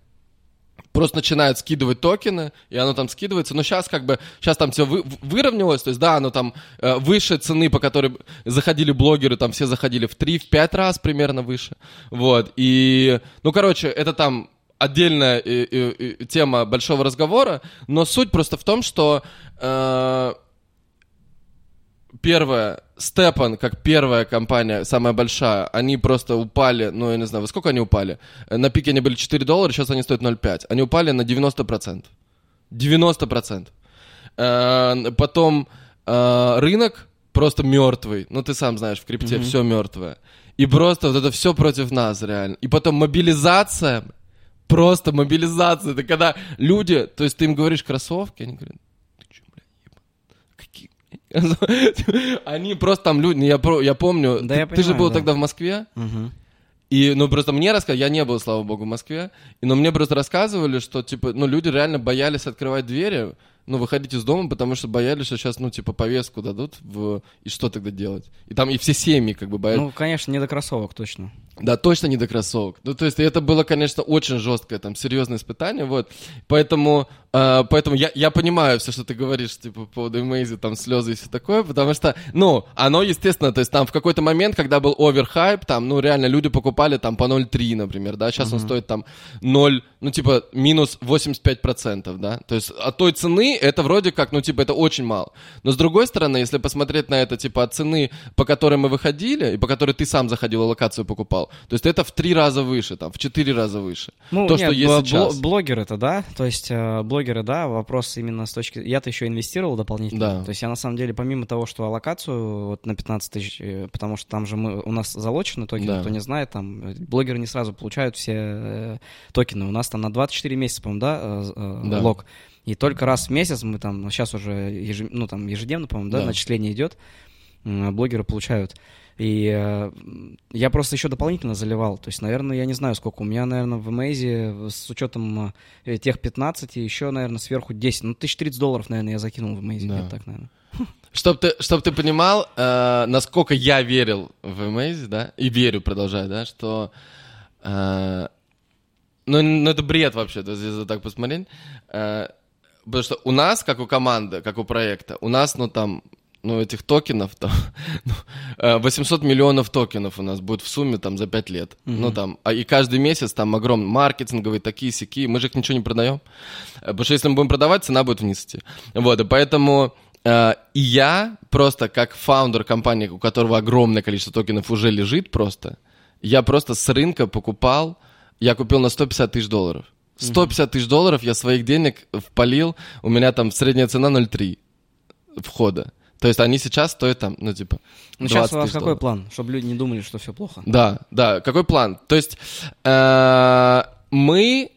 Speaker 1: просто начинают скидывать токены, и оно там скидывается. Но сейчас как бы, сейчас там все вы- выровнялось, то есть да, оно там э, выше цены, по которой заходили блогеры, там все заходили в 3-5 раз примерно выше. Вот, и, ну, короче, это там отдельная э, э, э, тема большого разговора, но суть просто в том, что э, первое, Степан, как первая компания, самая большая, они просто упали, ну, я не знаю, во сколько они упали? Э, На пике они были 4 доллара, сейчас они стоят 0,5. Они упали на 90%. 90%. Э, Потом э, рынок просто мертвый. Ну, ты сам знаешь, в крипте все мертвое. И просто вот это все против нас, реально. И потом мобилизация, просто мобилизация. Это когда люди, то есть ты им говоришь кроссовки, они говорят, ты что, бля, ебан? Какие? Они просто там люди, я, я помню,
Speaker 2: Да,
Speaker 1: ты,
Speaker 2: я
Speaker 1: ты же
Speaker 2: понимаю,
Speaker 1: был
Speaker 2: да.
Speaker 1: тогда в Москве,
Speaker 2: Мгм.
Speaker 1: и, ну, просто мне рассказывали, я не был, слава богу, в Москве, и, но мне просто рассказывали, что, типа, ну, люди реально боялись открывать двери, ну, выходить из дома, потому что боялись, что сейчас, ну, типа, повестку дадут, в... и что тогда делать? И там и все семьи, как бы, боятся.
Speaker 2: Ну, конечно, не до кроссовок, точно.
Speaker 1: Да, точно не до кроссовок. Ну, то есть это было, конечно, очень жесткое, там, серьезное испытание, вот. Поэтому, э, поэтому я, я понимаю все, что ты говоришь, типа, по поводу Эмейзи, там, слезы и все такое, потому что, ну, оно, естественно, то есть там в какой-то момент, когда был оверхайп, там, ну, реально люди покупали там по 0,3, например, да, сейчас он стоит там 0, ну, типа, минус 85%, да, то есть от той цены это вроде как, ну, типа, это очень мало. Но с другой стороны, если посмотреть на это, типа, от цены, по которой мы выходили, и по которой ты сам заходил и локацию покупал, то есть это в три раза выше, там, в четыре раза выше.
Speaker 2: Ну,
Speaker 1: То,
Speaker 2: нет,
Speaker 1: что есть
Speaker 2: бл-
Speaker 1: сейчас.
Speaker 2: бл- блогеры-то, да, то есть э, блогеры, да, вопрос именно с точки... Я-то еще инвестировал дополнительно,
Speaker 1: Да.
Speaker 2: то есть я на самом деле, помимо того, что аллокацию вот на 15 тысяч, э, потому что там же мы, у нас залочены токены,
Speaker 1: Да.
Speaker 2: кто не знает, там э, блогеры не сразу получают все э, токены, у нас там на 24 месяца, по-моему, да, э, э,
Speaker 1: Да.
Speaker 2: лог, и только раз в месяц мы там, сейчас уже, ежи- ну, там ежедневно, по-моему, да,
Speaker 1: Да.
Speaker 2: начисление идет, блогеры получают. И э, я просто еще дополнительно заливал. То есть, наверное, я не знаю, сколько. У меня, наверное, в Эмейзе с учетом э, тех 15, еще, наверное, сверху 10. Ну, 1030 долларов, наверное, я закинул в Эмейзе.
Speaker 1: Да.
Speaker 2: Так, наверное.
Speaker 1: Чтоб ты, чтоб ты понимал, э, насколько я верил в Amaze, да, и верю, продолжаю, да, что... э, ну, ну, это бред вообще, то есть, если так посмотреть. Э, потому что у нас, как у команды, как у проекта, у нас, ну, там, ну, этих токенов, там, ну, э, 800 миллионов токенов у нас будет в сумме, там, за 5 лет. Ну, там, а и каждый месяц там огромный маркетинговые, такие сики, мы же их ничего не продаем. Э, Потому что если мы будем продавать, цена будет вниз идти. Вот, и поэтому... Э, И я просто как фаундер компании, у которого огромное количество токенов уже лежит просто, я просто с рынка покупал, я купил на 150 тысяч долларов. 150 тысяч долларов я своих денег впалил, у меня там средняя цена 0,3 входа. То есть они сейчас стоят там, ну типа,
Speaker 2: Ну, сейчас
Speaker 1: 20
Speaker 2: у вас какой
Speaker 1: долларов.
Speaker 2: план? Чтобы люди не думали, что все плохо.
Speaker 1: Да, да. Какой план? То есть э, мы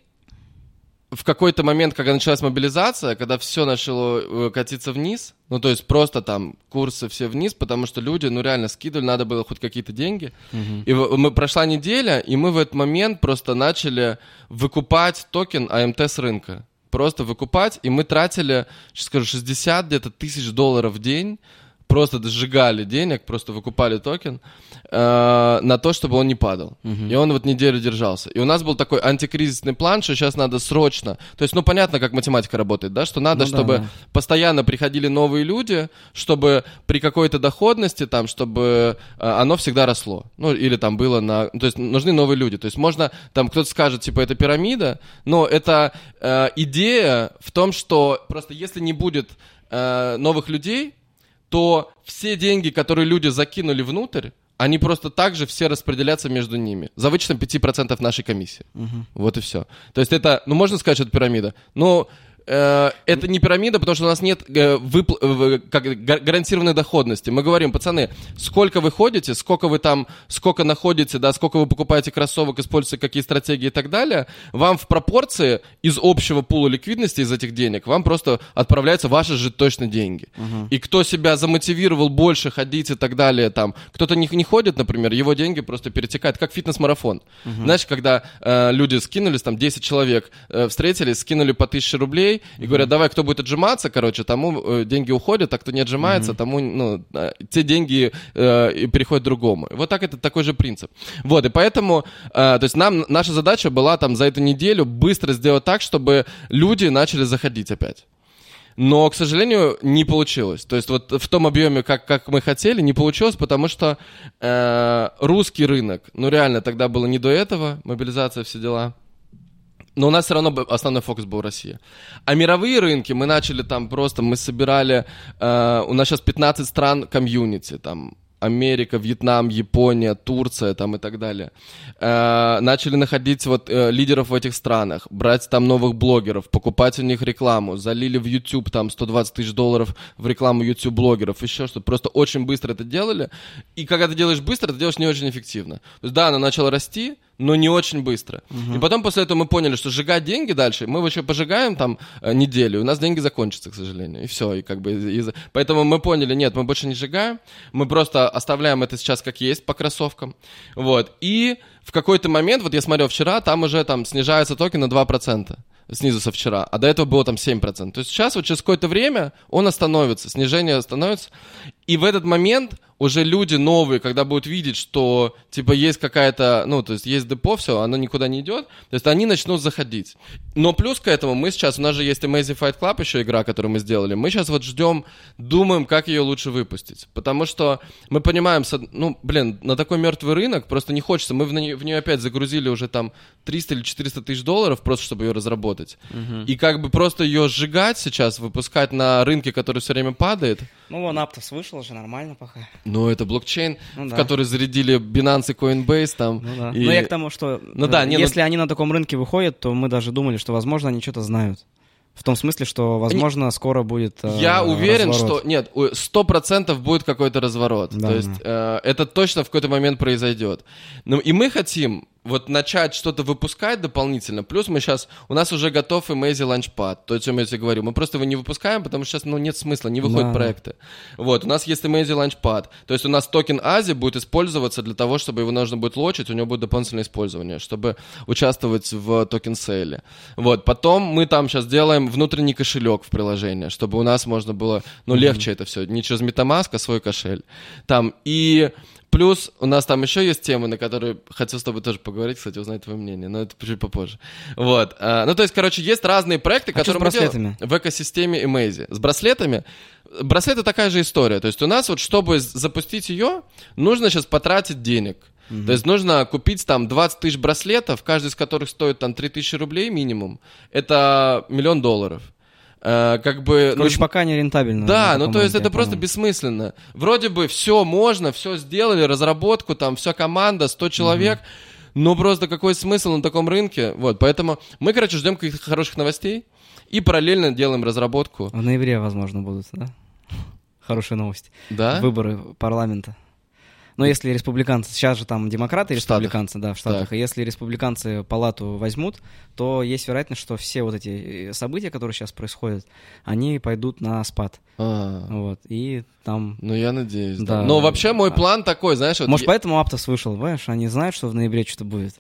Speaker 1: в какой-то момент, когда началась мобилизация, когда все начало э, катиться вниз, ну то есть просто там курсы все вниз, потому что люди, ну реально скидывали, надо было хоть какие-то деньги. И мы прошла неделя, и мы в этот момент просто начали выкупать токен АМТ с рынка. Просто выкупать, и мы тратили, сейчас скажу, 60 где-то тысяч долларов в день, просто сжигали денег, просто выкупали токен э, на то, чтобы он не падал. И он вот неделю держался. И у нас был такой антикризисный план, что сейчас надо срочно. То есть, ну понятно, как математика работает, да, что надо,
Speaker 2: Ну да,
Speaker 1: чтобы
Speaker 2: да.
Speaker 1: постоянно приходили новые люди, чтобы при какой-то доходности там, чтобы э, оно всегда росло. Ну, или там было на... То есть нужны новые люди. То есть можно, там кто-то скажет, типа, это пирамида, но это э, идея в том, что просто если не будет э, новых людей, то все деньги, которые люди закинули внутрь, они просто так же все распределятся между ними. За вычетом 5% нашей комиссии. Вот и все. То есть это, ну можно сказать, что это пирамида. Но э, это не пирамида, потому что у нас нет э, выпл- э, как, га- гарантированной доходности. Мы говорим, пацаны, сколько вы ходите, сколько вы там, сколько находите, да, сколько вы покупаете кроссовок, используете какие стратегии и так далее, вам в пропорции из общего пула ликвидности из этих денег, вам просто отправляются ваши же точно деньги. И кто себя замотивировал больше ходить и так далее, там, кто-то не, не ходит, например, его деньги просто перетекают, как фитнес-марафон. Знаешь, когда э, люди скинулись, там, 10 человек э, встретились, скинули по 1000 рублей и говорят, давай, кто будет отжиматься, короче, тому э, деньги уходят, а кто не отжимается, тому, ну, э, те деньги э, переходят другому. Вот так это такой же принцип. Вот, и поэтому, э, то есть нам, наша задача была там за эту неделю быстро сделать так, чтобы люди начали заходить опять. Но, к сожалению, не получилось. То есть вот в том объеме, как, как мы хотели, не получилось, потому что э, русский рынок, ну реально тогда было не до этого, мобилизация, все дела. Но у нас все равно основной фокус был Россия. А мировые рынки мы начали там просто, мы собирали, э, у нас сейчас 15 стран комьюнити, там Америка, Вьетнам, Япония, Турция там и так далее. Э, начали находить вот э, лидеров в этих странах, брать там новых блогеров, покупать у них рекламу, залили в YouTube там 120 тысяч долларов в рекламу YouTube блогеров, еще что-то. Просто очень быстро это делали. И когда ты делаешь быстро, ты делаешь не очень эффективно. То есть да, она начала расти, но не очень быстро. И потом после этого мы поняли, что сжигать деньги дальше, мы еще пожигаем там э, неделю, и у нас деньги закончатся, к сожалению. И все, и как бы из- поэтому мы поняли, нет, мы больше не сжигаем, мы просто оставляем это сейчас как есть по кроссовкам. Вот. И в какой-то момент, вот я смотрел вчера, там уже там снижается токен на 2% снизу со вчера, а до этого было там 7%. То есть сейчас вот через какое-то время он остановится, снижение остановится, и в этот момент уже люди новые, когда будут видеть, что типа есть какая-то, ну, то есть есть депо, все, оно никуда не идет, то есть они начнут заходить. Но плюс к этому мы сейчас, у нас же есть Amazing Fight Club еще игра, которую мы сделали, мы сейчас вот ждем, думаем, как ее лучше выпустить, потому что мы понимаем, ну, блин, на такой мертвый рынок просто не хочется, мы в нее, в нее опять загрузили уже там 300 или 400 тысяч долларов просто, чтобы ее разработать. И как бы просто ее сжигать сейчас, выпускать на рынке, который все время падает,
Speaker 2: Ну, вон Аптос вышел уже нормально пока.
Speaker 1: ну, это блокчейн,
Speaker 2: Ну
Speaker 1: в
Speaker 2: да.
Speaker 1: который зарядили Binance и Coinbase там.
Speaker 2: Ну да.
Speaker 1: и-
Speaker 2: Но я к тому, что
Speaker 1: Ну да, не, ну-
Speaker 2: если они на таком рынке выходят, то мы даже думали, что, возможно, они что-то знают. В том смысле, что, возможно, скоро будет э,
Speaker 1: Я уверен,
Speaker 2: разворот.
Speaker 1: что нет, сто процентов будет какой-то разворот.
Speaker 2: Да,
Speaker 1: То есть э, это точно в какой-то момент произойдет. Ну и мы хотим вот начать что-то выпускать дополнительно. Плюс мы сейчас, у нас уже готов Amazing Launchpad, то, о чем я тебе говорю. Мы просто его не выпускаем, потому что сейчас, ну, нет смысла, не выходят
Speaker 2: Да.
Speaker 1: проекты. Вот, у нас есть Amazing Launchpad. То есть у нас токен Ази будет использоваться для того, чтобы его нужно будет лочить, у него будет дополнительное использование, чтобы участвовать в токен сейле. Вот, потом мы там сейчас делаем внутренний кошелек в приложение, чтобы у нас можно было, ну, легче это все, не через MetaMask, а свой кошель. Там, и Плюс у нас там еще есть темы, на которые хочу с тобой тоже поговорить, кстати, узнать твое мнение, но это чуть попозже. Вот. а, Ну, то есть, короче, есть разные проекты,
Speaker 2: А
Speaker 1: которые мы делаем в экосистеме Amaze. С браслетами браслеты такая же история. То есть у нас вот, чтобы запустить ее, нужно сейчас потратить денег. То есть нужно купить там 20 тысяч браслетов, каждый из которых стоит там 3 тысячи рублей минимум. Это миллион долларов. Э, как бы...
Speaker 2: Короче,
Speaker 1: нужно-
Speaker 2: пока не рентабельно.
Speaker 1: да, ну то есть это просто
Speaker 2: понял.
Speaker 1: бессмысленно. Вроде бы все можно, все сделали, разработку, там вся команда, 100 человек, но просто какой смысл на таком рынке? Вот, поэтому мы, короче, ждем каких-то хороших новостей и параллельно делаем разработку.
Speaker 2: В ноябре, возможно, будут, да? Хорошая новость.
Speaker 1: Да?
Speaker 2: Выборы парламента. Но если республиканцы, сейчас же там демократы и республиканцы, да, в Штатах,
Speaker 1: Так.
Speaker 2: и если республиканцы палату возьмут, то есть вероятность, что все вот эти э, события, которые сейчас происходят, они пойдут на спад.
Speaker 1: А,
Speaker 2: Вот, и там...
Speaker 1: ну я надеюсь, да.
Speaker 2: Да.
Speaker 1: Но вообще мой
Speaker 2: А.
Speaker 1: план такой, знаешь, вот
Speaker 2: Может,
Speaker 1: я-
Speaker 2: поэтому Аптос вышел, понимаешь, они знают, что в ноябре что-то будет.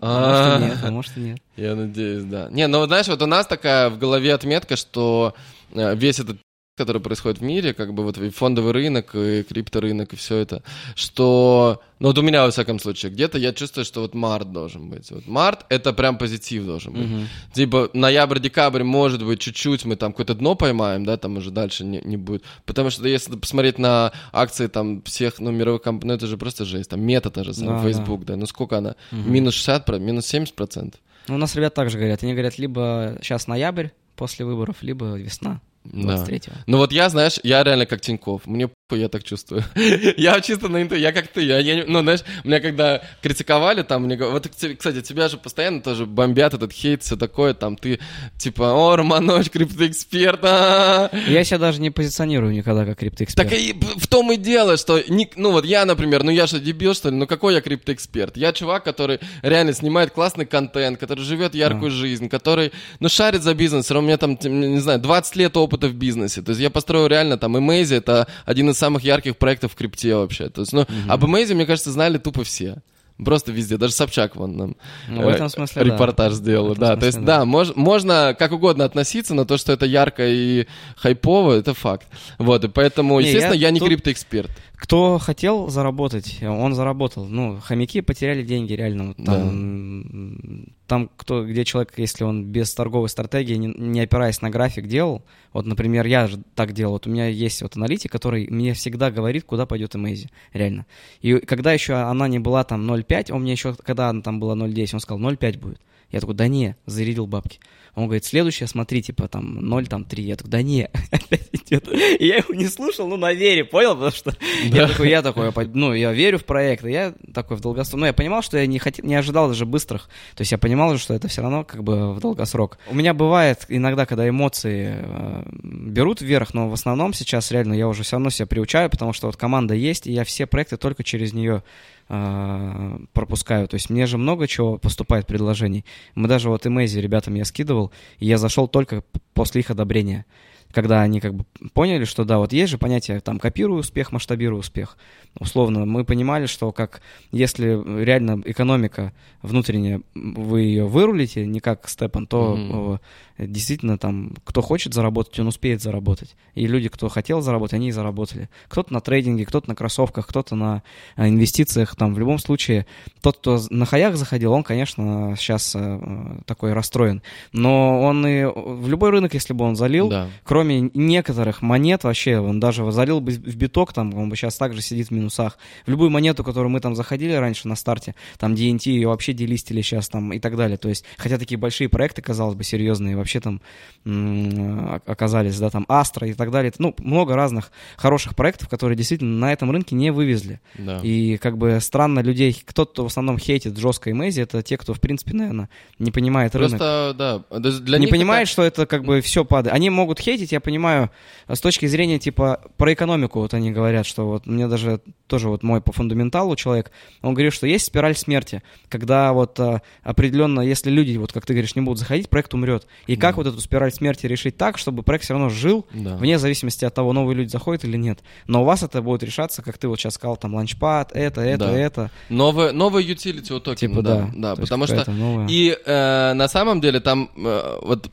Speaker 1: А.
Speaker 2: А может, и нет, а может, и нет.
Speaker 1: Я надеюсь, да. Не, ну знаешь, вот у нас такая в голове отметка, что э, весь этот который происходит в мире, как бы вот и фондовый рынок, и крипторынок, и все это, что, ну вот у меня, во всяком случае, где-то я чувствую, что вот март должен быть. Вот март — это прям позитив должен быть.
Speaker 2: Мгм.
Speaker 1: Типа ноябрь-декабрь, может быть, чуть-чуть мы там какое-то дно поймаем, да, там уже дальше не, не будет. Потому что если посмотреть на акции там всех, ну, мировых компаний, ну, это же просто жесть. Там мета та же самая,
Speaker 2: Да,
Speaker 1: Facebook, да. Ну, сколько она? Минус 60, про- минус 70 процентов.
Speaker 2: Ну, у нас ребят также говорят. Они говорят, либо сейчас ноябрь после выборов, либо весна
Speaker 1: Да.
Speaker 2: 23-го.
Speaker 1: Ну вот я, знаешь, я реально как Тиньков. Мне я так чувствую. я чисто на инту, я как ты. Я, я ну, знаешь, меня когда критиковали, там, мне вот, кстати, тебя же постоянно тоже бомбят этот хейт, все такое, там, ты, типа, о, Романович, криптоэксперт, а».
Speaker 2: Я себя даже не позиционирую никогда как криптоэксперт.
Speaker 1: Так и в том и дело, что, не- ну вот я, например, ну я же дебил, что ли, ну какой я криптоэксперт? Я чувак, который реально снимает классный контент, который живет яркую жизнь, который, ну, шарит за бизнес, у меня там, не знаю, 20 лет опыта в бизнесе, то есть я построил реально там Amaze, это один из самых ярких проектов в крипте вообще, то есть, ну, об Amaze, мне кажется, знали тупо все. Просто везде, даже Собчак вон нам
Speaker 2: Ну, в этом
Speaker 1: э,
Speaker 2: смысле, да.
Speaker 1: репортаж сделал,
Speaker 2: В этом
Speaker 1: да. То есть,
Speaker 2: смысле,
Speaker 1: да,
Speaker 2: да.
Speaker 1: мож- можно как угодно относиться, но то, что это ярко и хайпово, это факт. Вот, и поэтому,
Speaker 2: Не,
Speaker 1: естественно, я,
Speaker 2: я
Speaker 1: не
Speaker 2: тут-
Speaker 1: криптоэксперт.
Speaker 2: Кто хотел заработать, он заработал. Ну, хомяки потеряли деньги, реально. Там, м, там кто, где человек, если он без торговой стратегии, не, не опираясь на график, делал, вот, например, я же так делал, вот у меня есть вот аналитик, который мне всегда говорит, куда пойдет Эмейзи, реально. И когда еще она не была там 0,5, он мне еще, когда она там была 0,10, он сказал, 0,5 будет. Я такой, да не, зарядил бабки. Он говорит, следующее, смотри, типа там 0, там 3. Я такой, да не, опять идет. И я его не слушал, ну, на вере, понял? Потому что я такой, я такой, ну, я верю в проект, и я такой в долгосрок. Но я понимал, что я не, хотел, не ожидал даже быстрых. То есть я понимал что это все равно как бы в долгосрок. У меня бывает иногда, когда эмоции э, берут вверх, но в основном сейчас реально я уже все равно себя приучаю, потому что вот команда есть, и я все проекты только через нее э, пропускаю. То есть мне же много чего поступает предложений. Мы даже вот Эмейзи ребятам я скидывал, и я зашел только после их одобрения. Когда они как бы поняли, что да, вот есть же понятие там копирую успех, масштабирую успех. Условно, мы понимали, что как если реально экономика внутренняя, вы ее вырулите, не как Степан, то
Speaker 1: Мгм.
Speaker 2: Э, действительно там, кто хочет заработать, он успеет заработать. И люди, кто хотел заработать, они и заработали. Кто-то на трейдинге, кто-то на кроссовках, кто-то на э, инвестициях. Там в любом случае, тот, кто на хаях заходил, он, конечно, сейчас такой расстроен. Но он и в любой рынок, если бы он залил,
Speaker 1: Да.
Speaker 2: кроме некоторых монет вообще, он даже залил бы в биток, там, он бы сейчас также сидит в минусах. В любую монету, которую мы там заходили раньше на старте, там DNT ее вообще делистили сейчас там и так далее. То есть, хотя такие большие проекты, казалось бы, серьезные, вообще там оказались, да, там Астра и так далее. Ну, много разных хороших проектов, которые действительно на этом рынке не вывезли.
Speaker 1: Да.
Speaker 2: И как бы странно людей, кто-то в основном хейтит жестко Эмейзи, это те, кто, в принципе, наверное, не понимает рынок.
Speaker 1: Просто, да, для
Speaker 2: не понимает,
Speaker 1: это-
Speaker 2: что это как бы бы все падает. Они могут хейтить, я понимаю, с точки зрения, типа, про экономику, вот они говорят, что вот мне даже тоже вот мой по фундаменталу человек, он говорит, что есть спираль смерти, когда вот а, определенно, если люди, вот как ты говоришь, не будут заходить, проект умрет. И как вот эту спираль смерти решить так, чтобы проект все равно жил,
Speaker 1: Да.
Speaker 2: вне зависимости от того, новые люди заходят или нет. Но у вас это будет решаться, как ты вот сейчас сказал, там, ланчпад, это, это,
Speaker 1: Да.
Speaker 2: это.
Speaker 1: Новые, новые utility у токена,
Speaker 2: Типа,
Speaker 1: да.
Speaker 2: да.
Speaker 1: Да, потому что...
Speaker 2: новая.
Speaker 1: И э, на самом деле там э, вот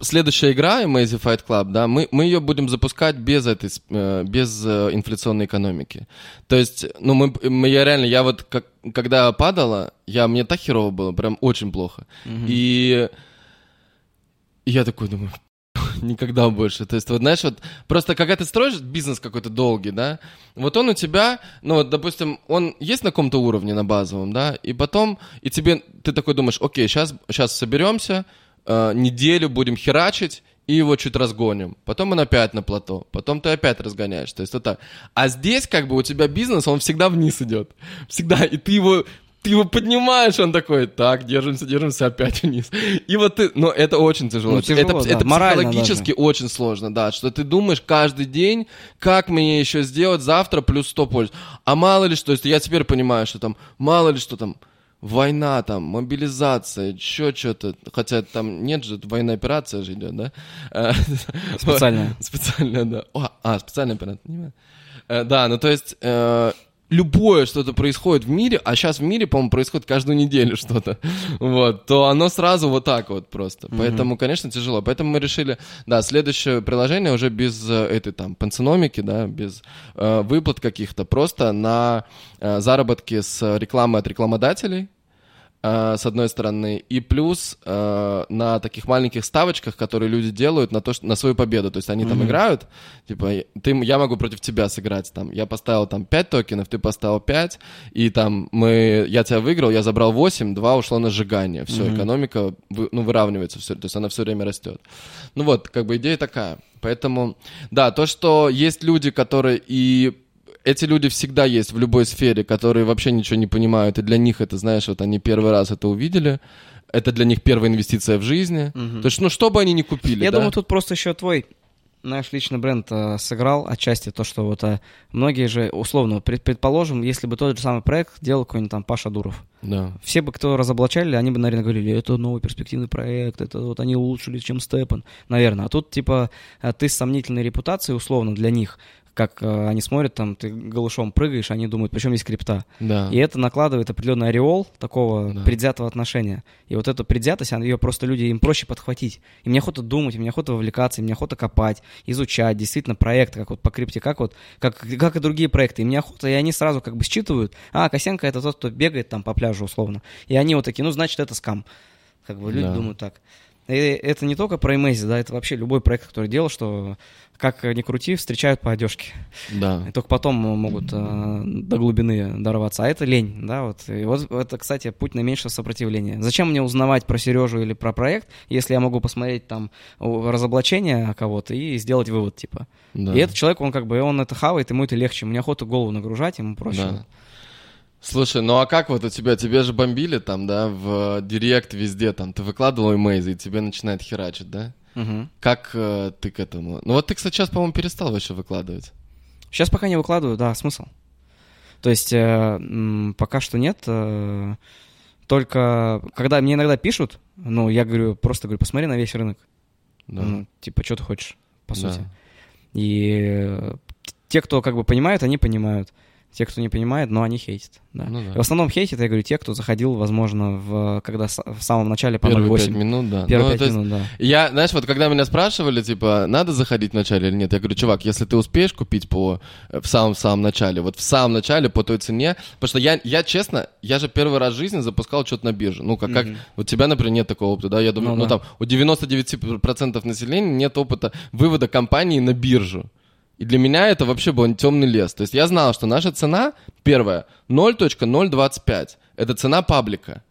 Speaker 1: следующая игра Amazing Fight Club, да, мы, мы ее будем запускать без этой, э, без э, инфляционной экономики. То есть, ну, мы, мы- я реально, я вот, как, когда падала, я, мне так херово было, прям очень плохо. И и я такой думаю, никогда больше. То есть, вот знаешь, вот просто когда ты строишь бизнес какой-то долгий, да, вот он у тебя, ну вот, допустим, он есть на каком-то уровне, на базовом, да, и потом, и тебе, ты такой думаешь, окей, сейчас, сейчас соберемся, э, неделю будем херачить, и его чуть разгоним. Потом он опять на плато. Потом ты опять разгоняешь. То есть вот так. А здесь как бы у тебя бизнес, он всегда вниз идет. Всегда. И ты его ты его поднимаешь, он такой, так, держимся, держимся, опять вниз. И вот ты, но это очень тяжело.
Speaker 2: Ну, тяжело,
Speaker 1: это
Speaker 2: да,
Speaker 1: это
Speaker 2: морально
Speaker 1: психологически очень сложно, да, что ты думаешь каждый день, как мне еще сделать завтра плюс 100 польз. А мало ли что, если я теперь понимаю, что там, мало ли что там, война там, мобилизация, еще что-то, хотя там нет же, военная операция же идет, да? Э,
Speaker 2: Специальная.
Speaker 1: Специальная, да. О, а, специальная операция, понимаю. Э, Да, ну то есть э, любое что-то происходит в мире, а сейчас в мире, по-моему, происходит каждую неделю что-то, вот, то оно сразу вот так вот просто. Поэтому, конечно, тяжело. Поэтому мы решили, да, следующее приложение уже без э, этой там пансиномики, да, без э, выплат каких-то, просто на э, заработки с рекламы от рекламодателей, с одной стороны, и плюс э, на таких маленьких ставочках, которые люди делают на то, что, на свою победу. То есть они там играют, типа, ты, я могу против тебя сыграть, там, я поставил там 5 токенов, ты поставил 5, и там мы, я тебя выиграл, я забрал 8, 2 ушло на сжигание. Все, экономика вы- ну, выравнивается, все, то есть она все время растет. Ну вот, как бы идея такая. Поэтому, да, то, что есть люди, которые и эти люди всегда есть в любой сфере, которые вообще ничего не понимают, и для них это, знаешь, вот они первый раз это увидели, это для них первая инвестиция в жизни. То есть, ну, что бы они ни купили,
Speaker 2: Я
Speaker 1: да?
Speaker 2: думаю, тут просто еще твой наш личный бренд э, сыграл отчасти то, что вот э, многие же, условно, пред- предположим, если бы тот же самый проект делал какой-нибудь там Паша Дуров,
Speaker 1: Да.
Speaker 2: все бы, кто разоблачали, они бы, наверное, говорили, это новый перспективный проект, это вот они улучшили, чем Степан, наверное. А тут, типа, э, ты с сомнительной репутацией, условно, для них, как э, они смотрят, там, ты голышом прыгаешь, они думают, причем есть крипта.
Speaker 1: Да.
Speaker 2: И это накладывает определенный ореол такого
Speaker 1: Да.
Speaker 2: предвзятого отношения. И вот эту предвзятость, она- ее просто люди, им проще подхватить. И мне охота думать, и мне охота вовлекаться, и мне охота копать, изучать действительно проекты, как вот по крипте, как вот, как, как и другие проекты. И мне охота, и они сразу как бы считывают, а, Косенко это тот, кто бегает там по пляжу условно. И они вот такие, ну, значит, это скам. Как бы люди
Speaker 1: Да.
Speaker 2: думают так. И это не только про Эмейзи, да, это вообще любой проект, который делал, что как ни крути, встречают по одежке.
Speaker 1: Да.
Speaker 2: И только потом могут э, до глубины дорваться. А это лень, да, вот. И вот это, кстати, путь наименьшего сопротивления. Зачем мне узнавать про Сережу или про проект, если я могу посмотреть там разоблачение кого-то и сделать вывод, типа.
Speaker 1: Да.
Speaker 2: И этот человек, он как бы, он это хавает, ему это легче. Мне охота голову нагружать, ему проще.
Speaker 1: Да. Слушай, ну а как вот у тебя, тебе же бомбили там, да, в директ везде, там, ты выкладывал имейзы, и тебе начинает херачить, да?
Speaker 2: Мгм.
Speaker 1: Как э, ты к этому? Ну вот ты, кстати, сейчас, по-моему, перестал вообще выкладывать.
Speaker 2: Сейчас пока не выкладываю, да, смысл. То есть э, м, пока что нет. э, только когда мне иногда пишут, ну, я говорю, просто говорю, посмотри на весь рынок.
Speaker 1: Да.
Speaker 2: Ну, типа, что ты хочешь, по
Speaker 1: Да.
Speaker 2: сути. И э, те, кто как бы понимают, они понимают. Те, кто не понимает, но они хейтят. Да.
Speaker 1: Ну да.
Speaker 2: И в основном хейтят, я говорю, те, кто заходил, возможно, в, когда в самом начале по
Speaker 1: Первые
Speaker 2: 0.8.
Speaker 1: пять минут, да.
Speaker 2: Первые
Speaker 1: Ну,
Speaker 2: пять
Speaker 1: то есть
Speaker 2: минут, да.
Speaker 1: Я, знаешь, вот когда меня спрашивали, типа, надо заходить вначале или нет, я говорю, чувак, если ты успеешь купить по э, в самом-самом начале, вот в самом начале по той цене, потому что я, я честно, я же первый раз в жизни запускал что-то на бирже. Ну, как, как у тебя, например, нет такого опыта, да? Я думаю,
Speaker 2: Ну
Speaker 1: ну,
Speaker 2: да.
Speaker 1: там, у 99% населения нет опыта вывода компании на биржу. И для меня это вообще был темный лес. То есть я знал, что наша цена, первая, 0.025. Это цена паблика.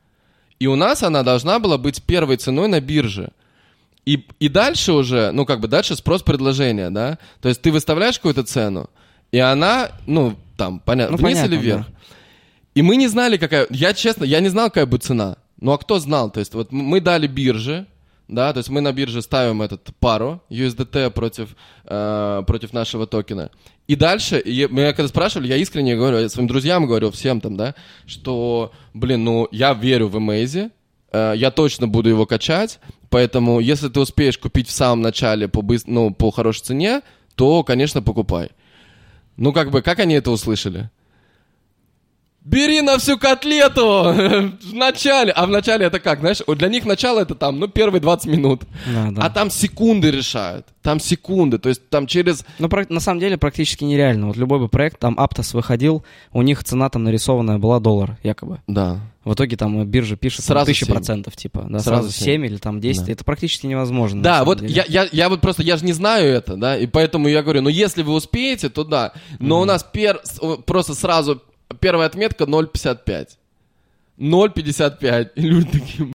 Speaker 1: И у нас она должна была быть первой ценой на бирже. И, и дальше уже, ну, как бы дальше спрос-предложение, да? То есть ты выставляешь какую-то цену, и она, ну, там, понятно,
Speaker 2: Ну,
Speaker 1: вниз
Speaker 2: понятно,
Speaker 1: или вверх.
Speaker 2: да.
Speaker 1: И мы не знали, какая... Я, честно, я не знал, какая будет цена. Ну, а кто знал? То есть вот мы дали бирже, да, то есть мы на бирже ставим этот пару USDT против, э, против нашего токена. И дальше, и меня когда спрашивали, я искренне говорю, я своим друзьям говорю, всем там, да, что, блин, ну, я верю в Amaze, э, я точно буду его качать, поэтому если ты успеешь купить в самом начале по, быс- ну, по хорошей цене, то, конечно, покупай. Ну, как бы, как они это услышали? Бери на всю котлету в начале. А в начале это как, знаешь, для них начало это там, ну, первые 20 минут.
Speaker 2: Да, да.
Speaker 1: А там секунды решают. Там секунды. То есть там через...
Speaker 2: Ну, на самом деле, практически нереально. Вот любой бы проект, там Аптос выходил, у них цена там нарисованная была доллар, якобы.
Speaker 1: Да.
Speaker 2: В итоге там биржа пишет
Speaker 1: Сразу
Speaker 2: тысяча процентов, типа, да,
Speaker 1: Сразу
Speaker 2: сразу,
Speaker 1: семь.
Speaker 2: 7 или там 10.
Speaker 1: Да.
Speaker 2: Это практически невозможно.
Speaker 1: Да, вот
Speaker 2: деле.
Speaker 1: я, я, я вот просто, я же не знаю это, да, и поэтому я говорю, ну, если вы успеете, то да. Но у нас пер, просто сразу первая отметка 0,55. 0,55. И люди такие,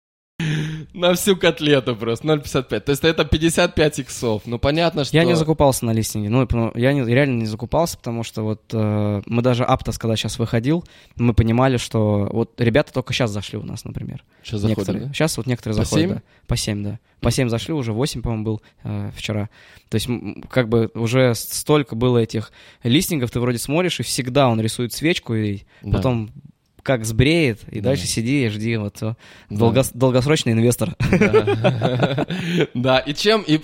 Speaker 1: на всю котлету просто, 0,55. То есть это 55 иксов. Ну, понятно, что...
Speaker 2: Я не закупался на листинге. Ну, я не- реально не закупался, потому что вот э, мы даже Аптос, когда сейчас выходил, мы понимали, что вот ребята только сейчас зашли у нас, например.
Speaker 1: Сейчас
Speaker 2: некоторые.
Speaker 1: заходим.
Speaker 2: Сейчас вот некоторые
Speaker 1: По
Speaker 2: заходят.
Speaker 1: семь?
Speaker 2: да. По 7, да. По 7 зашли, уже 8, по-моему, был э, вчера. То есть, как бы уже столько было этих листингов, ты вроде смотришь, и всегда он рисует свечку, и
Speaker 1: Да.
Speaker 2: потом как сбреет, и
Speaker 1: Да.
Speaker 2: дальше сиди и жди. Вот
Speaker 1: Да.
Speaker 2: долгос- долгосрочный инвестор.
Speaker 1: Да. И чем и,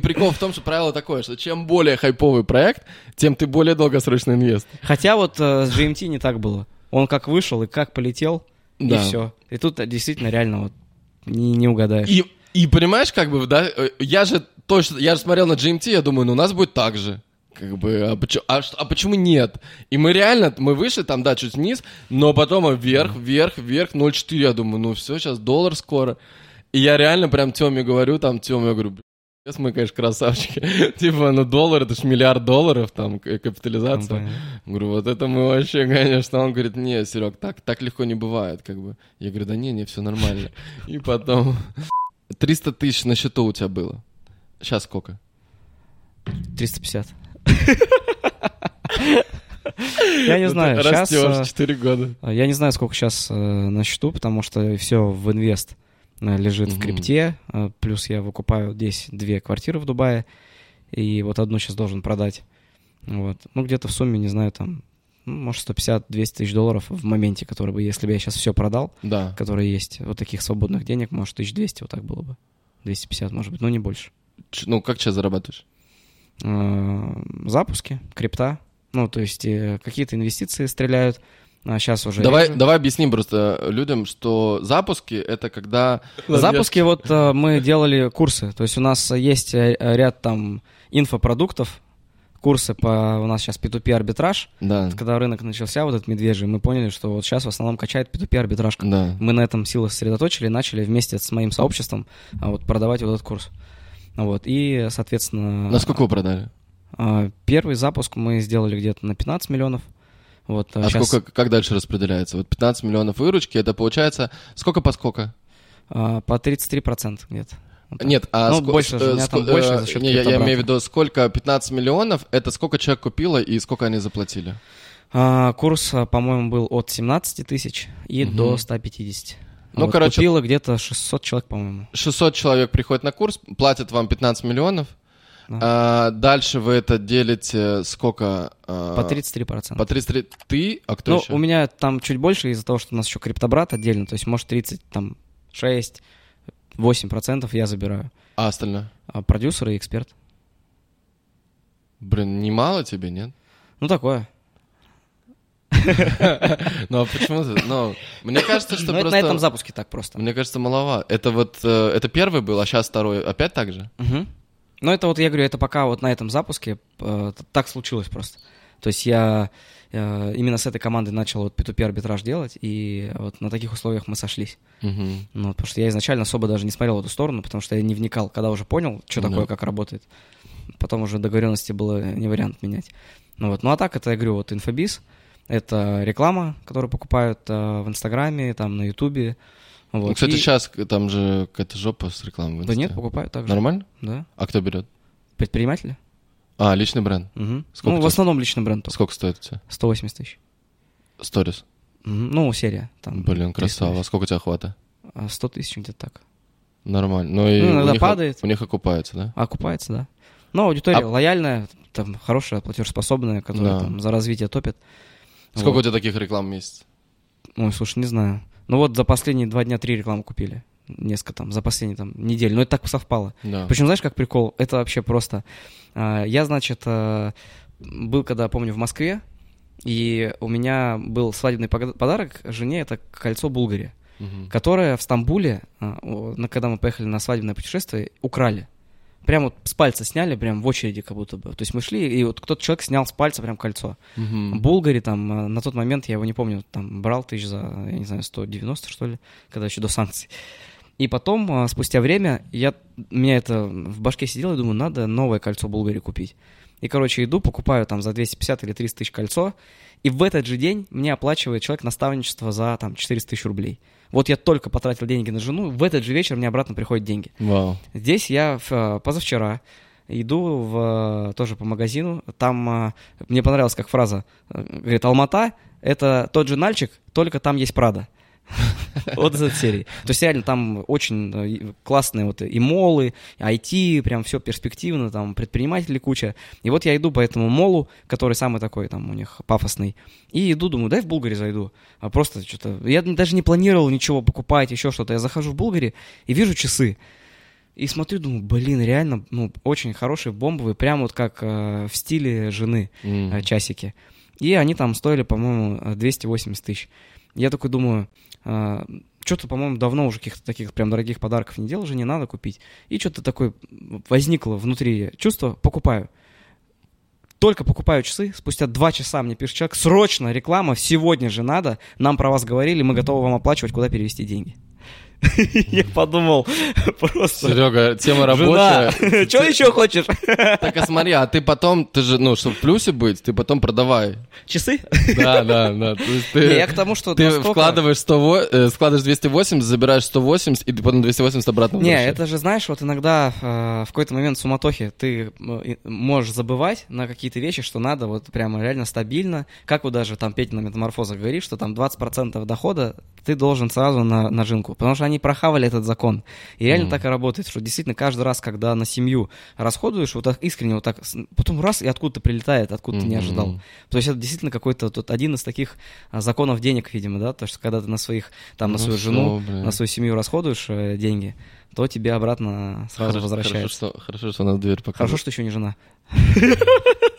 Speaker 1: прикол в том, что правило такое, что чем более хайповый проект, тем ты более долгосрочный инвестор.
Speaker 2: Хотя вот э, с GMT не так было. Он как вышел и как полетел, и все. И тут действительно реально вот не, угадаешь.
Speaker 1: И, и понимаешь, как бы, да, э, я же точно, я же смотрел на GMT, я думаю, ну у нас будет так же. Как бы, а, почему, а, а почему нет? И мы реально, мы вышли там, да, чуть вниз, но потом вверх, вверх, вверх, 0,4, я думаю, ну все, сейчас доллар скоро. И я реально прям Тёме говорю, там, Тёме, я говорю, «Блин, Сейчас мы, конечно, красавчики. типа, ну доллар, это ж миллиард долларов, там,
Speaker 2: Ну,
Speaker 1: капитализация.
Speaker 2: понятно.
Speaker 1: Говорю, вот это мы вообще, конечно. Он говорит, не, Серег, так, так легко не бывает, как бы. Я говорю, да не, не, все нормально. И потом 300 тысяч на счету у тебя было. Сейчас сколько?
Speaker 2: 350. Я не знаю, сейчас...
Speaker 1: Растешь 4 года.
Speaker 2: Я не знаю, сколько сейчас на счету, потому что все в инвест э, лежит в крипте. э, Плюс я выкупаю здесь две квартиры в Дубае. И вот одну сейчас должен продать. Вот. Ну, где-то в сумме, не знаю, там, ну, может, 150-200 тысяч долларов в моменте, который бы, если бы я сейчас все продал,
Speaker 1: Да.
Speaker 2: которые есть, вот таких свободных денег, может, 1200 вот так было бы. 250, может быть, но не больше.
Speaker 1: Ну, как сейчас зарабатываешь?
Speaker 2: Э, Запуски, крипта, ну, то есть э, какие-то инвестиции стреляют. А сейчас уже...
Speaker 1: Давай,
Speaker 2: реже.
Speaker 1: давай объясним просто людям, что запуски — это когда...
Speaker 2: Запуски вот э, мы делали курсы, то есть у нас есть ряд там инфопродуктов, курсы по у нас сейчас P2P арбитраж.
Speaker 1: Да,
Speaker 2: Когда рынок начался, вот этот медвежий, мы поняли, что вот сейчас в основном качает P2P арбитражка.
Speaker 1: да.
Speaker 2: Мы на этом силы сосредоточили и начали вместе с моим сообществом а, вот, продавать вот этот курс. Вот, и, соответственно...
Speaker 1: На сколько вы продали?
Speaker 2: а, Первый запуск мы сделали где-то на 15 миллионов. Вот,
Speaker 1: А
Speaker 2: щас,
Speaker 1: сколько, как дальше распределяется? Вот 15 миллионов выручки, это получается... Сколько по сколько?
Speaker 2: а, по 33% где-то. Вот.
Speaker 1: Нет, а
Speaker 2: Ну,
Speaker 1: ско-
Speaker 2: больше же,
Speaker 1: э,
Speaker 2: там
Speaker 1: ско-
Speaker 2: больше
Speaker 1: э,
Speaker 2: за счет
Speaker 1: не, я, я имею в виду, сколько 15 миллионов, это сколько человек купило и сколько они заплатили?
Speaker 2: А, Курс, а, по-моему, был от 17 тысяч и
Speaker 1: Мгм.
Speaker 2: до 150. А
Speaker 1: Ну,
Speaker 2: вот
Speaker 1: короче-
Speaker 2: Купило где-то 600 человек, по-моему.
Speaker 1: 600 человек приходит на курс, платят вам 15 миллионов.
Speaker 2: Да.
Speaker 1: А, дальше вы это делите сколько? а,
Speaker 2: По 33%.
Speaker 1: По 33. Ты? А кто
Speaker 2: ну,
Speaker 1: еще?
Speaker 2: у меня там чуть больше из-за того, что у нас еще криптобрат отдельно, то есть, может, 30, там, 6, 8% я забираю.
Speaker 1: А остальное?
Speaker 2: А продюсер и эксперт.
Speaker 1: Блин, немало тебе, нет?
Speaker 2: Ну, такое.
Speaker 1: Ну, а почему ты? Ну, мне кажется, что
Speaker 2: Ну,
Speaker 1: просто...
Speaker 2: на этом запуске так просто.
Speaker 1: Мне кажется, маловато. Это вот... э, Это первый был, а сейчас второй. Опять так же?
Speaker 2: Ну, это вот, я говорю, это пока вот на этом запуске э, так случилось просто. То есть я э, именно с этой командой начал вот P2P арбитраж делать, и вот на таких условиях мы сошлись. Ну, потому что я изначально особо даже не смотрел в эту сторону, потому что я не вникал, когда уже понял, что
Speaker 1: Да.
Speaker 2: такое, как работает. Потом уже договоренности было не вариант менять. Ну вот, ну а так это, я говорю, вот инфобиз, это реклама, которую покупают э, в Инстаграме, там, на Ютубе. Вот.
Speaker 1: Ну, кстати,
Speaker 2: И-
Speaker 1: сейчас там же какая-то жопа с рекламой.
Speaker 2: Да нет, покупают также.
Speaker 1: Нормально?
Speaker 2: Да.
Speaker 1: А кто берет?
Speaker 2: Предприниматели?
Speaker 1: А, личный бренд.
Speaker 2: Мгм.
Speaker 1: Сколько
Speaker 2: ну, в основном личный бренд только.
Speaker 1: Сколько стоит у тебя?
Speaker 2: 180 тысяч.
Speaker 1: Сторис.
Speaker 2: Ну, серия. Там,
Speaker 1: Блин,
Speaker 2: 300
Speaker 1: красава.
Speaker 2: тысяч.
Speaker 1: Сколько у тебя хвата?
Speaker 2: А, 100 тысяч где-то так.
Speaker 1: Нормально. Ну, и
Speaker 2: Ну, иногда
Speaker 1: у них,
Speaker 2: падает.
Speaker 1: У них окупается, да?
Speaker 2: Окупается, да. Но аудитория
Speaker 1: А-
Speaker 2: лояльная, там хорошая, платежеспособная, которая
Speaker 1: Да.
Speaker 2: там за развитие топит.
Speaker 1: Сколько
Speaker 2: Вот.
Speaker 1: у тебя таких реклам в месяц?
Speaker 2: Ой, слушай, не знаю. Ну вот за последние два дня три рекламы купили. Несколько там, за последние там недели. Но это так совпало.
Speaker 1: Да.
Speaker 2: Причем, знаешь, как прикол? Это вообще просто... а, Я, значит, а, был, когда, помню, в Москве, и у меня был свадебный подарок жене, это кольцо Булгари,
Speaker 1: Мгм.
Speaker 2: которое в Стамбуле, а, когда мы поехали на свадебное путешествие, украли. Прям вот с пальца сняли, прям в очереди как будто бы. То есть мы шли, и вот кто-то человек снял с пальца прям кольцо.
Speaker 1: Мгм.
Speaker 2: Булгари там, э, на тот момент, я его не помню, там брал тысяч за, я не знаю, 190, что ли, когда еще до санкций. И потом, э, спустя время, я, у меня это в башке сидело, и думаю, надо новое кольцо Булгари купить. И, короче, иду, покупаю там за 250 или 300 тысяч кольцо, и в этот же день мне оплачивает человек наставничество за там 400 тысяч рублей. Вот я только потратил деньги на жену, в этот же вечер мне обратно приходят деньги.
Speaker 1: Вау.
Speaker 2: Здесь я э, позавчера иду в, э, тоже по магазину. Там э, мне понравилась как фраза. Говорит, Алмата — это тот же Нальчик, только там есть Прада. Вот из этой серии. То есть реально там очень э, классные вот и молы, IT, прям все перспективно, там предпринимателей куча. И вот я иду по этому молу, который самый такой там у них пафосный, и иду, думаю, дай в Булгари зайду. А просто что-то... Я даже не планировал ничего покупать, еще что-то. Я захожу в Булгари и вижу часы. И смотрю, думаю, блин, реально, ну, очень хорошие, бомбовые, прям вот как э, в стиле жены э, часики. И они там стоили, по-моему, э, 280 тысяч. Я такой думаю, что-то, по-моему, давно уже каких-то таких прям дорогих подарков не делал, жене надо купить. И что-то такое возникло внутри чувство, покупаю. Только покупаю часы, спустя два часа мне пишет человек, срочно реклама, сегодня же надо, нам про вас говорили, мы готовы вам оплачивать, куда перевести деньги. Я подумал, просто...
Speaker 1: Серега, тема рабочая.
Speaker 2: Что еще хочешь?
Speaker 1: Так, а смотри, а ты потом, ты же, ну, чтобы в плюсе быть, ты потом продавай.
Speaker 2: Часы?
Speaker 1: Да, да, да.
Speaker 2: Я к тому, что
Speaker 1: ты вкладываешь 100, э, складываешь 280, забираешь 180, и ты потом 280 обратно
Speaker 2: Не, это же, знаешь, вот иногда э, в какой-то момент суматохи ты можешь забывать на какие-то вещи, что надо вот прямо реально стабильно. Как вот даже там Петя на метаморфозах говорит, что там 20% дохода ты должен сразу на, на жинку, потому что они прохавали этот закон. И реально
Speaker 1: Мгм.
Speaker 2: так и работает, что действительно каждый раз, когда на семью расходуешь, вот так искренне вот так, потом раз и откуда-то прилетает, откуда ты не ожидал. То есть это действительно какой-то тут один из таких а, законов денег, видимо, да, то, что когда ты на своих, там, на
Speaker 1: Ну
Speaker 2: свою
Speaker 1: всё,
Speaker 2: жену,
Speaker 1: блин.
Speaker 2: на свою семью расходуешь э, деньги, то тебе обратно сразу
Speaker 1: Хорошо-
Speaker 2: возвращается.
Speaker 1: Хорошо, что, хорошо, что у нас дверь
Speaker 2: Хорошо,
Speaker 1: показывает.
Speaker 2: что еще не жена.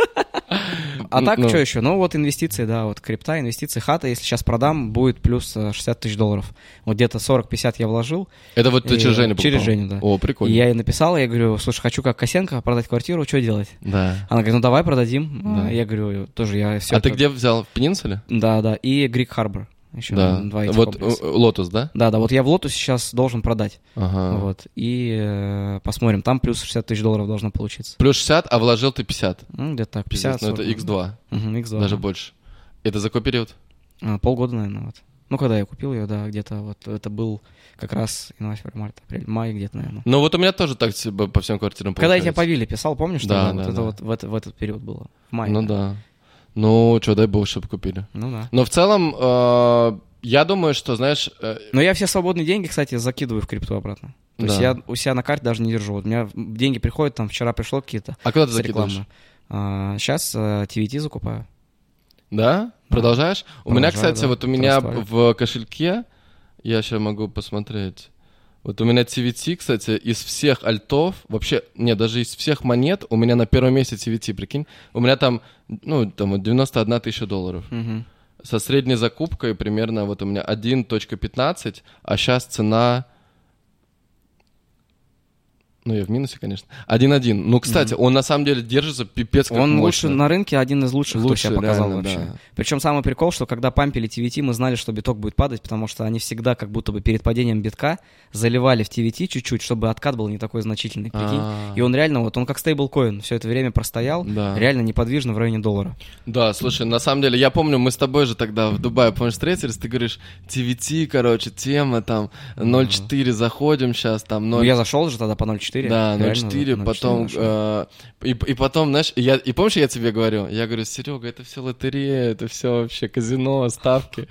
Speaker 2: А так,
Speaker 1: ну.
Speaker 2: что еще? Ну, вот инвестиции, да, вот крипта, инвестиции, хата, если сейчас продам, будет плюс э, 60 тысяч долларов. Вот где-то 40-50 я вложил,
Speaker 1: Это вот ты
Speaker 2: И-
Speaker 1: через Женю
Speaker 2: через
Speaker 1: покупал?
Speaker 2: Женю, да.
Speaker 1: О,
Speaker 2: и
Speaker 1: прикольно.
Speaker 2: я ей написал, я говорю, слушай, хочу как Косенко продать квартиру, что делать?
Speaker 1: Да.
Speaker 2: Она говорит, ну давай продадим.
Speaker 1: Да.
Speaker 2: Я говорю, тоже я все
Speaker 1: а ты где взял? В Пенинсуле?
Speaker 2: Да, да, и Грик Харбор. Еще
Speaker 1: Да.
Speaker 2: два этих
Speaker 1: Вот
Speaker 2: комплекса.
Speaker 1: э, Лотос, да?
Speaker 2: Да, да, вот я в Лотусе сейчас должен продать.
Speaker 1: Ага.
Speaker 2: Вот. И э, посмотрим, там плюс 60 тысяч долларов должно получиться.
Speaker 1: Плюс 60, а вложил ты 50.
Speaker 2: Ну, где-то так,
Speaker 1: Пиздец,
Speaker 2: 50.
Speaker 1: ну это
Speaker 2: 40.
Speaker 1: X2.
Speaker 2: Мгм, X2.
Speaker 1: Даже
Speaker 2: да.
Speaker 1: больше. Это за какой период?
Speaker 2: А, полгода, наверное, вот. Ну, когда я купил ее, да, где-то вот это был как раз январь, февраль, март, апрель, май где-то, наверное.
Speaker 1: Ну вот у меня тоже так по всем квартирам
Speaker 2: Когда я тебе по вилле писал, помнишь, что
Speaker 1: Да, да,
Speaker 2: вот это
Speaker 1: да.
Speaker 2: вот в, это- в этот период было? В мае.
Speaker 1: Ну да. Ну, что, дай бог, чтобы купили.
Speaker 2: Ну да.
Speaker 1: Но в целом, э, я думаю, что, знаешь, э,
Speaker 2: Но я все свободные деньги, кстати, закидываю в крипту обратно. То есть
Speaker 1: Да.
Speaker 2: я у себя на карте даже не держу. Вот у меня деньги приходят, там вчера пришло какие-то
Speaker 1: а куда ты закидываешь?
Speaker 2: рекламы. сейчас TVT закупаю.
Speaker 1: Да? Продолжаешь? у меня, кстати,
Speaker 2: да.
Speaker 1: вот у меня в кошельке, я сейчас могу посмотреть. Вот у меня TVT, кстати, из всех альтов, вообще, нет, даже из всех монет, у меня на первом месте TVT, прикинь. У меня там, ну, там вот 91 тысяча долларов.
Speaker 2: Мгм.
Speaker 1: Со средней закупкой примерно вот у меня 1.15, а сейчас цена... Ну, я в минусе, конечно. 1.1. Ну, кстати, он на самом деле держится пипец как
Speaker 2: Он
Speaker 1: мощно.
Speaker 2: лучше на рынке один из лучших, кто
Speaker 1: Лучше,
Speaker 2: себя показал
Speaker 1: реально,
Speaker 2: вообще.
Speaker 1: да.
Speaker 2: Причем самый прикол, что когда пампили TVT, мы знали, что биток будет падать, потому что они всегда как будто бы перед падением битка заливали в TVT чуть-чуть, чтобы откат был не такой значительный, прикинь.
Speaker 1: А.
Speaker 2: И он реально, вот он как стейблкоин все это время простоял,
Speaker 1: Да.
Speaker 2: реально неподвижно в районе доллара.
Speaker 1: Да, слушай, на самом деле, я помню, мы с тобой же тогда в Дубае, помнишь, встретились, ты говоришь, TVT, короче, тема там, 0.4 заходим сейчас, там, 0...
Speaker 2: Ну, я зашел же тогда по 0.4.
Speaker 1: Да,
Speaker 2: реально
Speaker 1: 0.4,
Speaker 2: 0.4
Speaker 1: потом, э, и, и потом, знаешь, я, и помнишь, я тебе говорю, я говорю, Серега, это все лотерея, это все вообще казино, ставки,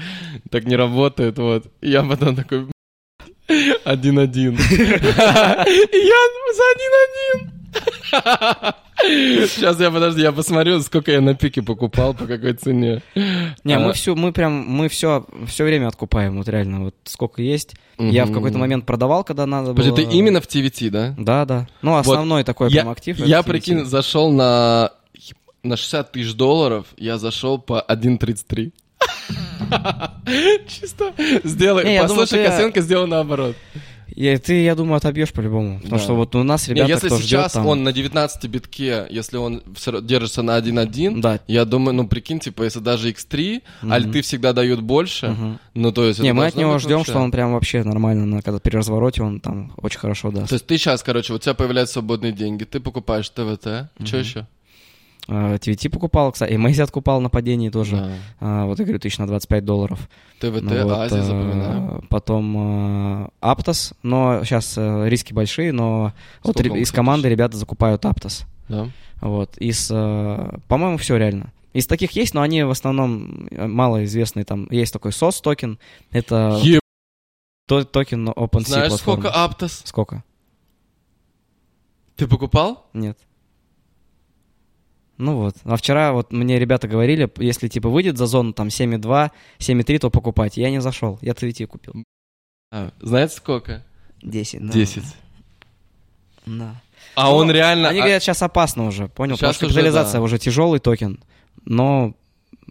Speaker 1: так не работает, вот. И я потом такой, Один-один. Я за один-один. Сейчас я, подожди, я посмотрю, сколько я на пике покупал, по какой цене.
Speaker 2: Не,
Speaker 1: А,
Speaker 2: мы все, мы прям, мы все, все время откупаем, вот реально, вот сколько есть. Я в какой-то момент продавал, когда надо было.
Speaker 1: Подожди, ты именно в TVT, да?
Speaker 2: Да, да. Ну, основной такой
Speaker 1: я,
Speaker 2: прям актив.
Speaker 1: Я, прикинь, зашел на, на 60 тысяч долларов, я зашел по 1.33. Чисто сделай, послушай, Косенко сделал наоборот.
Speaker 2: И ты, я думаю, отобьешь по-любому. Потому
Speaker 1: Да.
Speaker 2: что вот у нас
Speaker 1: Не,
Speaker 2: ребята,
Speaker 1: если
Speaker 2: кто
Speaker 1: сейчас
Speaker 2: ждет там...
Speaker 1: он на 19 битке, если он держится на 1.1,
Speaker 2: Да.
Speaker 1: я думаю, ну прикинь, типа, если даже X3, альты всегда дают больше,
Speaker 2: Мгм.
Speaker 1: ну то есть...
Speaker 2: Не, мы от него ждем,
Speaker 1: вообще.
Speaker 2: что он прям вообще нормально, на, когда при развороте он там очень хорошо даст.
Speaker 1: То есть ты сейчас, короче, у тебя появляются свободные деньги, ты покупаешь ТВТ, что еще?
Speaker 2: TVT покупал, кстати, и Мэйзи откупал на падении тоже.
Speaker 1: Да.
Speaker 2: А, вот я говорю, тысяч на 25 долларов.
Speaker 1: ТВТ,
Speaker 2: Ну вот,
Speaker 1: Азия,
Speaker 2: а,
Speaker 1: запоминаю.
Speaker 2: Потом а, Аптос, но сейчас риски большие, но вот
Speaker 1: Сколько он,
Speaker 2: из команды
Speaker 1: стоит?
Speaker 2: ребята закупают Aptos.
Speaker 1: Да.
Speaker 2: Вот, из, по-моему, все реально. Из таких есть, но они в основном э, малоизвестные. Там есть такой SOS токен, это
Speaker 1: Е-
Speaker 2: то- токен OpenSea
Speaker 1: Знаешь,
Speaker 2: платформы.
Speaker 1: сколько Aptos?
Speaker 2: Сколько?
Speaker 1: Ты покупал?
Speaker 2: Нет. Ну вот. А вчера вот мне ребята говорили, если типа выйдет за зону там 7.2, 7.3, то покупать. Я не зашел. Я TWT купил.
Speaker 1: А, знаете сколько?
Speaker 2: 10.
Speaker 1: 10.
Speaker 2: Да.
Speaker 1: А
Speaker 2: Ну,
Speaker 1: он реально...
Speaker 2: Они
Speaker 1: а-
Speaker 2: говорят, сейчас опасно уже, понял?
Speaker 1: Щас
Speaker 2: Потому что
Speaker 1: уже,
Speaker 2: капитализация
Speaker 1: да.
Speaker 2: уже тяжелый токен. Но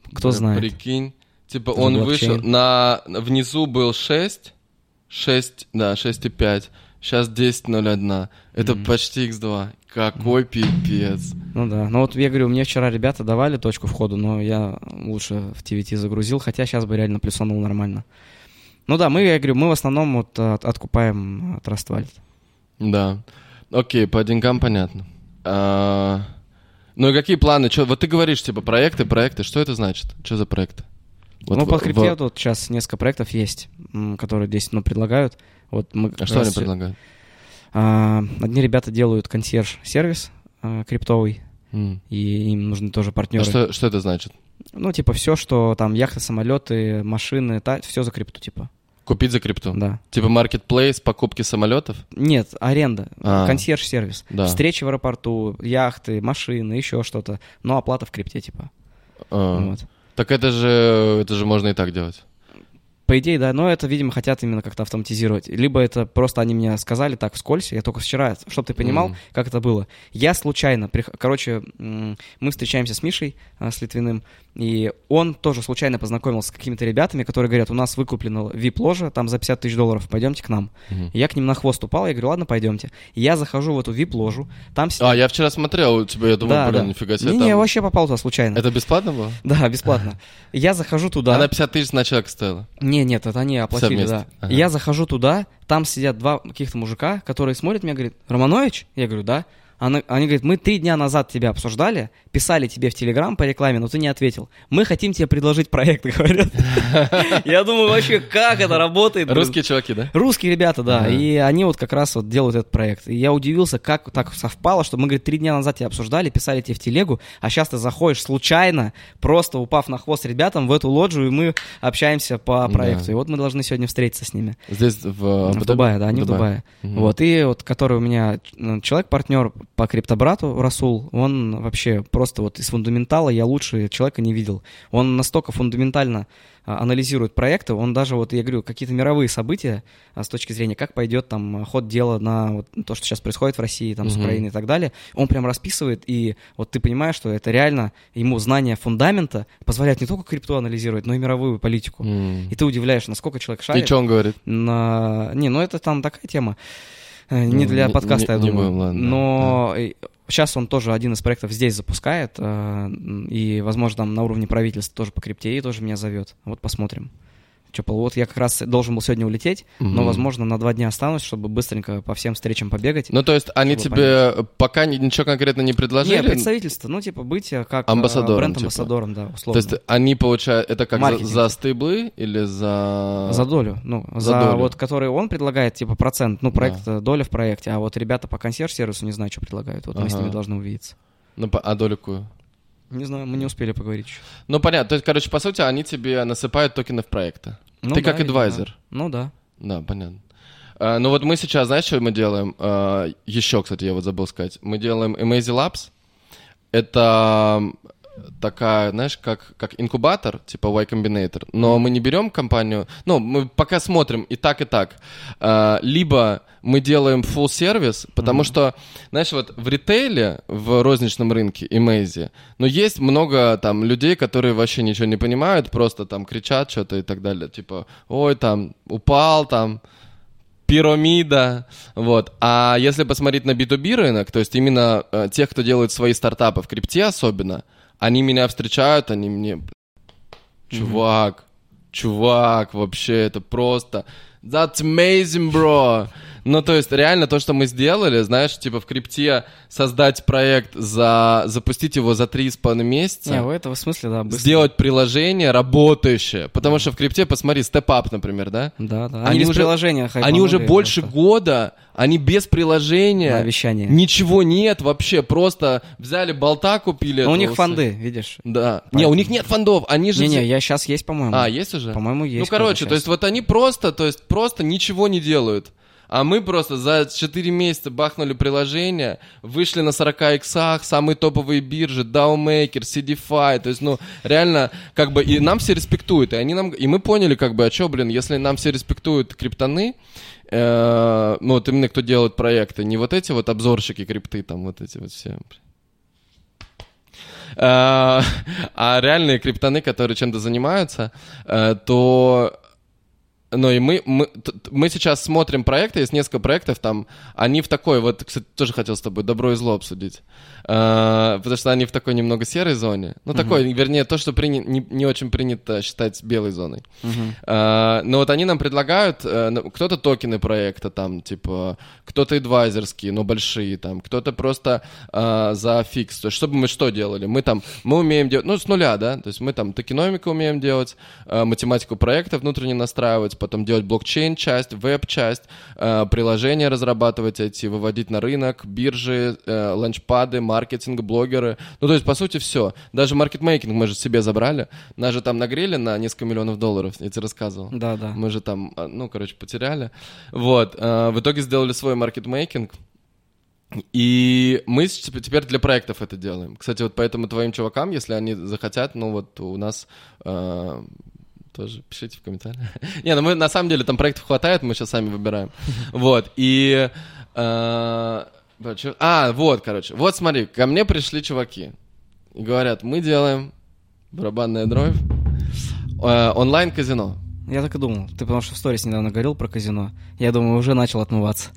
Speaker 2: кто
Speaker 1: Прям
Speaker 2: знает.
Speaker 1: Прикинь. Типа
Speaker 2: Это
Speaker 1: он
Speaker 2: блокчейн.
Speaker 1: вышел, на, внизу был 6, 6, да, 6,5, сейчас 10,01. Это
Speaker 2: Мгм.
Speaker 1: почти x2. Какой пипец.
Speaker 2: Ну да. Ну вот я говорю, мне вчера ребята давали точку входа, но я лучше в TVT загрузил, хотя сейчас бы реально плюсанул нормально. Ну да, мы, я говорю, мы в основном вот от- откупаем от Rust
Speaker 1: Да. Окей, по деньгам понятно. А, Ну и какие планы? Чё, вот ты говоришь, типа, проекты, проекты. Что это значит? Что за проекты? Вот
Speaker 2: ну,
Speaker 1: в-
Speaker 2: по крипте
Speaker 1: в-
Speaker 2: вот сейчас несколько проектов есть, которые здесь ну, предлагают. Вот мы
Speaker 1: А что они
Speaker 2: раз-
Speaker 1: предлагают?
Speaker 2: А, одни ребята делают консьерж-сервис а, криптовый,
Speaker 1: М.
Speaker 2: и им нужны тоже
Speaker 1: А
Speaker 2: партнеры.
Speaker 1: что, что это значит?
Speaker 2: Ну, типа, все, что там яхты, самолеты, машины, все за крипту, типа.
Speaker 1: Купить за крипту?
Speaker 2: Да.
Speaker 1: Типа маркетплейс, покупки самолетов?
Speaker 2: Нет, аренда,
Speaker 1: А.
Speaker 2: консьерж-сервис.
Speaker 1: Да.
Speaker 2: Встречи в аэропорту, яхты, машины, еще что-то. Но оплата в крипте, типа.
Speaker 1: А.
Speaker 2: Вот.
Speaker 1: Так это же, это же можно и так делать.
Speaker 2: По идее, да, но это, видимо, хотят именно как-то автоматизировать. Либо это просто они мне сказали так вскользь, я только вчера, чтобы ты понимал,
Speaker 1: Мгм.
Speaker 2: как это было. Я случайно, прих- короче, мы встречаемся с Мишей, а, с Литвиным, и он тоже случайно познакомился с какими-то ребятами, которые говорят, у нас выкуплено VIP-ложа, там за 50 тысяч долларов, пойдемте к нам. И Я к ним на хвост упал, я говорю, ладно, пойдемте. И я захожу в эту VIP-ложу, там сидят...
Speaker 1: А, я вчера смотрел у тебя, я думал,
Speaker 2: да,
Speaker 1: блин,
Speaker 2: да.
Speaker 1: нифига себе.
Speaker 2: Не,
Speaker 1: там-
Speaker 2: я вообще попал туда случайно.
Speaker 1: Это бесплатно было?
Speaker 2: Да, бесплатно. Я захожу туда.
Speaker 1: Она 50 тысяч на человека стоила.
Speaker 2: Не, нет, это они оплатили, да.
Speaker 1: Ага.
Speaker 2: Я захожу туда, там сидят два каких-то мужика, которые смотрят меня, говорят, Романович? Я говорю, да. Она- они говорят, мы три дня назад тебя обсуждали, писали тебе в Телеграм по рекламе, но ты не ответил. Мы хотим тебе предложить проект, говорят. Я думаю, вообще, как это работает?
Speaker 1: Русские чуваки, да?
Speaker 2: Русские ребята, да, и они вот как раз вот делают этот проект. И я удивился, как так совпало, что мы, говорит, три дня назад тебя обсуждали, писали тебе в телегу, а сейчас ты заходишь случайно, просто упав на хвост ребятам в эту лоджию, и мы общаемся по проекту. И вот мы должны сегодня встретиться с ними.
Speaker 1: Здесь в, Абу-Даби?
Speaker 2: Дубае, да, они в Дубае. Вот, и вот, который у меня э, человек-партнер по криптобрату, Расул, он вообще просто вот из фундаментала я лучше человека не видел. Он настолько фундаментально а, анализирует проекты, он даже, вот я говорю, какие-то мировые события а, с точки зрения, как пойдет там ход дела на вот, то, что сейчас происходит в России, там, с
Speaker 1: Мгм.
Speaker 2: Украиной и так далее, он прям расписывает, и вот ты понимаешь, что это реально ему знание фундамента позволяет не только крипту анализировать, но и мировую политику.
Speaker 1: М.
Speaker 2: И ты удивляешь, насколько человек
Speaker 1: И
Speaker 2: шарит
Speaker 1: что он говорит?
Speaker 2: на... Не, ну это там такая тема. Э, Не
Speaker 1: Ну,
Speaker 2: для
Speaker 1: не-
Speaker 2: подкаста,
Speaker 1: не-
Speaker 2: я
Speaker 1: не
Speaker 2: думаю.
Speaker 1: будем, ладно,
Speaker 2: Но сейчас он тоже один из проектов здесь запускает. э, И, возможно, там на уровне правительства тоже по крипте и тоже меня зовет. Вот посмотрим. Чё, Пол, вот я как раз должен был сегодня улететь, но,
Speaker 1: Мгм.
Speaker 2: возможно, на два дня останусь, чтобы быстренько по всем встречам побегать.
Speaker 1: Ну, то есть они тебе пока ни- ничего конкретно не предложили?
Speaker 2: представительство, ну, типа, быть э, как э,
Speaker 1: Амбассадором,
Speaker 2: бренд-амбассадором, да,
Speaker 1: То
Speaker 2: условно.
Speaker 1: есть они получают, это как за,
Speaker 2: Маркетинг.
Speaker 1: за стейблы или за...
Speaker 2: За долю, ну, за,
Speaker 1: За долю.
Speaker 2: вот, который он предлагает, типа, процент, ну, проект, э, доля в проекте, а вот ребята по консьерж-сервису не знаю, что предлагают, вот мы с
Speaker 1: Ага.
Speaker 2: ними должны увидеться.
Speaker 1: Ну, а долю какую?
Speaker 2: Не знаю, мы не успели поговорить еще.
Speaker 1: Ну, понятно. То есть, короче, по сути, они тебе насыпают токены в проекты.
Speaker 2: Ну
Speaker 1: Ты
Speaker 2: да,
Speaker 1: как адвайзер.
Speaker 2: Ну да.
Speaker 1: Да, понятно. А, ну вот мы сейчас, знаешь, что мы делаем? А, еще, кстати, я вот забыл сказать. Мы делаем Amazing Labs. Это такая, знаешь, как, как инкубатор, типа Y Combinator, но мы не берем компанию, ну, мы пока смотрим и так, и так. А, либо мы делаем full сервис, потому mm-hmm. что, знаешь, вот в ритейле, в розничном рынке и Мейзи, ну, есть много там людей, которые вообще ничего не понимают, просто там кричат что-то и так далее, типа, ой, там, упал, там, пирамида, вот. А если посмотреть на B2B рынок, то есть именно э, тех, кто делает свои стартапы в крипте особенно, они меня встречают, они мне, чувак, mm-hmm. чувак, вообще это просто, that's amazing, bro. Ну, то есть, реально то, что мы сделали, знаешь, типа в крипте создать проект, за, запустить его за три с половиной месяца.
Speaker 2: Не, в этом смысле, да, быстро.
Speaker 1: Сделать приложение работающее. Потому что в крипте, посмотри, Up, например, да?
Speaker 2: Да, да. Они, они без уже, приложения
Speaker 1: Они уже больше просто. года, они без приложения.
Speaker 2: На обещание.
Speaker 1: Ничего нет вообще, просто взяли болта, купили.
Speaker 2: Но у них фонды, видишь?
Speaker 1: Да. Поэтому. Не, у них нет фондов, они же...
Speaker 2: Не-не, я сейчас есть, по-моему.
Speaker 1: А, есть уже?
Speaker 2: По-моему, есть.
Speaker 1: Ну, короче, то есть вот они просто, то есть просто ничего не делают. А мы просто за 4 месяца бахнули приложение, вышли на 40 иксах, самые топовые биржи, DAOMaker, CDFI, то есть, ну, реально, как бы, и нам все респектуют, и они нам, и мы поняли, как бы, а что, блин, если нам все респектуют криптоны, э, ну, вот именно кто делает проекты, не вот эти вот обзорщики крипты, там, вот эти вот все, э, а реальные криптоны, которые чем-то занимаются, э, то ну и мы, мы, мы сейчас смотрим проекты, есть несколько проектов там, они в такой, вот, кстати, тоже хотел с тобой добро и зло обсудить, а, потому что они в такой немного серой зоне, ну uh-huh. такой, вернее, то, что приня, не, не очень принято считать белой зоной. Uh-huh. А, но вот они нам предлагают, а, кто-то токены проекта там, типа, кто-то адвайзерские, но большие там, кто-то просто а, за фикс, то есть чтобы мы что делали? Мы там, мы умеем делать, ну с нуля, да, то есть мы там токеномику умеем делать, а, математику проекта внутренне настраивать, потом делать блокчейн-часть, веб-часть, э, приложения разрабатывать эти, выводить на рынок, биржи, э, ланчпады, маркетинг, блогеры. Ну, то есть, по сути, все. Даже маркетмейкинг мы же себе забрали. Нас же там нагрели на несколько миллионов долларов, я тебе рассказывал.
Speaker 2: Да, да.
Speaker 1: Мы же там, э, ну, короче, потеряли. Вот. Э, в итоге сделали свой маркетмейкинг. И мы теперь для проектов это делаем. Кстати, вот поэтому твоим чувакам, если они захотят, ну вот у нас э, тоже пишите в комментариях. Не, ну мы на самом деле там проектов хватает, мы сейчас сами выбираем. Вот, и... Э, а, вот, короче, вот смотри, ко мне пришли чуваки и говорят, мы делаем барабанная дровь, э, онлайн-казино.
Speaker 2: Я так и думал. Ты потому что в сторис недавно говорил про казино. Я думаю, уже начал отмываться.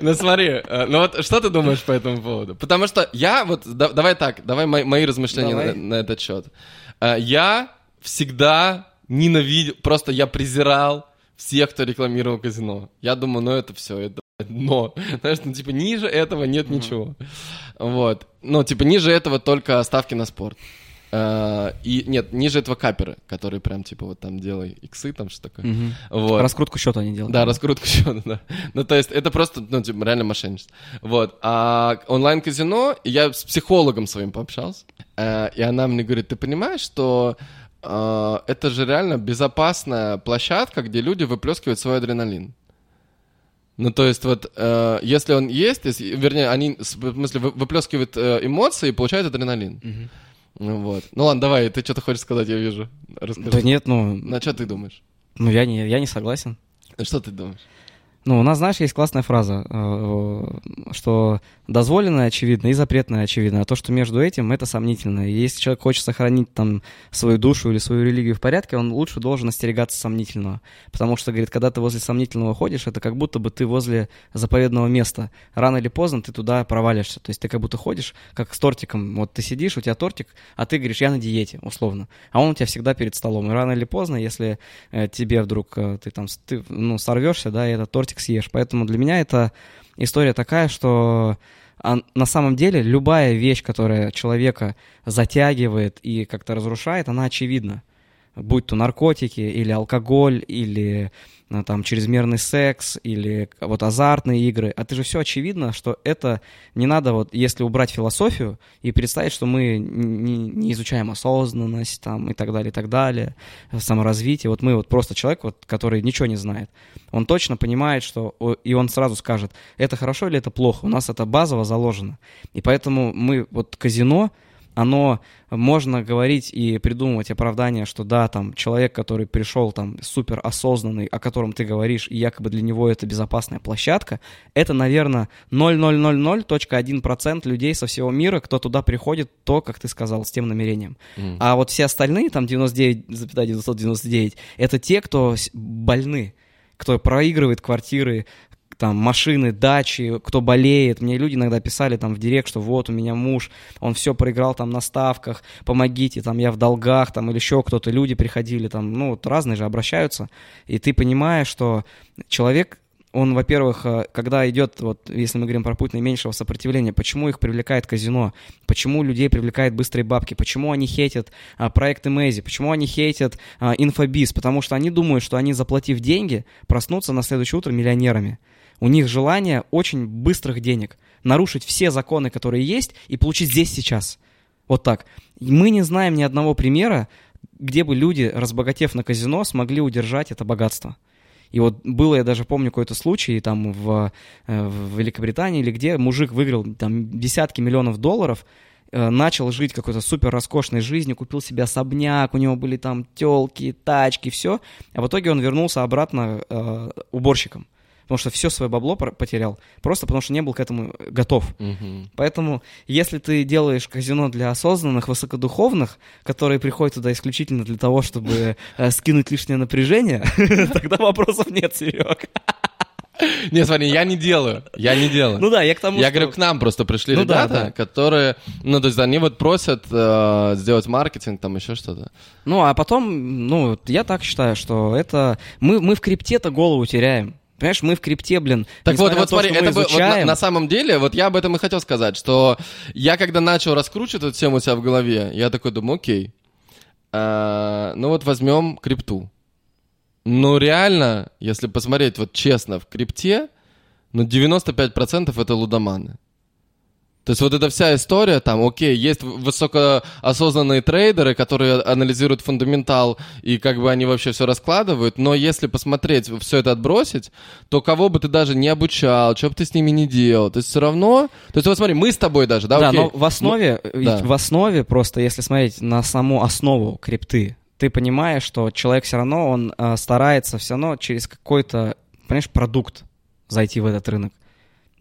Speaker 1: Ну смотри, э, ну вот что ты думаешь по этому поводу? Потому что я вот, давай так, давай мои размышления на этот счет. Э, я всегда ненавидел, просто я презирал всех, кто рекламировал казино. Я думаю, ну это все, это но, знаешь, ну, типа, ниже этого нет ничего. Вот. Ну, типа, ниже этого только ставки на спорт. Uh, и нет, ниже этого каперы, которые прям типа вот там делай иксы, там что такое.
Speaker 2: Угу. Вот. Раскрутку счета они делают.
Speaker 1: Да, раскрутку счета, да. Ну, то есть это просто, ну, типа, реально мошенничество. Вот. А онлайн-казино, я с психологом своим пообщался, uh, и она мне говорит, ты понимаешь, что uh, это же реально безопасная площадка, где люди выплескивают свой адреналин. Ну, то есть, вот, э, если он есть, если, вернее, они, в смысле, выплескивают э, эмоции и получают адреналин. Угу. Ну вот. Ну ладно, давай, ты что-то хочешь сказать, я вижу. Расскажи.
Speaker 2: Да нет, ну...
Speaker 1: На что ты думаешь?
Speaker 2: Ну, я не, я не согласен.
Speaker 1: Что ты думаешь?
Speaker 2: Ну, у нас, знаешь, есть классная фраза, э, что дозволенное очевидно и запретное очевидно, а то, что между этим, это сомнительно. И если человек хочет сохранить там свою душу или свою религию в порядке, он лучше должен остерегаться сомнительного. Потому что, говорит, когда ты возле сомнительного ходишь, это как будто бы ты возле заповедного места. Рано или поздно ты туда провалишься. То есть ты как будто ходишь, как с тортиком. Вот ты сидишь, у тебя тортик, а ты говоришь, я на диете, условно. А он у тебя всегда перед столом. И рано или поздно, если э, тебе вдруг э, ты там ты, ну, сорвешься, да, и этот тортик тортик съешь. Поэтому для меня это история такая, что а на самом деле любая вещь, которая человека затягивает и как-то разрушает, она очевидна. Будь то наркотики или алкоголь, или а, там чрезмерный секс или вот азартные игры, а ты же все очевидно, что это не надо вот, если убрать философию и представить, что мы не, не изучаем осознанность там и так далее, и так далее, саморазвитие, вот мы вот просто человек, вот, который ничего не знает, он точно понимает, что, и он сразу скажет, это хорошо или это плохо, у нас это базово заложено, и поэтому мы вот казино, оно можно говорить и придумывать оправдание, что да, там человек, который пришел там супер осознанный, о котором ты говоришь, и якобы для него это безопасная площадка, это, наверное, 0,000.1% людей со всего мира, кто туда приходит, то, как ты сказал, с тем намерением. Mm. А вот все остальные, там 99,999, это те, кто больны кто проигрывает квартиры, там машины, дачи, кто болеет. Мне люди иногда писали там в директ, что вот у меня муж, он все проиграл там на ставках, помогите, там я в долгах, там или еще кто-то, люди приходили там, ну вот разные же обращаются, и ты понимаешь, что человек он, во-первых, э, когда идет, вот если мы говорим про путь наименьшего сопротивления, почему их привлекает казино, почему людей привлекает быстрые бабки, почему они хейтят а, проекты Мэзи, почему они хейтят а, инфобиз, потому что они думают, что они, заплатив деньги, проснутся на следующее утро миллионерами. У них желание очень быстрых денег, нарушить все законы, которые есть, и получить здесь сейчас. Вот так. Мы не знаем ни одного примера, где бы люди, разбогатев на казино, смогли удержать это богатство. И вот было, я даже помню какой-то случай там в, э, в Великобритании или где мужик выиграл там десятки миллионов долларов, э, начал жить какой-то супер роскошной жизнью, купил себе особняк, у него были там телки, тачки, все, а в итоге он вернулся обратно э, уборщиком потому что все свое бабло потерял, просто потому что не был к этому готов. Угу. Поэтому, если ты делаешь казино для осознанных, высокодуховных, которые приходят туда исключительно для того, чтобы э, скинуть лишнее напряжение, тогда вопросов нет, Серег.
Speaker 1: Не, смотри, я не делаю, я не делаю.
Speaker 2: Ну да, я к тому,
Speaker 1: Я что... говорю, к нам просто пришли ну, ребята, да, да. которые, ну, то есть они вот просят э, сделать маркетинг, там еще что-то.
Speaker 2: Ну, а потом, ну, я так считаю, что это... Мы, мы в крипте-то голову теряем. Понимаешь, мы в крипте, блин.
Speaker 1: Так вот, вот смотри, это бы, вот на, на самом деле, вот я об этом и хотел сказать, что я когда начал раскручивать эту тему у себя в голове, я такой думаю, окей, а, ну вот возьмем крипту. Ну реально, если посмотреть вот честно в крипте, ну 95% это лудоманы. То есть вот эта вся история, там, окей, есть высокоосознанные трейдеры, которые анализируют фундаментал и как бы они вообще все раскладывают, но если посмотреть, все это отбросить, то кого бы ты даже не обучал, что бы ты с ними не делал, то есть все равно... То есть вот смотри, мы с тобой даже, да,
Speaker 2: Да,
Speaker 1: окей.
Speaker 2: но в основе, ну, да. в основе просто, если смотреть на саму основу крипты, ты понимаешь, что человек все равно, он э, старается все равно через какой-то, понимаешь, продукт зайти в этот рынок.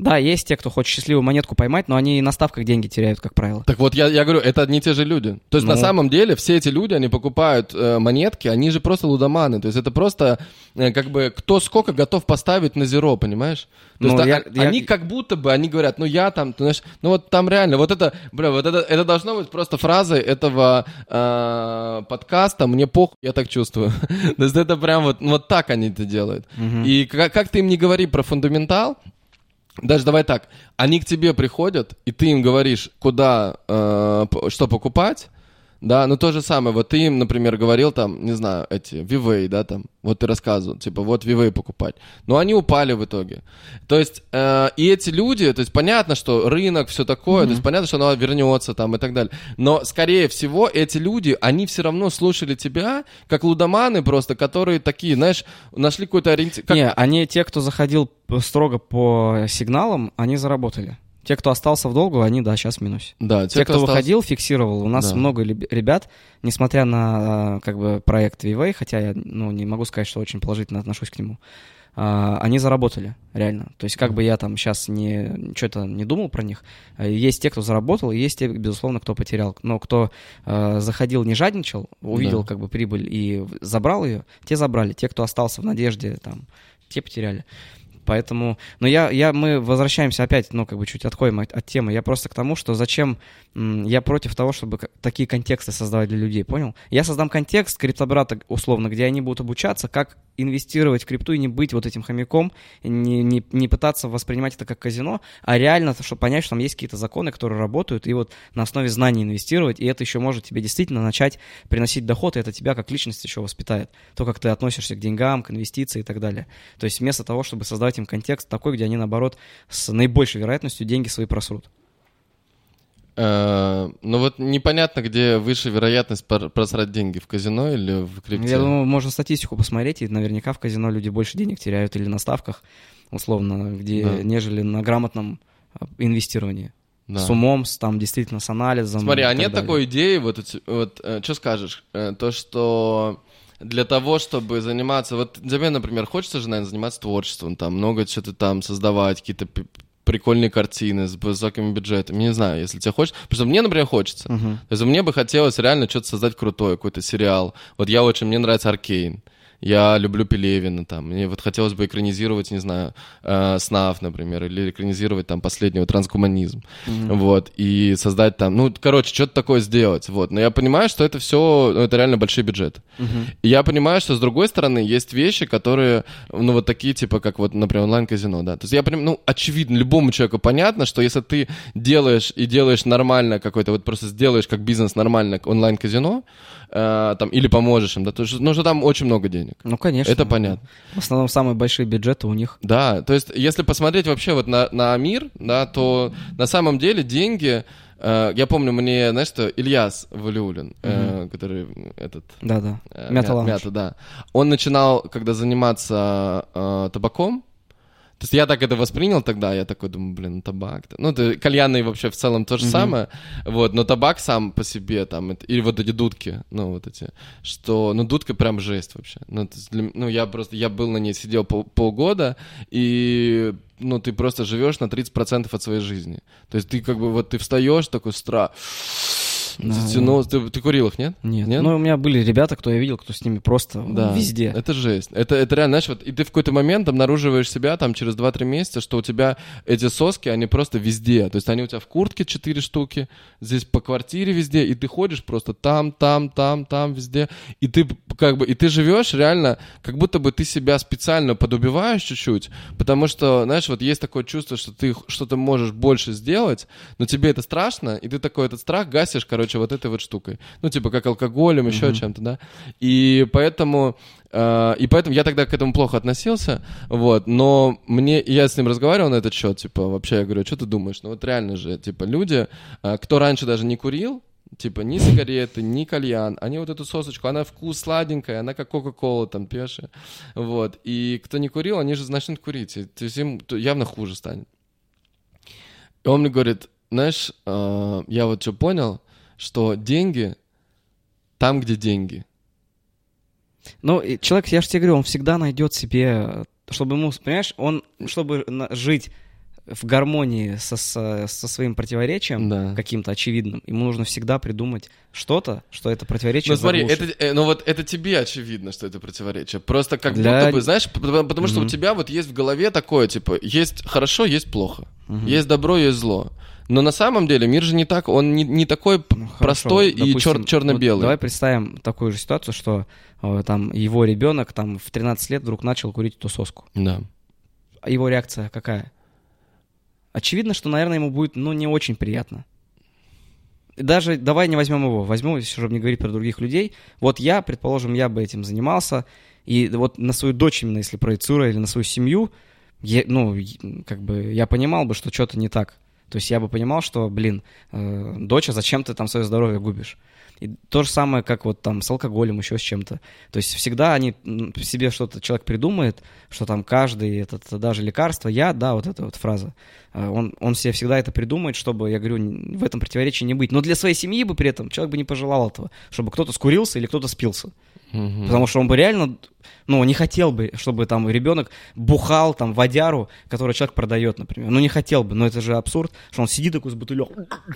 Speaker 2: Да, есть те, кто хочет счастливую монетку поймать, но они на ставках деньги теряют, как правило.
Speaker 1: Так вот, я, я говорю, это одни и те же люди. То есть ну... на самом деле все эти люди, они покупают э, монетки, они же просто лудоманы. То есть это просто э, как бы кто сколько готов поставить на зеро, понимаешь? То ну, есть я, а, я... они как будто бы, они говорят, ну я там, ты знаешь, ну вот там реально, вот это, бля, вот это, это должно быть просто фразой этого э, подкаста, мне похуй, я так чувствую. То есть это прям вот, вот так они это делают. И как, как ты им не говори про фундаментал, даже давай так, они к тебе приходят, и ты им говоришь, куда, э, что покупать, да, ну то же самое, вот ты им, например, говорил там, не знаю, эти, Vivay, да, там, вот ты рассказывал, типа, вот Vivay покупать, но они упали в итоге. То есть, э, и эти люди, то есть понятно, что рынок, все такое, mm-hmm. то есть понятно, что оно вернется там и так далее, но, скорее всего, эти люди, они все равно слушали тебя, как лудоманы просто, которые такие, знаешь, нашли какой-то ориентир. Как...
Speaker 2: Не, они те, кто заходил строго по сигналам, они заработали. Те, кто остался в долгу, они, да, сейчас в минусе.
Speaker 1: Да,
Speaker 2: те, те кто, кто остался... выходил, фиксировал. У нас да. много ребят, несмотря на как бы проект VWay, хотя я ну, не могу сказать, что очень положительно отношусь к нему, а, они заработали, реально. То есть как бы я там сейчас не что-то не думал про них, есть те, кто заработал, и есть те, безусловно, кто потерял. Но кто э, заходил, не жадничал, увидел да. как бы прибыль и забрал ее, те забрали. Те, кто остался в надежде, там, те потеряли. Поэтому, но я, я, мы возвращаемся опять, ну, как бы чуть отходим от, от темы. Я просто к тому, что зачем, я против того, чтобы такие контексты создавать для людей, понял? Я создам контекст криптобрата, условно, где они будут обучаться, как инвестировать в крипту и не быть вот этим хомяком, не, не, не пытаться воспринимать это как казино, а реально, чтобы понять, что там есть какие-то законы, которые работают, и вот на основе знаний инвестировать, и это еще может тебе действительно начать приносить доход, и это тебя как личность еще воспитает. То, как ты относишься к деньгам, к инвестициям и так далее. То есть вместо того, чтобы создавать им контекст такой, где они, наоборот, с наибольшей вероятностью деньги свои просрут.
Speaker 1: Э, Ну вот непонятно, где выше вероятность просрать деньги, в казино или в крипте.
Speaker 2: Я думаю, можно статистику посмотреть, и наверняка в казино люди больше денег теряют или на ставках, условно, где,
Speaker 1: Да.
Speaker 2: нежели на грамотном а, инвестировании.
Speaker 1: Да.
Speaker 2: С умом, с, там действительно с анализом.
Speaker 1: Смотри, а
Speaker 2: так
Speaker 1: нет
Speaker 2: далее.
Speaker 1: такой идеи, вот, вот что скажешь, Э, то, что для того, чтобы заниматься, вот тебе, например, хочется же, наверное, заниматься творчеством, там, много что-то там создавать, какие-то прикольные картины с высокими бюджетами, не знаю, если тебе хочется, потому что мне, например, хочется,
Speaker 2: Мгм.
Speaker 1: то есть мне бы хотелось реально что-то создать крутое, какой-то сериал, вот я очень, мне нравится Аркейн, я люблю Пелевина, там, мне вот хотелось бы экранизировать, не знаю, э, СНАФ, например, или экранизировать там последнего трансгуманизм, вот, и создать там, ну, короче, что-то такое сделать, вот, но я понимаю, что это все, это реально большой бюджет, и я понимаю, что с другой стороны есть вещи, которые, ну, вот такие, типа, как вот, например, онлайн-казино, да, то есть я понимаю, ну, очевидно, любому человеку понятно, что если ты делаешь и делаешь нормально какой-то, вот просто сделаешь как бизнес нормально онлайн-казино, э, там, или поможешь им, да, то есть, ну, что там очень много денег.
Speaker 2: Ну, конечно.
Speaker 1: Это понятно.
Speaker 2: В основном самые большие бюджеты у них.
Speaker 1: Да, то есть, если посмотреть вообще вот на, на мир, да, то на самом деле деньги, э, я помню, мне, знаешь, что Ильяс Валиулин, э, который этот...
Speaker 2: Да-да.
Speaker 1: э,
Speaker 2: Мята
Speaker 1: мята, да. Он начинал, когда заниматься э, табаком, то есть я так это воспринял тогда, я такой думаю, блин, табак. Ну, это кальянный вообще в целом то же
Speaker 2: Мгм.
Speaker 1: самое, вот, но табак сам по себе там, это- или вот эти дудки, ну, вот эти, что, ну, дудка прям жесть вообще. Ну, то для ну, я просто, я был на ней, сидел пол- полгода, и, ну, ты просто живешь на 30% от своей жизни. То есть ты как бы, вот ты встаешь, такой страх, Затянул, ты, ты курил их, нет?
Speaker 2: Нет. Ну, у меня были ребята, кто я видел, кто с ними просто
Speaker 1: Да,
Speaker 2: везде.
Speaker 1: Это жесть. Это, это реально, знаешь, вот, и ты в какой-то момент обнаруживаешь себя там через 2-3 месяца, что у тебя эти соски, они просто везде. То есть они у тебя в куртке 4 штуки, здесь по квартире везде, и ты ходишь просто там, там, там, там, везде. И ты как бы, и ты живешь реально, как будто бы ты себя специально подубиваешь чуть-чуть, потому что, знаешь, вот есть такое чувство, что ты что-то можешь больше сделать, но тебе это страшно, и ты такой этот страх гасишь, короче, вот этой вот штукой. Ну, типа, как алкоголем, еще чем-то, да. И поэтому, э, и поэтому я тогда к этому плохо относился, вот, но мне, я с ним разговаривал на этот счет, типа, вообще, я говорю, что ты думаешь? Ну, вот реально же, типа, люди, э, кто раньше даже не курил, Типа ни сигареты, ни кальян. Они вот эту сосочку, она вкус сладенькая, она как Кока-Кола там пьешь. Вот. И кто не курил, они же начнут курить. И, то есть им явно хуже станет. И он мне говорит, знаешь, э, я вот что понял, что деньги там, где деньги.
Speaker 2: Ну, человек, я же тебе говорю, он всегда найдет себе, чтобы ему, понимаешь, он, чтобы жить в гармонии со, со, со своим противоречием
Speaker 1: Да.
Speaker 2: каким-то очевидным, ему нужно всегда придумать что-то, что это противоречие
Speaker 1: Ну смотри,
Speaker 2: заглушит.
Speaker 1: это, э, ну вот это тебе очевидно, что это противоречие. Просто как
Speaker 2: Для-
Speaker 1: будто бы, знаешь, потому, потому что у тебя вот есть в голове такое, типа, есть хорошо, есть плохо.
Speaker 2: Мгм.
Speaker 1: Есть добро, есть зло. Но на самом деле мир же не так, он не, не такой
Speaker 2: Ну, хорошо,
Speaker 1: простой и
Speaker 2: допустим,
Speaker 1: чер- черно-белый.
Speaker 2: вот давай представим такую же ситуацию, что э, там его ребенок там в 13 лет вдруг начал курить эту соску.
Speaker 1: Да.
Speaker 2: А его реакция какая? Очевидно, что, наверное, ему будет, ну, не очень приятно. И Даже давай не возьмем его, возьмем, чтобы не говорить про других людей. Вот я, предположим, я бы этим занимался, и вот на свою дочь именно, если проецирую, или на свою семью, я, ну, и- как бы я понимал бы, что что-то не так. То есть я бы понимал, что, блин, э, доча, зачем ты там свое здоровье губишь? И то же самое, как вот там с алкоголем, еще с чем-то. То есть всегда они себе что-то человек придумает, что там каждый, этот, даже лекарство, я, да, вот эта вот фраза, э, он, он себе всегда это придумает, чтобы, я говорю, в этом противоречии не быть. Но для своей семьи бы при этом человек бы не пожелал этого, чтобы кто-то скурился или кто-то спился.
Speaker 1: Мгм.
Speaker 2: Потому что он бы реально, ну, не хотел бы, чтобы там ребенок бухал там водяру, которую человек продает, например. Ну, не хотел бы, но это же абсурд, что он сидит такой с бутылек.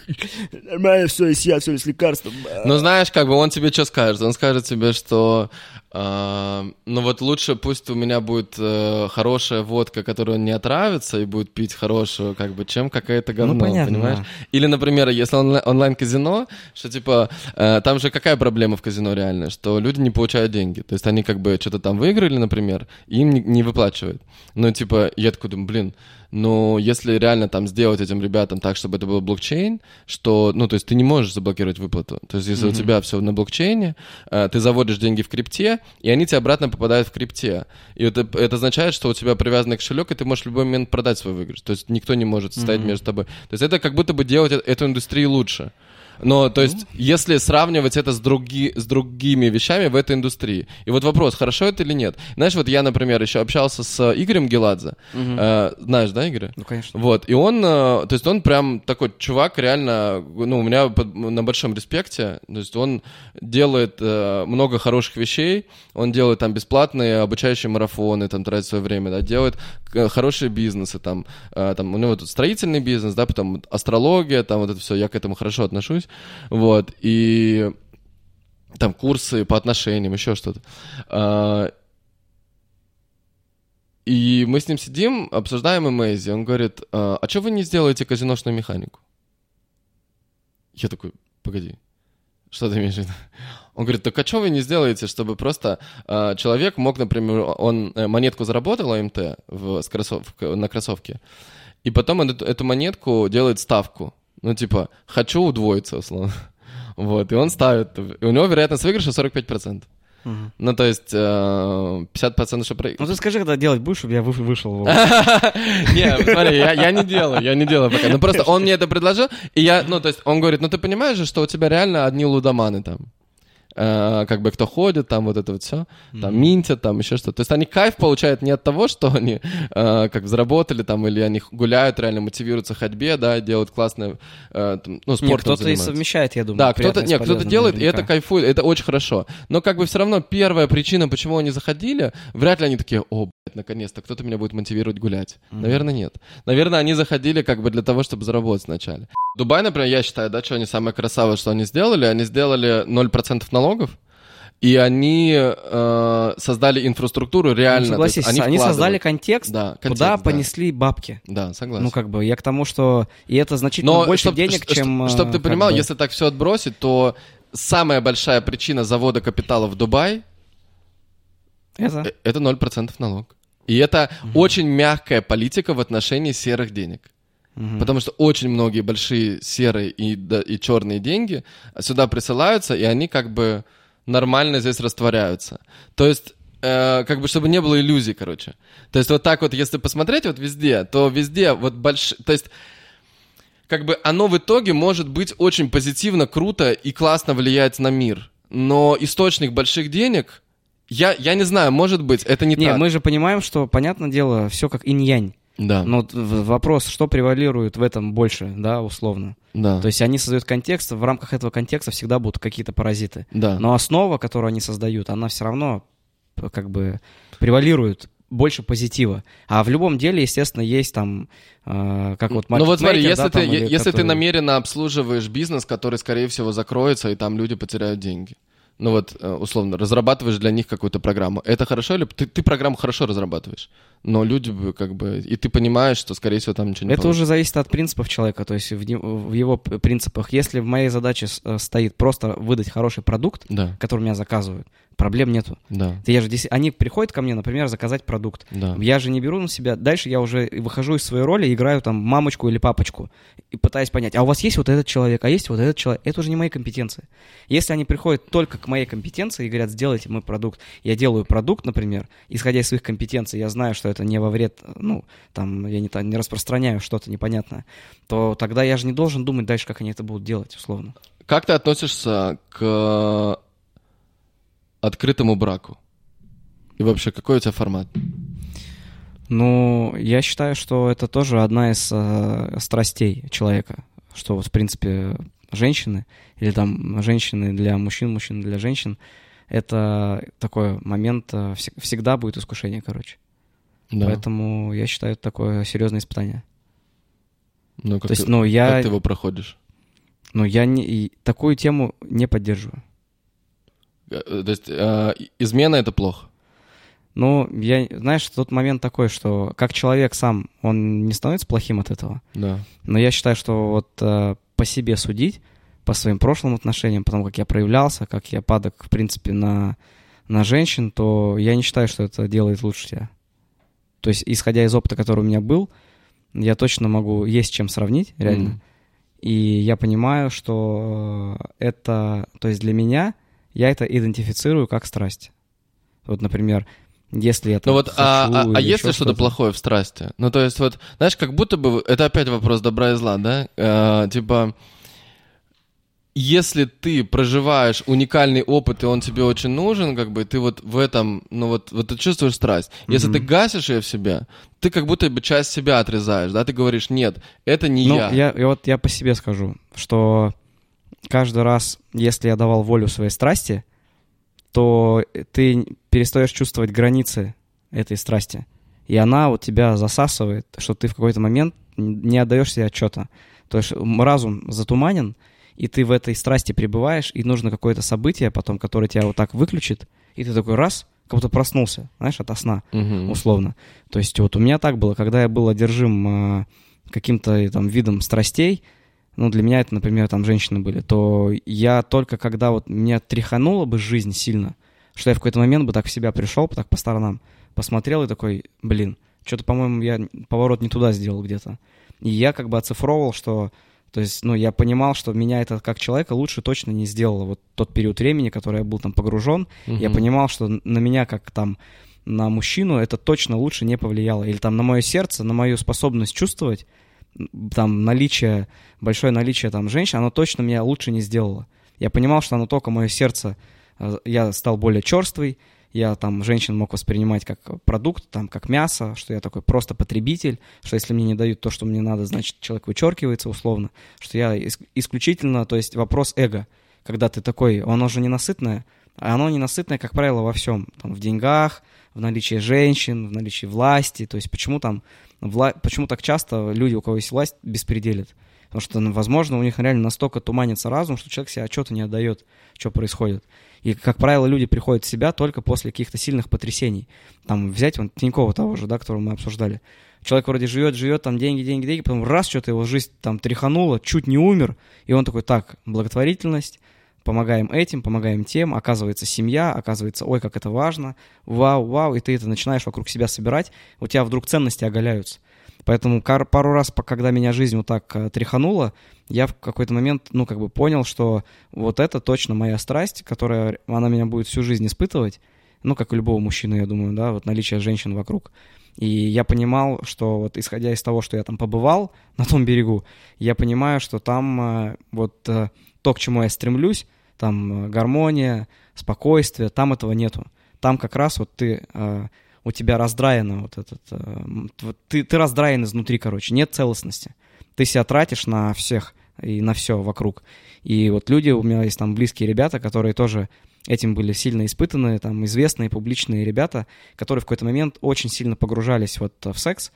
Speaker 2: Нормально, все, есть я, все, есть лекарство.
Speaker 1: Ну, знаешь, как бы он тебе что скажет? Он скажет тебе, что э, ну вот лучше пусть у меня будет э, хорошая водка, которая не отравится, и будет пить хорошую, как бы, чем какая-то говно,
Speaker 2: Ну, понятно,
Speaker 1: понимаешь?
Speaker 2: да.
Speaker 1: Или, например, если онлайн- онлайн-казино, что типа, э, там же какая проблема в казино реально? Что люди не получают деньги. То есть они как бы что-то там выиграли, например, и им не, не выплачивают. Ну, типа, я такой думаю, блин, но если реально там сделать этим ребятам так, чтобы это был блокчейн, что, ну, то есть ты не можешь заблокировать выплату. То есть если mm-hmm. у тебя все на блокчейне, э, ты заводишь деньги в крипте, и они тебе обратно попадают в крипте. И это, это означает, что у тебя привязанный кошелек, и ты можешь в любой момент продать свой выигрыш. То есть никто не может стоять mm-hmm. между тобой. То есть это как будто бы делать э, эту индустрию лучше. Но, то есть, если сравнивать это с, други, с другими вещами в этой индустрии. И вот вопрос, хорошо это или нет? Знаешь, вот я, например, еще общался с Игорем Геладзе. Угу. Э, знаешь, да, Игоря?
Speaker 2: Ну, конечно.
Speaker 1: Вот, и он, э, то есть он прям такой чувак, реально, ну, у меня под, на большом респекте. То есть он делает э, много хороших вещей, он делает там бесплатные обучающие марафоны, там тратит свое время, да, делает э, хорошие бизнесы, там, э, там у него тут строительный бизнес, да, потом астрология, там вот это все, я к этому хорошо отношусь быть. Вот, и там курсы по отношениям, еще что-то. А, и мы с ним сидим, обсуждаем Эмейзи. Он говорит, а, а что вы не сделаете казиношную механику? Я такой, погоди, что ты имеешь в виду? Он говорит, так а что вы не сделаете, чтобы просто э, человек мог, например, он э, монетку заработал АМТ в, с кроссов, на кроссовке, и потом он эту, эту монетку делает ставку. Ну, типа, хочу удвоиться, условно. Вот, и он ставит. И у него вероятность выигрыша 45%. Угу. Ну, то есть, э, 50% что проигрывает.
Speaker 2: Ну, ты скажи, когда делать будешь, чтобы я вышел.
Speaker 1: Не, смотри, я не делаю, я не делаю пока. Ну, просто он мне это предложил, и я, ну, то есть, он говорит, ну, ты понимаешь же, что у тебя реально одни лудоманы там. Э, как бы кто ходит, там вот это вот все, mm-hmm. там минтят, там еще что-то. То есть они кайф получают не от того, что они э, как заработали там, или они гуляют, реально мотивируются ходьбе, да, делают классное, э, там, ну, спортом
Speaker 2: Нет, кто-то и совмещает, я думаю.
Speaker 1: Да, кто-то, нет, кто-то делает, наверняка. и это кайфует, это очень хорошо. Но как бы все равно первая причина, почему они заходили, вряд ли они такие, о, блядь, наконец-то кто-то меня будет мотивировать гулять. Mm-hmm. Наверное, нет. Наверное, они заходили как бы для того, чтобы заработать вначале. Дубай, например, я считаю, да, что они самое красавое, что они сделали, они сделали 0% налогов, и они э, создали инфраструктуру реально. Ну,
Speaker 2: согласись, они, они создали контекст, да, контекст куда да. понесли бабки.
Speaker 1: Да, согласен.
Speaker 2: Ну, как бы, я к тому, что... И это значительно Но больше чтоб, денег, чем...
Speaker 1: Чтобы ты понимал, бы... если так все отбросить, то самая большая причина завода капитала в Дубай... Это? Э, это 0% налог. И это угу. очень мягкая политика в отношении серых денег. Угу. Потому что очень многие большие серые и, да, и черные деньги сюда присылаются, и они как бы нормально здесь растворяются. То есть э, как бы чтобы не было иллюзий, короче. То есть вот так вот, если посмотреть вот везде, то везде вот большие... То есть как бы оно в итоге может быть очень позитивно, круто и классно влиять на мир. Но источник больших денег, я, я не знаю, может быть, это не,
Speaker 2: не
Speaker 1: так.
Speaker 2: мы же понимаем, что, понятное дело, все как инь-янь.
Speaker 1: Да.
Speaker 2: Но вопрос, что превалирует в этом больше, да, условно.
Speaker 1: Да.
Speaker 2: То есть они создают контекст, в рамках этого контекста всегда будут какие-то паразиты.
Speaker 1: Да.
Speaker 2: Но основа, которую они создают, она все равно как бы превалирует больше позитива. А в любом деле, естественно, есть там, э, как вот
Speaker 1: Ну вот смотри, если, да, ты, там, если который... ты намеренно обслуживаешь бизнес, который, скорее всего, закроется, и там люди потеряют деньги ну вот, э, условно, разрабатываешь для них какую-то программу. Это хорошо или ты, ты программу хорошо разрабатываешь, но люди как бы... И ты понимаешь, что, скорее всего, там ничего не
Speaker 2: Это получится. уже зависит от принципов человека, то есть в, в его принципах. Если в моей задаче э, стоит просто выдать хороший продукт,
Speaker 1: да.
Speaker 2: который меня заказывают, проблем нету.
Speaker 1: Да.
Speaker 2: Я же, они приходят ко мне, например, заказать продукт.
Speaker 1: Да.
Speaker 2: Я же не беру на себя. Дальше я уже выхожу из своей роли, играю там мамочку или папочку и пытаюсь понять, а у вас есть вот этот человек, а есть вот этот человек. Это уже не мои компетенции. Если они приходят только к моей компетенции и говорят, сделайте мой продукт, я делаю продукт, например, исходя из своих компетенций, я знаю, что это не во вред, ну, там, я не, там, не распространяю что-то непонятное, то тогда я же не должен думать дальше, как они это будут делать, условно.
Speaker 1: Как ты относишься к открытому браку? И вообще, какой у тебя формат?
Speaker 2: Ну, я считаю, что это тоже одна из э, страстей человека, что вот, в принципе, женщины или там женщины для мужчин, мужчины для женщин, это такой момент, э, вс- всегда будет искушение, короче. Да. Поэтому я считаю, это такое серьезное испытание.
Speaker 1: Ну, как, То есть, ты, ну, я, как ты его проходишь?
Speaker 2: Ну, я не, и такую тему не поддерживаю.
Speaker 1: Э, то есть э, измена это плохо?
Speaker 2: Ну, я, знаешь, тот момент такой, что как человек сам, он не становится плохим от этого.
Speaker 1: Да.
Speaker 2: Но я считаю, что вот э, по себе судить, по своим прошлым отношениям, потому как я проявлялся, как я падок, в принципе, на, на женщин, то я не считаю, что это делает лучше тебя. То есть, исходя из опыта, который у меня был, я точно могу, есть чем сравнить, реально.
Speaker 1: Мгм.
Speaker 2: И я понимаю, что э, это, то есть для меня, я это идентифицирую как страсть. Вот, например, если я
Speaker 1: Ну вот, а, а- а
Speaker 2: или
Speaker 1: есть ли
Speaker 2: ещё
Speaker 1: что-то плохое в страсти? Ну, то есть, вот, знаешь, как будто бы, это опять вопрос добра и зла, да? Э, типа, если ты проживаешь уникальный опыт, и он тебе очень нужен, как бы, ты вот в этом, ну вот, вот ты чувствуешь страсть. Если ты гасишь ее в себе, ты как будто бы часть себя отрезаешь, да? Ты говоришь, нет, это не
Speaker 2: Ну,
Speaker 1: я.
Speaker 2: я, и вот я по себе скажу, что каждый раз, если я давал волю своей страсти, то ты перестаешь чувствовать границы этой страсти. И она вот тебя засасывает, что ты в какой-то момент не отдаешь себе отчета. То есть разум затуманен, и ты в этой страсти пребываешь, и нужно какое-то событие потом, которое тебя вот так выключит, и ты такой раз, как будто проснулся, знаешь, от сна
Speaker 1: Мгм.
Speaker 2: условно. То есть вот у меня так было, когда я был одержим э, каким-то там видом страстей, ну, для меня это, например, там женщины были, то я только когда вот меня тряхануло бы жизнь сильно, что я в какой-то момент бы так в себя пришел, так по сторонам, посмотрел и такой, блин, что-то, по-моему, я поворот не туда сделал где-то. И я как бы оцифровывал, что, то есть, ну, я понимал, что меня это как человека лучше точно не сделало. Вот тот период времени, который я был там погружен, я
Speaker 1: Мгм.
Speaker 2: понимал, что на меня как там на мужчину это точно лучше не повлияло. Или там на мое сердце, на мою способность чувствовать, там наличие, большое наличие там женщин, оно точно меня лучше не сделало. Я понимал, что оно только мое сердце, э, я стал более черствый, я там женщин мог воспринимать как продукт, там, как мясо, что я такой просто потребитель, что если мне не дают то, что мне надо, значит, человек вычеркивается условно, что я ис- исключительно, то есть вопрос эго, когда ты такой, оно же ненасытное, а оно ненасытное, как правило, во всем, там, в деньгах, в наличии женщин, в наличии власти, то есть почему там, вла- почему так часто люди, у кого есть власть, беспределят? Потому что, ну, возможно, у них реально настолько туманится разум, что человек себе отчета не отдает, что происходит. И, как правило, люди приходят в себя только после каких-то сильных потрясений. Там взять вон Тинькова того же, да, которого мы обсуждали. Человек вроде живет, живет, там деньги, деньги, деньги, потом раз что-то его жизнь там тряханула, чуть не умер, и он такой, так, благотворительность, помогаем этим, помогаем тем, оказывается семья, оказывается, ой, как это важно, вау, вау, и ты это начинаешь вокруг себя собирать, у тебя вдруг ценности оголяются. Поэтому пару раз, когда меня жизнь вот так э, тряханула, я в какой-то момент, ну, как бы понял, что вот это точно моя страсть, которая, она меня будет всю жизнь испытывать, ну, как и любого мужчины, я думаю, да, вот наличие женщин вокруг. И я понимал, что вот исходя из того, что я там побывал на том берегу, я понимаю, что там э, вот э, то, к чему я стремлюсь, там гармония, спокойствие, там этого нету. Там как раз вот ты, у тебя раздраено вот этот, э, вот ты, ты раздраен изнутри, короче, нет целостности. Ты себя тратишь на всех и на все вокруг. И вот люди, у меня есть там близкие ребята, которые тоже этим были сильно испытаны, там известные публичные ребята, которые в какой-то момент очень сильно погружались вот в секс,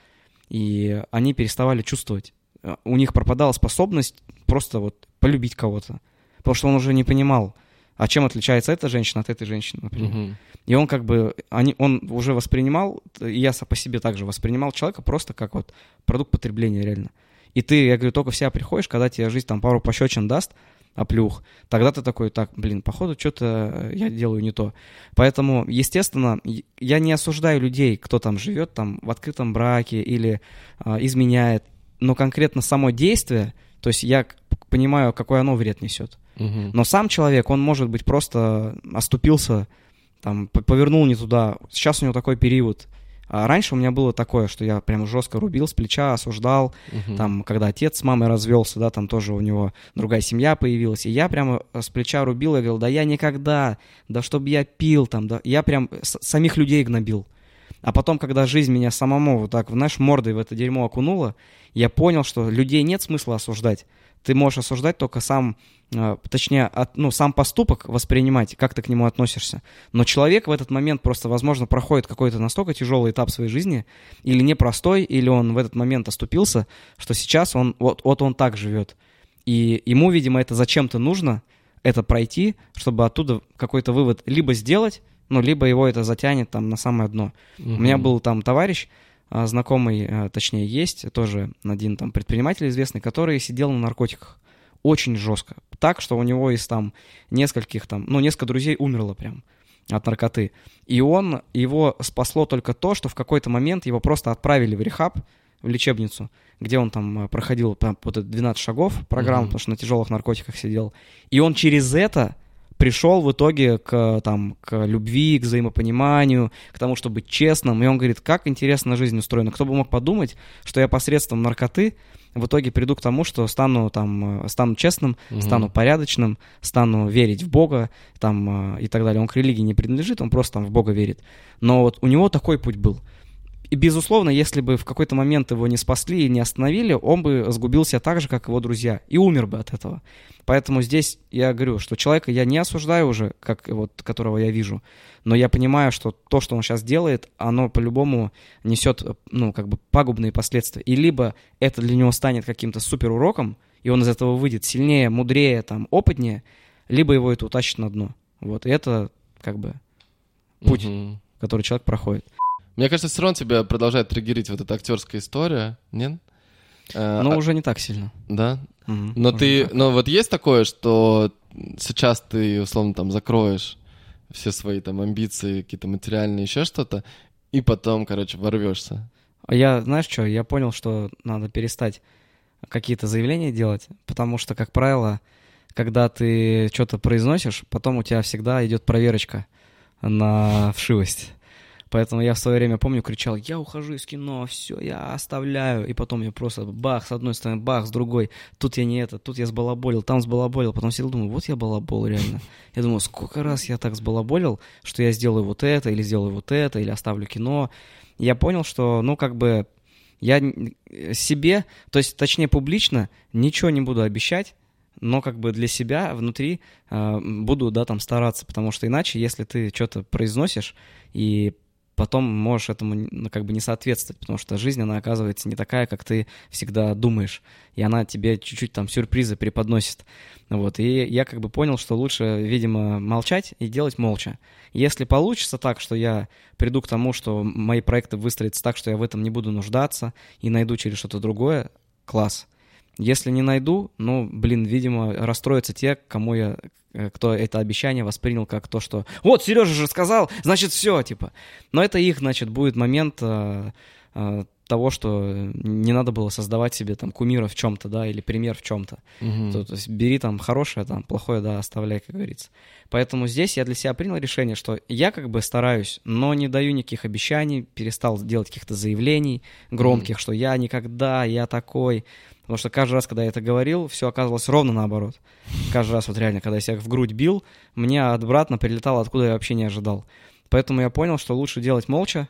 Speaker 2: и они переставали чувствовать. Э, У них пропадала способность просто вот полюбить кого-то. Потому что он уже не понимал, а чем отличается эта женщина от этой женщины, например.
Speaker 1: Мгм.
Speaker 2: И он как бы, они, он уже воспринимал, и я по себе также воспринимал человека просто как вот продукт потребления реально. И ты, я говорю, только в себя приходишь, когда тебе жизнь там пару пощечин даст, оплюх, тогда ты такой, так, блин, походу что-то я делаю не то. Поэтому, естественно, я не осуждаю людей, кто там живет там в открытом браке или а, изменяет, но конкретно само действие, то есть я понимаю, какой оно вред несет.
Speaker 1: Мгм.
Speaker 2: Но сам человек, он может быть просто оступился, там, повернул не туда. Сейчас у него такой период. А раньше у меня было такое, что я прям жестко рубил с плеча, осуждал.
Speaker 1: Мгм.
Speaker 2: Там, когда отец с мамой развелся, да, там тоже у него другая семья появилась. И я прямо с плеча рубил и говорил, да я никогда, да чтобы я пил там, да. Я прям самих людей гнобил. А потом, когда жизнь меня самому вот так, знаешь, мордой в это дерьмо окунула, я понял, что людей нет смысла осуждать. Ты можешь осуждать только сам, э, точнее, от- ну, сам поступок воспринимать, как ты к нему относишься. Но человек в этот момент просто, возможно, проходит какой-то настолько тяжелый этап своей жизни, или непростой, или он в этот момент оступился, что сейчас он, вот, вот он так живет. И ему, видимо, это зачем-то нужно, это пройти, чтобы оттуда какой-то вывод либо сделать, ну, либо его это затянет там на самое дно. У меня был там товарищ, знакомый, а, точнее, есть тоже один там предприниматель известный, который сидел на наркотиках очень жестко. Так, что у него из там нескольких там, ну, несколько друзей умерло прям. от наркоты. И он, его спасло только то, что в какой-то момент его просто отправили в рехаб, в лечебницу, где он там э, проходил там, вот это 12 шагов программу,
Speaker 1: Мгм.
Speaker 2: потому что на тяжелых наркотиках сидел. И он через это пришел в итоге к, там, к любви, к взаимопониманию, к тому, чтобы быть честным. И он говорит, как интересно жизнь устроена. Кто бы мог подумать, что я посредством наркоты в итоге приду к тому, что стану, там, стану честным,
Speaker 1: Мгм.
Speaker 2: стану порядочным, стану верить в Бога там, э, и так далее. Он к религии не принадлежит, он просто там в Бога верит. Но вот у него такой путь был. И, безусловно, если бы в какой-то момент его не спасли и не остановили, он бы сгубился так же, как его друзья, и умер бы от этого. Поэтому здесь я говорю, что человека я не осуждаю уже, как вот, которого я вижу, но я понимаю, что то, что он сейчас делает, оно по-любому несет, ну, как бы пагубные последствия. И либо это для него станет каким-то супер уроком, и он из этого выйдет сильнее, мудрее, там, опытнее, либо его это утащит на дно. Вот, и это как бы путь.
Speaker 1: Мгм.
Speaker 2: который человек проходит.
Speaker 1: Мне кажется, все равно тебя продолжает триггерить вот эта актерская история, нет?
Speaker 2: Но
Speaker 1: а-
Speaker 2: уже не так сильно.
Speaker 1: Да?
Speaker 2: Мгм.
Speaker 1: Но ты, но вот есть такое, что сейчас ты, условно, там, закроешь все свои там амбиции, какие-то материальные, еще что-то, и потом, короче, ворвешься.
Speaker 2: А Я, знаешь что, я понял, что надо перестать какие-то заявления делать, потому что, как правило, когда ты что-то произносишь, потом у тебя всегда идет проверочка на вшивость. Поэтому я в свое время, помню, кричал, я ухожу из кино, все, я оставляю. И потом я просто бах, с одной стороны, бах, с другой. Тут я не это, тут я сбалаболил, там сбалаболил. Потом сидел, думаю, вот я балабол реально. Я думаю, сколько раз я так сбалаболил, что я сделаю вот это, или сделаю вот это, или оставлю кино. Я понял, что, ну, как бы, я себе, то есть, точнее, публично ничего не буду обещать, но как бы для себя внутри э, буду, да, там стараться, потому что иначе, если ты что-то произносишь и потом можешь этому ну, как бы не соответствовать, потому что жизнь, она оказывается не такая, как ты всегда думаешь, и она тебе чуть-чуть там сюрпризы преподносит. Вот, и я как бы понял, что лучше, видимо, молчать и делать молча. Если получится так, что я приду к тому, что мои проекты выстроятся так, что я в этом не буду нуждаться и найду через что-то другое, класс. Если не найду, ну, блин, видимо, расстроятся те, кому я, э, кто это обещание воспринял как то, что вот, Сережа же сказал, значит, все, типа. Но это их, значит, будет момент э, э, того, что не надо было создавать себе там кумира в чем-то, да, или пример в чем-то.
Speaker 1: Мгм.
Speaker 2: То, то есть бери там хорошее, там плохое, да, оставляй, как говорится. Поэтому здесь я для себя принял решение, что я как бы стараюсь, но не даю никаких обещаний, перестал делать каких-то заявлений громких, что я никогда, я такой. Потому что каждый раз, когда я это говорил, все оказывалось ровно наоборот. Каждый раз вот реально, когда я себя в грудь бил, мне обратно прилетало, откуда я вообще не ожидал. Поэтому я понял, что лучше делать молча.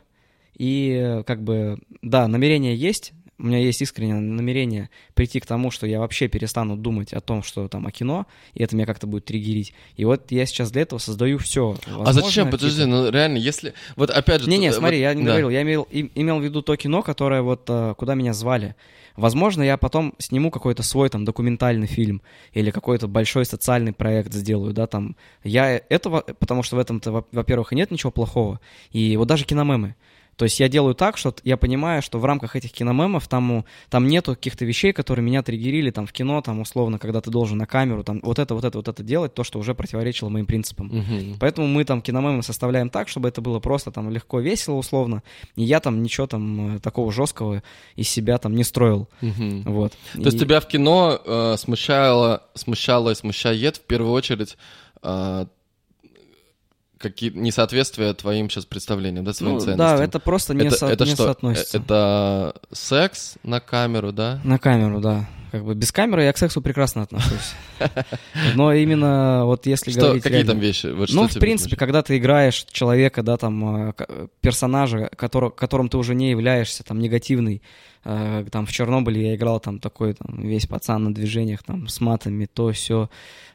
Speaker 2: И как бы, да, намерение есть, у меня есть искреннее намерение прийти к тому, что я вообще перестану думать о том, что там о кино, и это меня как-то будет триггерить. И вот я сейчас для этого создаю все.
Speaker 1: а зачем? Подожди, ну реально, если... Вот опять же...
Speaker 2: Не-не,
Speaker 1: э,
Speaker 2: смотри,
Speaker 1: вот-
Speaker 2: я не
Speaker 1: да.
Speaker 2: говорил, я имел, им- имел в виду то кино, которое вот э, куда меня звали. Возможно, я потом сниму какой-то свой там документальный фильм или какой-то большой социальный проект сделаю, да, там. Я этого, потому что в этом-то, во- во-первых, и нет ничего плохого. И вот даже киномемы. То есть я делаю так, что я понимаю, что в рамках этих киномемов там, там нету каких-то вещей, которые меня триггерили там в кино, там условно, когда ты должен на камеру там вот это, вот это, вот это делать, то, что уже противоречило моим принципам.
Speaker 1: Мгм.
Speaker 2: Поэтому мы там киномемы составляем так, чтобы это было просто там легко, весело, условно. И я там ничего там э, такого жесткого из себя там не строил.
Speaker 1: Мгм.
Speaker 2: Вот.
Speaker 1: То есть
Speaker 2: И-
Speaker 1: тебя в кино э, смущало, смущало и смущает в первую очередь э, какие несоответствия твоим сейчас представлениям, да, своим
Speaker 2: ну,
Speaker 1: ценностям?
Speaker 2: да, это просто не,
Speaker 1: это,
Speaker 2: со-
Speaker 1: это
Speaker 2: не
Speaker 1: что?
Speaker 2: соотносится.
Speaker 1: Это секс на камеру, да?
Speaker 2: На камеру, да. Как бы без камеры я к сексу прекрасно отношусь. Но именно вот если
Speaker 1: Что,
Speaker 2: говорить
Speaker 1: какие
Speaker 2: реально-
Speaker 1: там вещи? Вот
Speaker 2: ну, в принципе,
Speaker 1: смущает?
Speaker 2: когда ты играешь человека, да, там, э, персонажа, который, которым ты уже не являешься, там, негативный, э, там, в Чернобыле я играл, там, такой, там, весь пацан на движениях, там, с матами, то, все,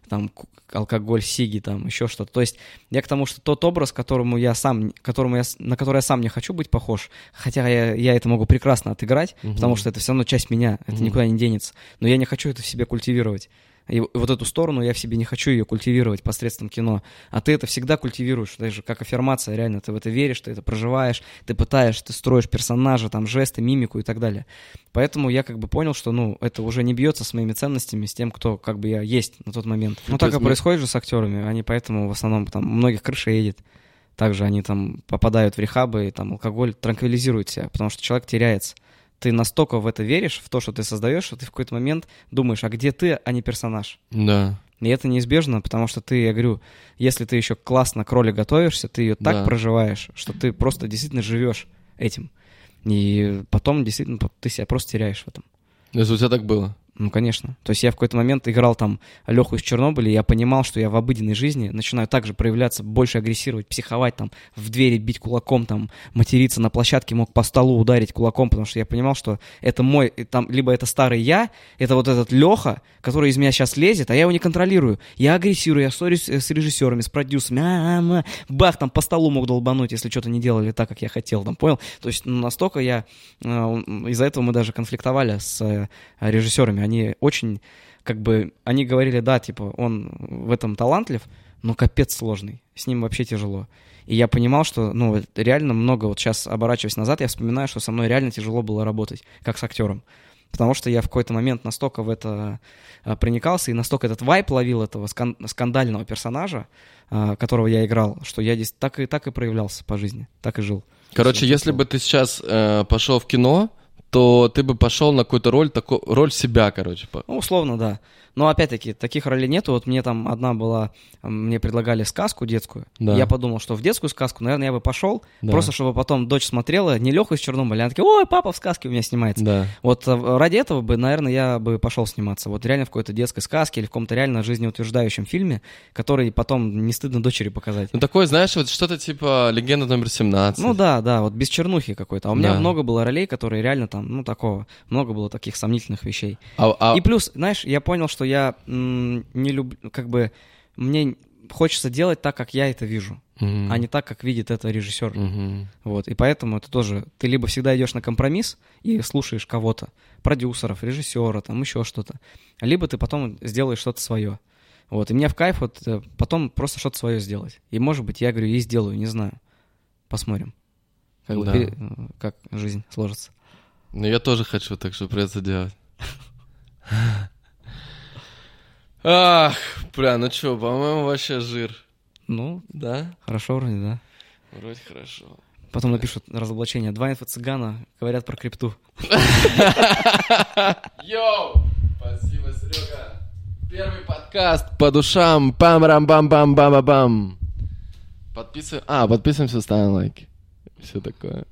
Speaker 2: там, алкоголь, сиги, там, еще что-то. То есть я к тому, что тот образ, которому я сам, которому я, на который я сам не хочу быть похож, хотя я, я это могу прекрасно отыграть,
Speaker 1: Мгм.
Speaker 2: потому что это все равно часть меня, это
Speaker 1: Мгм.
Speaker 2: никуда не денется, но я не хочу это в себе культивировать. И вот эту сторону я в себе не хочу ее культивировать посредством кино. А ты это всегда культивируешь, даже как аффирмация, реально, ты в это веришь, ты это проживаешь, ты пытаешь, ты строишь персонажа, там, жесты, мимику и так далее. Поэтому я как бы понял, что, ну, это уже не бьется с моими ценностями, с тем, кто как бы я есть на тот момент. Ну,
Speaker 1: То
Speaker 2: так и
Speaker 1: мы-
Speaker 2: происходит же с актерами, они поэтому в основном там многих крыша едет. Также они там попадают в рехабы, и там алкоголь транквилизирует себя, потому что человек теряется. Ты настолько в это веришь, в то, что ты создаешь, что ты в какой-то момент думаешь, а где ты, а не персонаж.
Speaker 1: Да.
Speaker 2: И это неизбежно, потому что ты, я говорю, если ты еще классно к роли готовишься, ты ее так
Speaker 1: Да.
Speaker 2: проживаешь, что ты просто действительно живешь этим. И потом действительно ты себя просто теряешь в этом.
Speaker 1: Если у тебя так было.
Speaker 2: Ну, конечно. То есть я в какой-то момент играл там Леху из Чернобыля, и я понимал, что я в обыденной жизни начинаю также проявляться, больше агрессировать, психовать, там, в двери бить кулаком, там, материться на площадке, мог по столу ударить кулаком, потому что я понимал, что это мой, там, либо это старый я, это вот этот Леха, который из меня сейчас лезет, а я его не контролирую. Я агрессирую, я ссорюсь э, с режиссерами, с продюсерами, а, а, а. бах, там, по столу мог долбануть, если что-то не делали так, как я хотел, там, понял? То есть ну, настолько я, э, из-за этого мы даже конфликтовали с э, режиссерами, они очень, как бы, они говорили, да, типа, он в этом талантлив, но капец сложный, с ним вообще тяжело. И я понимал, что, ну, реально много, вот сейчас оборачиваясь назад, я вспоминаю, что со мной реально тяжело было работать, как с актером. Потому что я в какой-то момент настолько в это а, проникался и настолько этот вайп ловил этого скан- скандального персонажа, а, которого я играл, что я здесь так и, так и проявлялся по жизни, так и жил.
Speaker 1: Короче, если бы ты сейчас э, пошел в кино, то ты бы пошел на какую-то роль, тако, роль себя, короче. по-
Speaker 2: Ну, условно, да. Но опять-таки, таких ролей нету. Вот мне там одна была, мне предлагали сказку детскую.
Speaker 1: Да.
Speaker 2: Я подумал, что в детскую сказку, наверное, я бы пошел,
Speaker 1: Да.
Speaker 2: просто чтобы потом дочь смотрела, не Леха из Чернобыля, она такая, ой, папа в сказке у меня снимается.
Speaker 1: Да.
Speaker 2: Вот э, ради этого бы, наверное, я бы пошел сниматься. Вот реально в какой-то детской сказке или в каком-то реально жизнеутверждающем фильме, который потом не стыдно дочери показать.
Speaker 1: Ну, такой, знаешь, вот что-то типа «Легенда номер 17».
Speaker 2: Ну да, да, вот без чернухи какой-то. А у меня
Speaker 1: Да.
Speaker 2: много было ролей, которые реально там, ну такого, много было таких сомнительных вещей.
Speaker 1: А, а-
Speaker 2: И плюс, знаешь, я понял, что я м, не люблю, как бы, мне хочется делать так, как я это вижу,
Speaker 1: Мгм.
Speaker 2: а не так, как видит это режиссер.
Speaker 1: Мгм.
Speaker 2: Вот, и поэтому это тоже, ты либо всегда идешь на компромисс и слушаешь кого-то, продюсеров, режиссера, там еще что-то, либо ты потом сделаешь что-то свое. Вот, и мне в кайф вот э, потом просто что-то свое сделать. И, может быть, я говорю, и сделаю, не знаю. Посмотрим. Как,
Speaker 1: Да.
Speaker 2: э, как жизнь сложится.
Speaker 1: Ну, я тоже хочу, так что придется делать. Ах, бля, ну чё, по-моему, вообще жир.
Speaker 2: Ну,
Speaker 1: Да?
Speaker 2: хорошо вроде, да.
Speaker 1: Вроде хорошо.
Speaker 2: Потом напишут разоблачение. Два инфо-цыгана говорят про крипту.
Speaker 1: Йоу! Спасибо, Серега. Первый подкаст по душам. пам рам бам бам бам бам бам Подписываем. А, подписываемся, ставим лайки. Все такое.